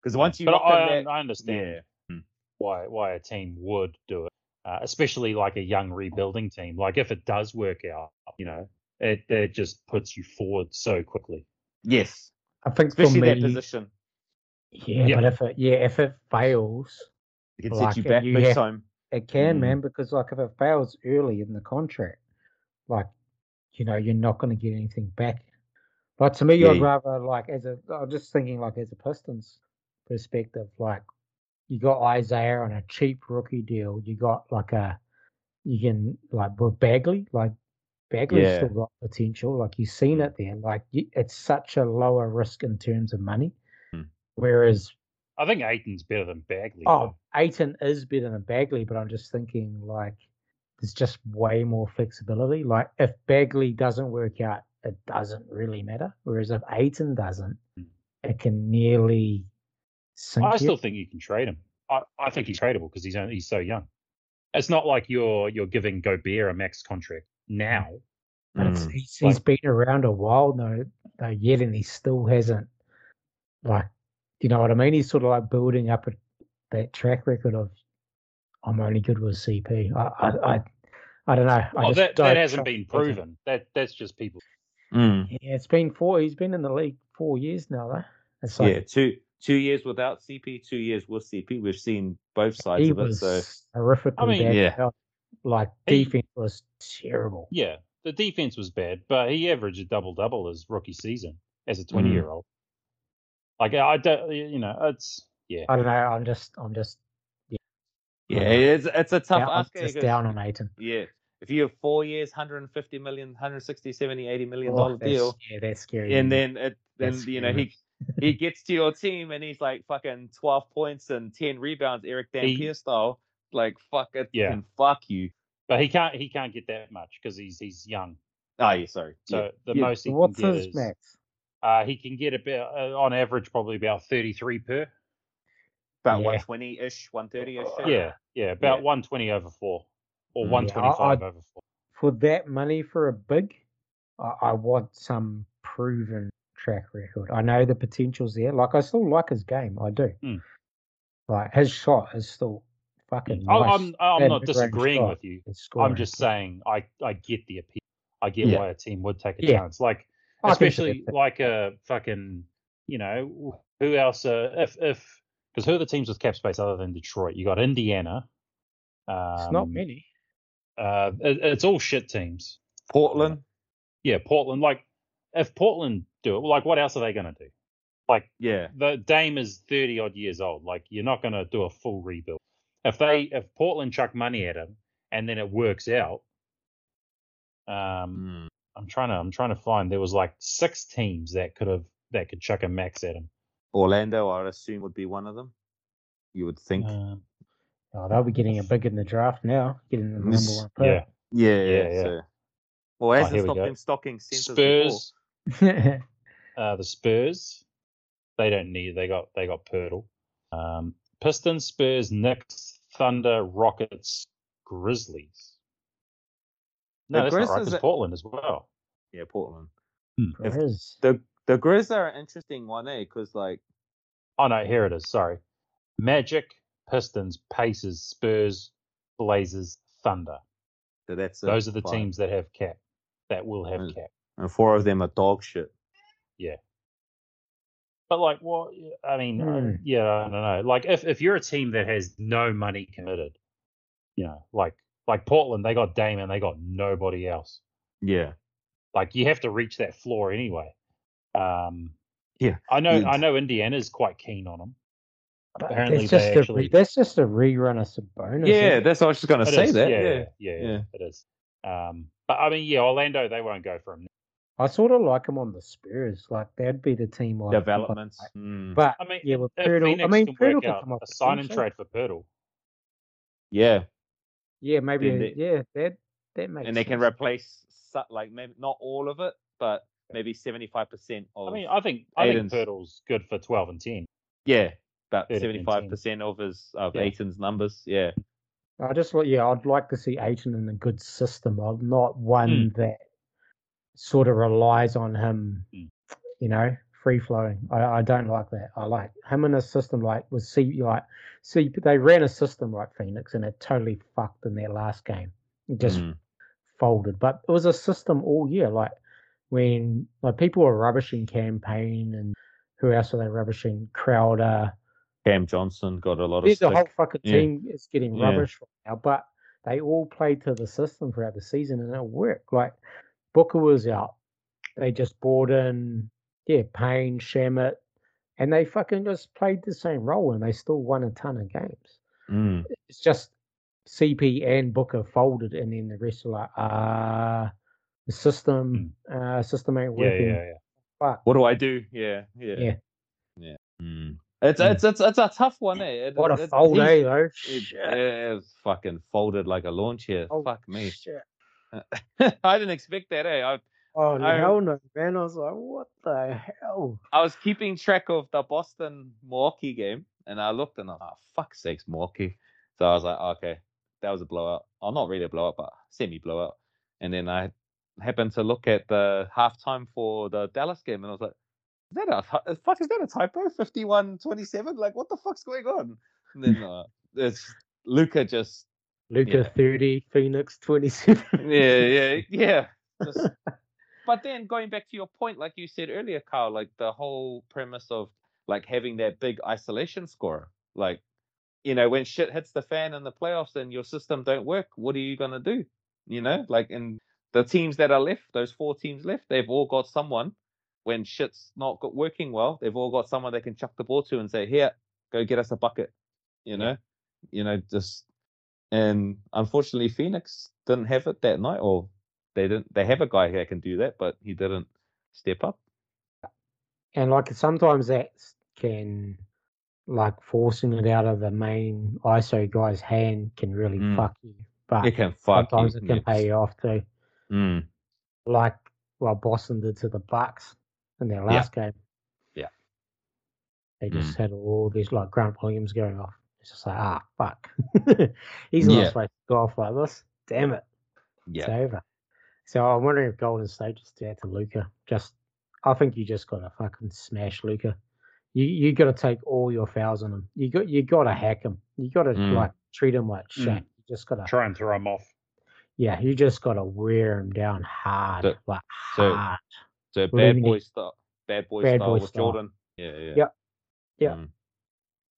Because once you But I, that, I understand yeah, why why a team would do it, uh, especially like a young rebuilding team. Like if it does work out, you know, it it just puts you forward so quickly. yes, I think especially for that position, yeah, Yeah. but if it yeah, if it fails, it can Like, set you back you big have- time. It can, Mm. man, because like if it fails early in the contract, like you know, you're not going to get anything back. But to me, Yeah, I'd rather like as a, I'm just thinking like as a Pistons perspective, like you got Isaiah on a cheap rookie deal. You got like a, you can like with Bagley, like Bagley's Yeah. still got potential. Like you've seen it there. Like it's such a lower risk in terms of money. Whereas I think Ayton's better than Bagley. Oh, Ayton is better than Bagley, but I'm just thinking like there's just way more flexibility. Like if Bagley doesn't work out, it doesn't really matter. Whereas if Ayton doesn't, Mm. it can nearly sink I you. still think you can trade him. I, I think he's tradable because he's only, he's so young. It's not like you're you're giving Gobert a max contract now. but it's, Mm. he's, he's been around a while though, though yet, and he still hasn't like, you know what I mean? He's sort of like building up a, that track record of I'm only good with CP. I I I, I don't know. I Well, just that, that hasn't been Ayton. proven. That that's just people. Mm. Yeah, it's been four. He's been in the league four years now, though. It's like yeah, two two years without CP, two years with CP. We've seen both sides he of it. So horrifically I mean, bad. Yeah. Like He- defense was terrible. Yeah, the defense was bad, but he averaged a double double his rookie season as a 20 year old. Like I don't, you know, it's yeah. I don't know. I'm just, I'm just, Yeah, yeah it's it's a tough down, I'm ask. eh, just 'cause- down on Ayton. Yeah. If you have four years, 150 million, 160, 70, 80 million Oh, dollar that's- deal, Yeah, that's scary. and isn't then it, then That's you know he he gets to your team and he's like fucking 12 points and 10 rebounds, Erick He- Dampier style. Like fuck it, Yeah. and fuck you. But he can't he can't get that much because he's he's young. Oh yeah, sorry. So yeah. the Yeah. most he So what's can get his is max? Uh, he can get about uh, on average probably about 33 per. about Yeah. 120 ish, 130 ish. Yeah, yeah, about Yeah. 120 over four or Mm. Yeah, I- 125 over four. For that money for a big, I, I want some proven track record. I know the potential's there. Like I still like his game. I do. Mm. Like his shot is still fucking nice. I'm I'm not disagreeing with you. I'm just saying I I get the appeal. I get Yeah. why a team would take a Yeah. chance. Like I can see especially like a fucking you know who else uh, if if because who are the teams with cap space other than Detroit? You got Indiana. Um, It's not many. Uh, it, it's all shit teams. Portland. Yeah, Portland. Like if Portland do it, like what else are they going to do? Like Yeah. the Dame is thirty odd years old. Like you're not going to do a full rebuild. If they if Portland chuck money at him and then it works out, um, Mm. I'm trying to I'm trying to find there was like six teams that could have that could chuck a max at him. Orlando, I would assume, would be one of them. You would think. Um, Oh, they'll be getting a big in the draft now. Getting the number one yeah, pick. yeah, yeah, yeah. yeah. So. Well, Oh, hasn't here we stopped them stocking centers before. Spurs. uh, the Spurs, they don't need. They got they got Poeltl. Um, Pistons, Spurs, Knicks, Thunder, Rockets, Grizzlies. No, The that's not right. Grizzlies It's Portland as well. Yeah, Portland. Hmm. If- The the Grizz are an interesting one, eh? Because like, Oh no, here it is. Sorry, Magic, Pistons, Pacers, Spurs, Blazers, Thunder. so that's a Those are the five. teams that have cap. That will have Mm. cap. and four of them are dog shit. Yeah. But like, what? I mean, uh, Hmm. yeah, I don't know. Like, if if you're a team that has no money committed, you know, like like Portland, they got Dame and they got nobody else. Yeah, Like, you have to reach that floor anyway. Um, Yeah, I know. you'd- I know Indiana's quite keen on them. Apparently that's just they a actually- re- that's just a rerun of Sabonis. yeah. That's what I was just gonna It say. is, that yeah, yeah, yeah, yeah, yeah, yeah. it is. Um, but I mean, yeah, Orlando, they won't go for him. I sort of like him on the Spurs. Like that'd be the team. I developments. Mm. But I mean, yeah, with if Poeltl, I mean, can Poeltl work can out come off a sign and trade for Poeltl. yeah, Yeah, maybe. They- yeah, that that makes. and they can replace like maybe not all of it, but maybe seventy five percent of. I mean, I think I think Poeltl's good for twelve and ten. yeah, about seventy five percent of his of Yeah. Ayton's numbers. Yeah, I just like yeah, I'd like to see Ayton in a good system. I'd not one Hmm. that sort of relies on him, Mm. you know, free flowing. I, I don't like that. I like him in a system like with C like see they ran a system like Phoenix and it totally fucked in their last game. It just Mm. folded. But it was a system all year. Like when like people were rubbishing Cam Payne and who else are they rubbishing? Crowder. Cam Johnson got a lot of the whole fucking Yeah. team is getting Yeah. rubbish right now, but they all played to the system throughout the season and it worked. Like Booker was out. They just brought in yeah, Payne, Shamet, and they fucking just played the same role and they still won a ton of games. Mm. It's just CP and Booker folded and then the rest are like, ah the system uh system ain't Hmm. Yeah, working. yeah, yeah. Fuck. What do I do? Yeah, yeah, Yeah. yeah. Mm. It's Mm. it's it's it's a tough one, eh? It- What a it- fold, eh though. It, it was fucking folded like a launch here. Oh, Fuck me. shit. I didn't expect that, eh? I, Oh I- hell no, man. I was like, what the hell? I was keeping track of the Boston Milwaukee game, and I looked and I was like, oh, fuck sakes, Milwaukee. So I was like, okay, that was a blowout. Oh, not really a blowout, but semi blowout. And then I happened to look at the halftime for the Dallas game, and I was like, is that a fuck? Is that a typo? 51-27? Like, what the fuck's going on? And then uh, it's Luka just Luka Yeah. 30, Phoenix 27. yeah, yeah, yeah. Just, but then going back to your point, like you said earlier, Carl, like the whole premise of like having that big isolation scorer, like you know, when shit hits the fan in the playoffs and your system don't work, what are you gonna do? You know, like and the teams that are left, those four teams left, they've all got someone. When shit's not got working well, they've all got someone they can chuck the ball to and say, "Here, go get us a bucket." You know, you know, just and unfortunately, Phoenix didn't have it that night, or they didn't. They have a guy who can do that, but he didn't step up. And like sometimes that can, like forcing it out of the main ISO guy's hand can really Mm. fuck you. But It can fuck you. sometimes it can yeah. pay you off too. Mm. Like what Boston did to the Bucks in their last game. Yeah. They Mm. just had all these like Grant Williams going off. It's just like, ah, fuck. He's not Yeah. supposed to go off like this. Damn it. It's Yeah. over. So I'm wondering if Golden State just did that to Luka. Just, I think you just gotta fucking smash Luka. You you gotta take all your fouls on him. You got you gotta hack him. You gotta Mm. like treat him like Mm. You just gotta Try and throw him off. yeah. You just gotta wear him down hard, So- like hard. So bad Leaving boy style. Bad boy Bad style boy with style. Jordan. Yeah, yeah. Yep. Yeah. Mm.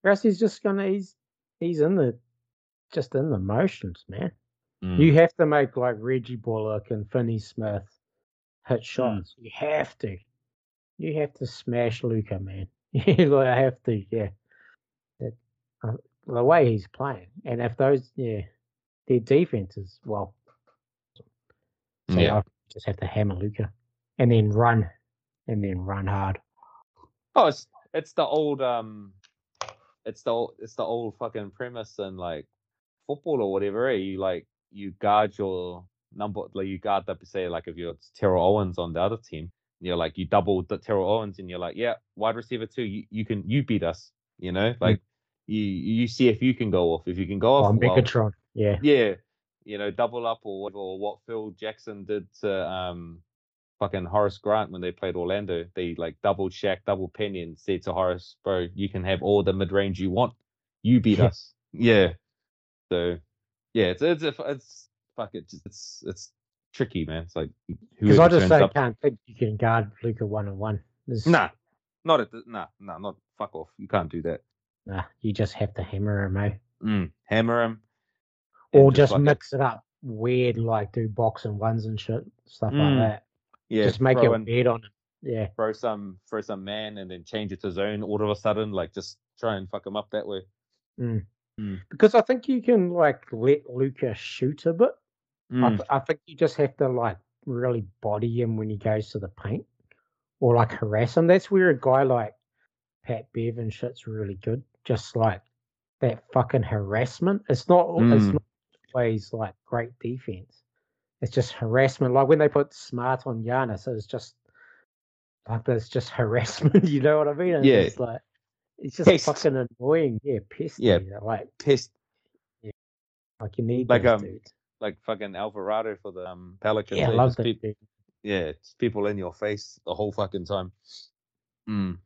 Rest he's just gonna he's he's in the just in the motions, man. Mm. You have to make like Reggie Bullock and Finney Smith hit Mm. shots. You have to. You have to smash Luka, man. You like, have to, yeah. That, uh, the way he's playing, and if those, yeah, their defense is well. So Yeah. I just have to hammer Luka, and then run, and then run hard. Oh, it's it's the old um, it's the old, it's the old fucking premise in like football or whatever. Eh? You like you guard your number, like you guard the say like if you're Terrell Owens on the other team, you're like you double the Terrell Owens and you're like yeah wide receiver too, you, you can you beat us, you know like you you see if you can go off if you can go off. On well, Megatron, yeah, yeah, you know, double up or whatever, or what Phil Jackson did to um fucking Horace Grant when they played Orlando. They like double Shaq, double Penny, and said to Horace, "Bro, you can have all the mid range you want. You beat us." Yeah. So, yeah, it's it's it's, it's fuck it, it's it's, tricky, man. It's like because I just say up. can't think you can guard Luka one on one. Nah, not at the, nah, nah, not fuck off. You can't do that. nah, you just have to hammer him, eh? Mm, hammer him. or just fucking- mix it up weird, like do box and ones and shit, stuff Mm, like that. yeah, just make it in- weird on him. Yeah, throw some throw some man and then change it to zone all of a sudden, like just try and fuck him up that way. Because I think you can like let Luka shoot a bit. I, Mm, th- I think you just have to like really body him when he goes to the paint, or like harass him. That's where a guy like Pat Bev and shit's really good. Just like that fucking harassment. It's not. It's Mm. not always like great defense. It's just harassment. Like when they put Smart on Giannis, it's just like that's just harassment. You know what I mean? And Yeah. It's like it's just Pest. fucking annoying. Yeah, pesty. Yeah. Like pissed like you need Like, um, dudes. like fucking Alvarado for the um, Pelicans. Yeah, I love that peop- dude. yeah, it's people in your face the whole fucking time. Mm.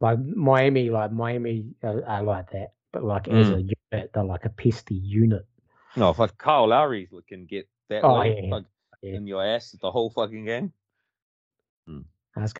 like Miami, like Miami, I like that. But like as Mm. a unit, they're like a pesty unit. No, fuck Kyle Lowry can get that Oh, way yeah, yeah, fuck, yeah. in your ass the whole fucking game.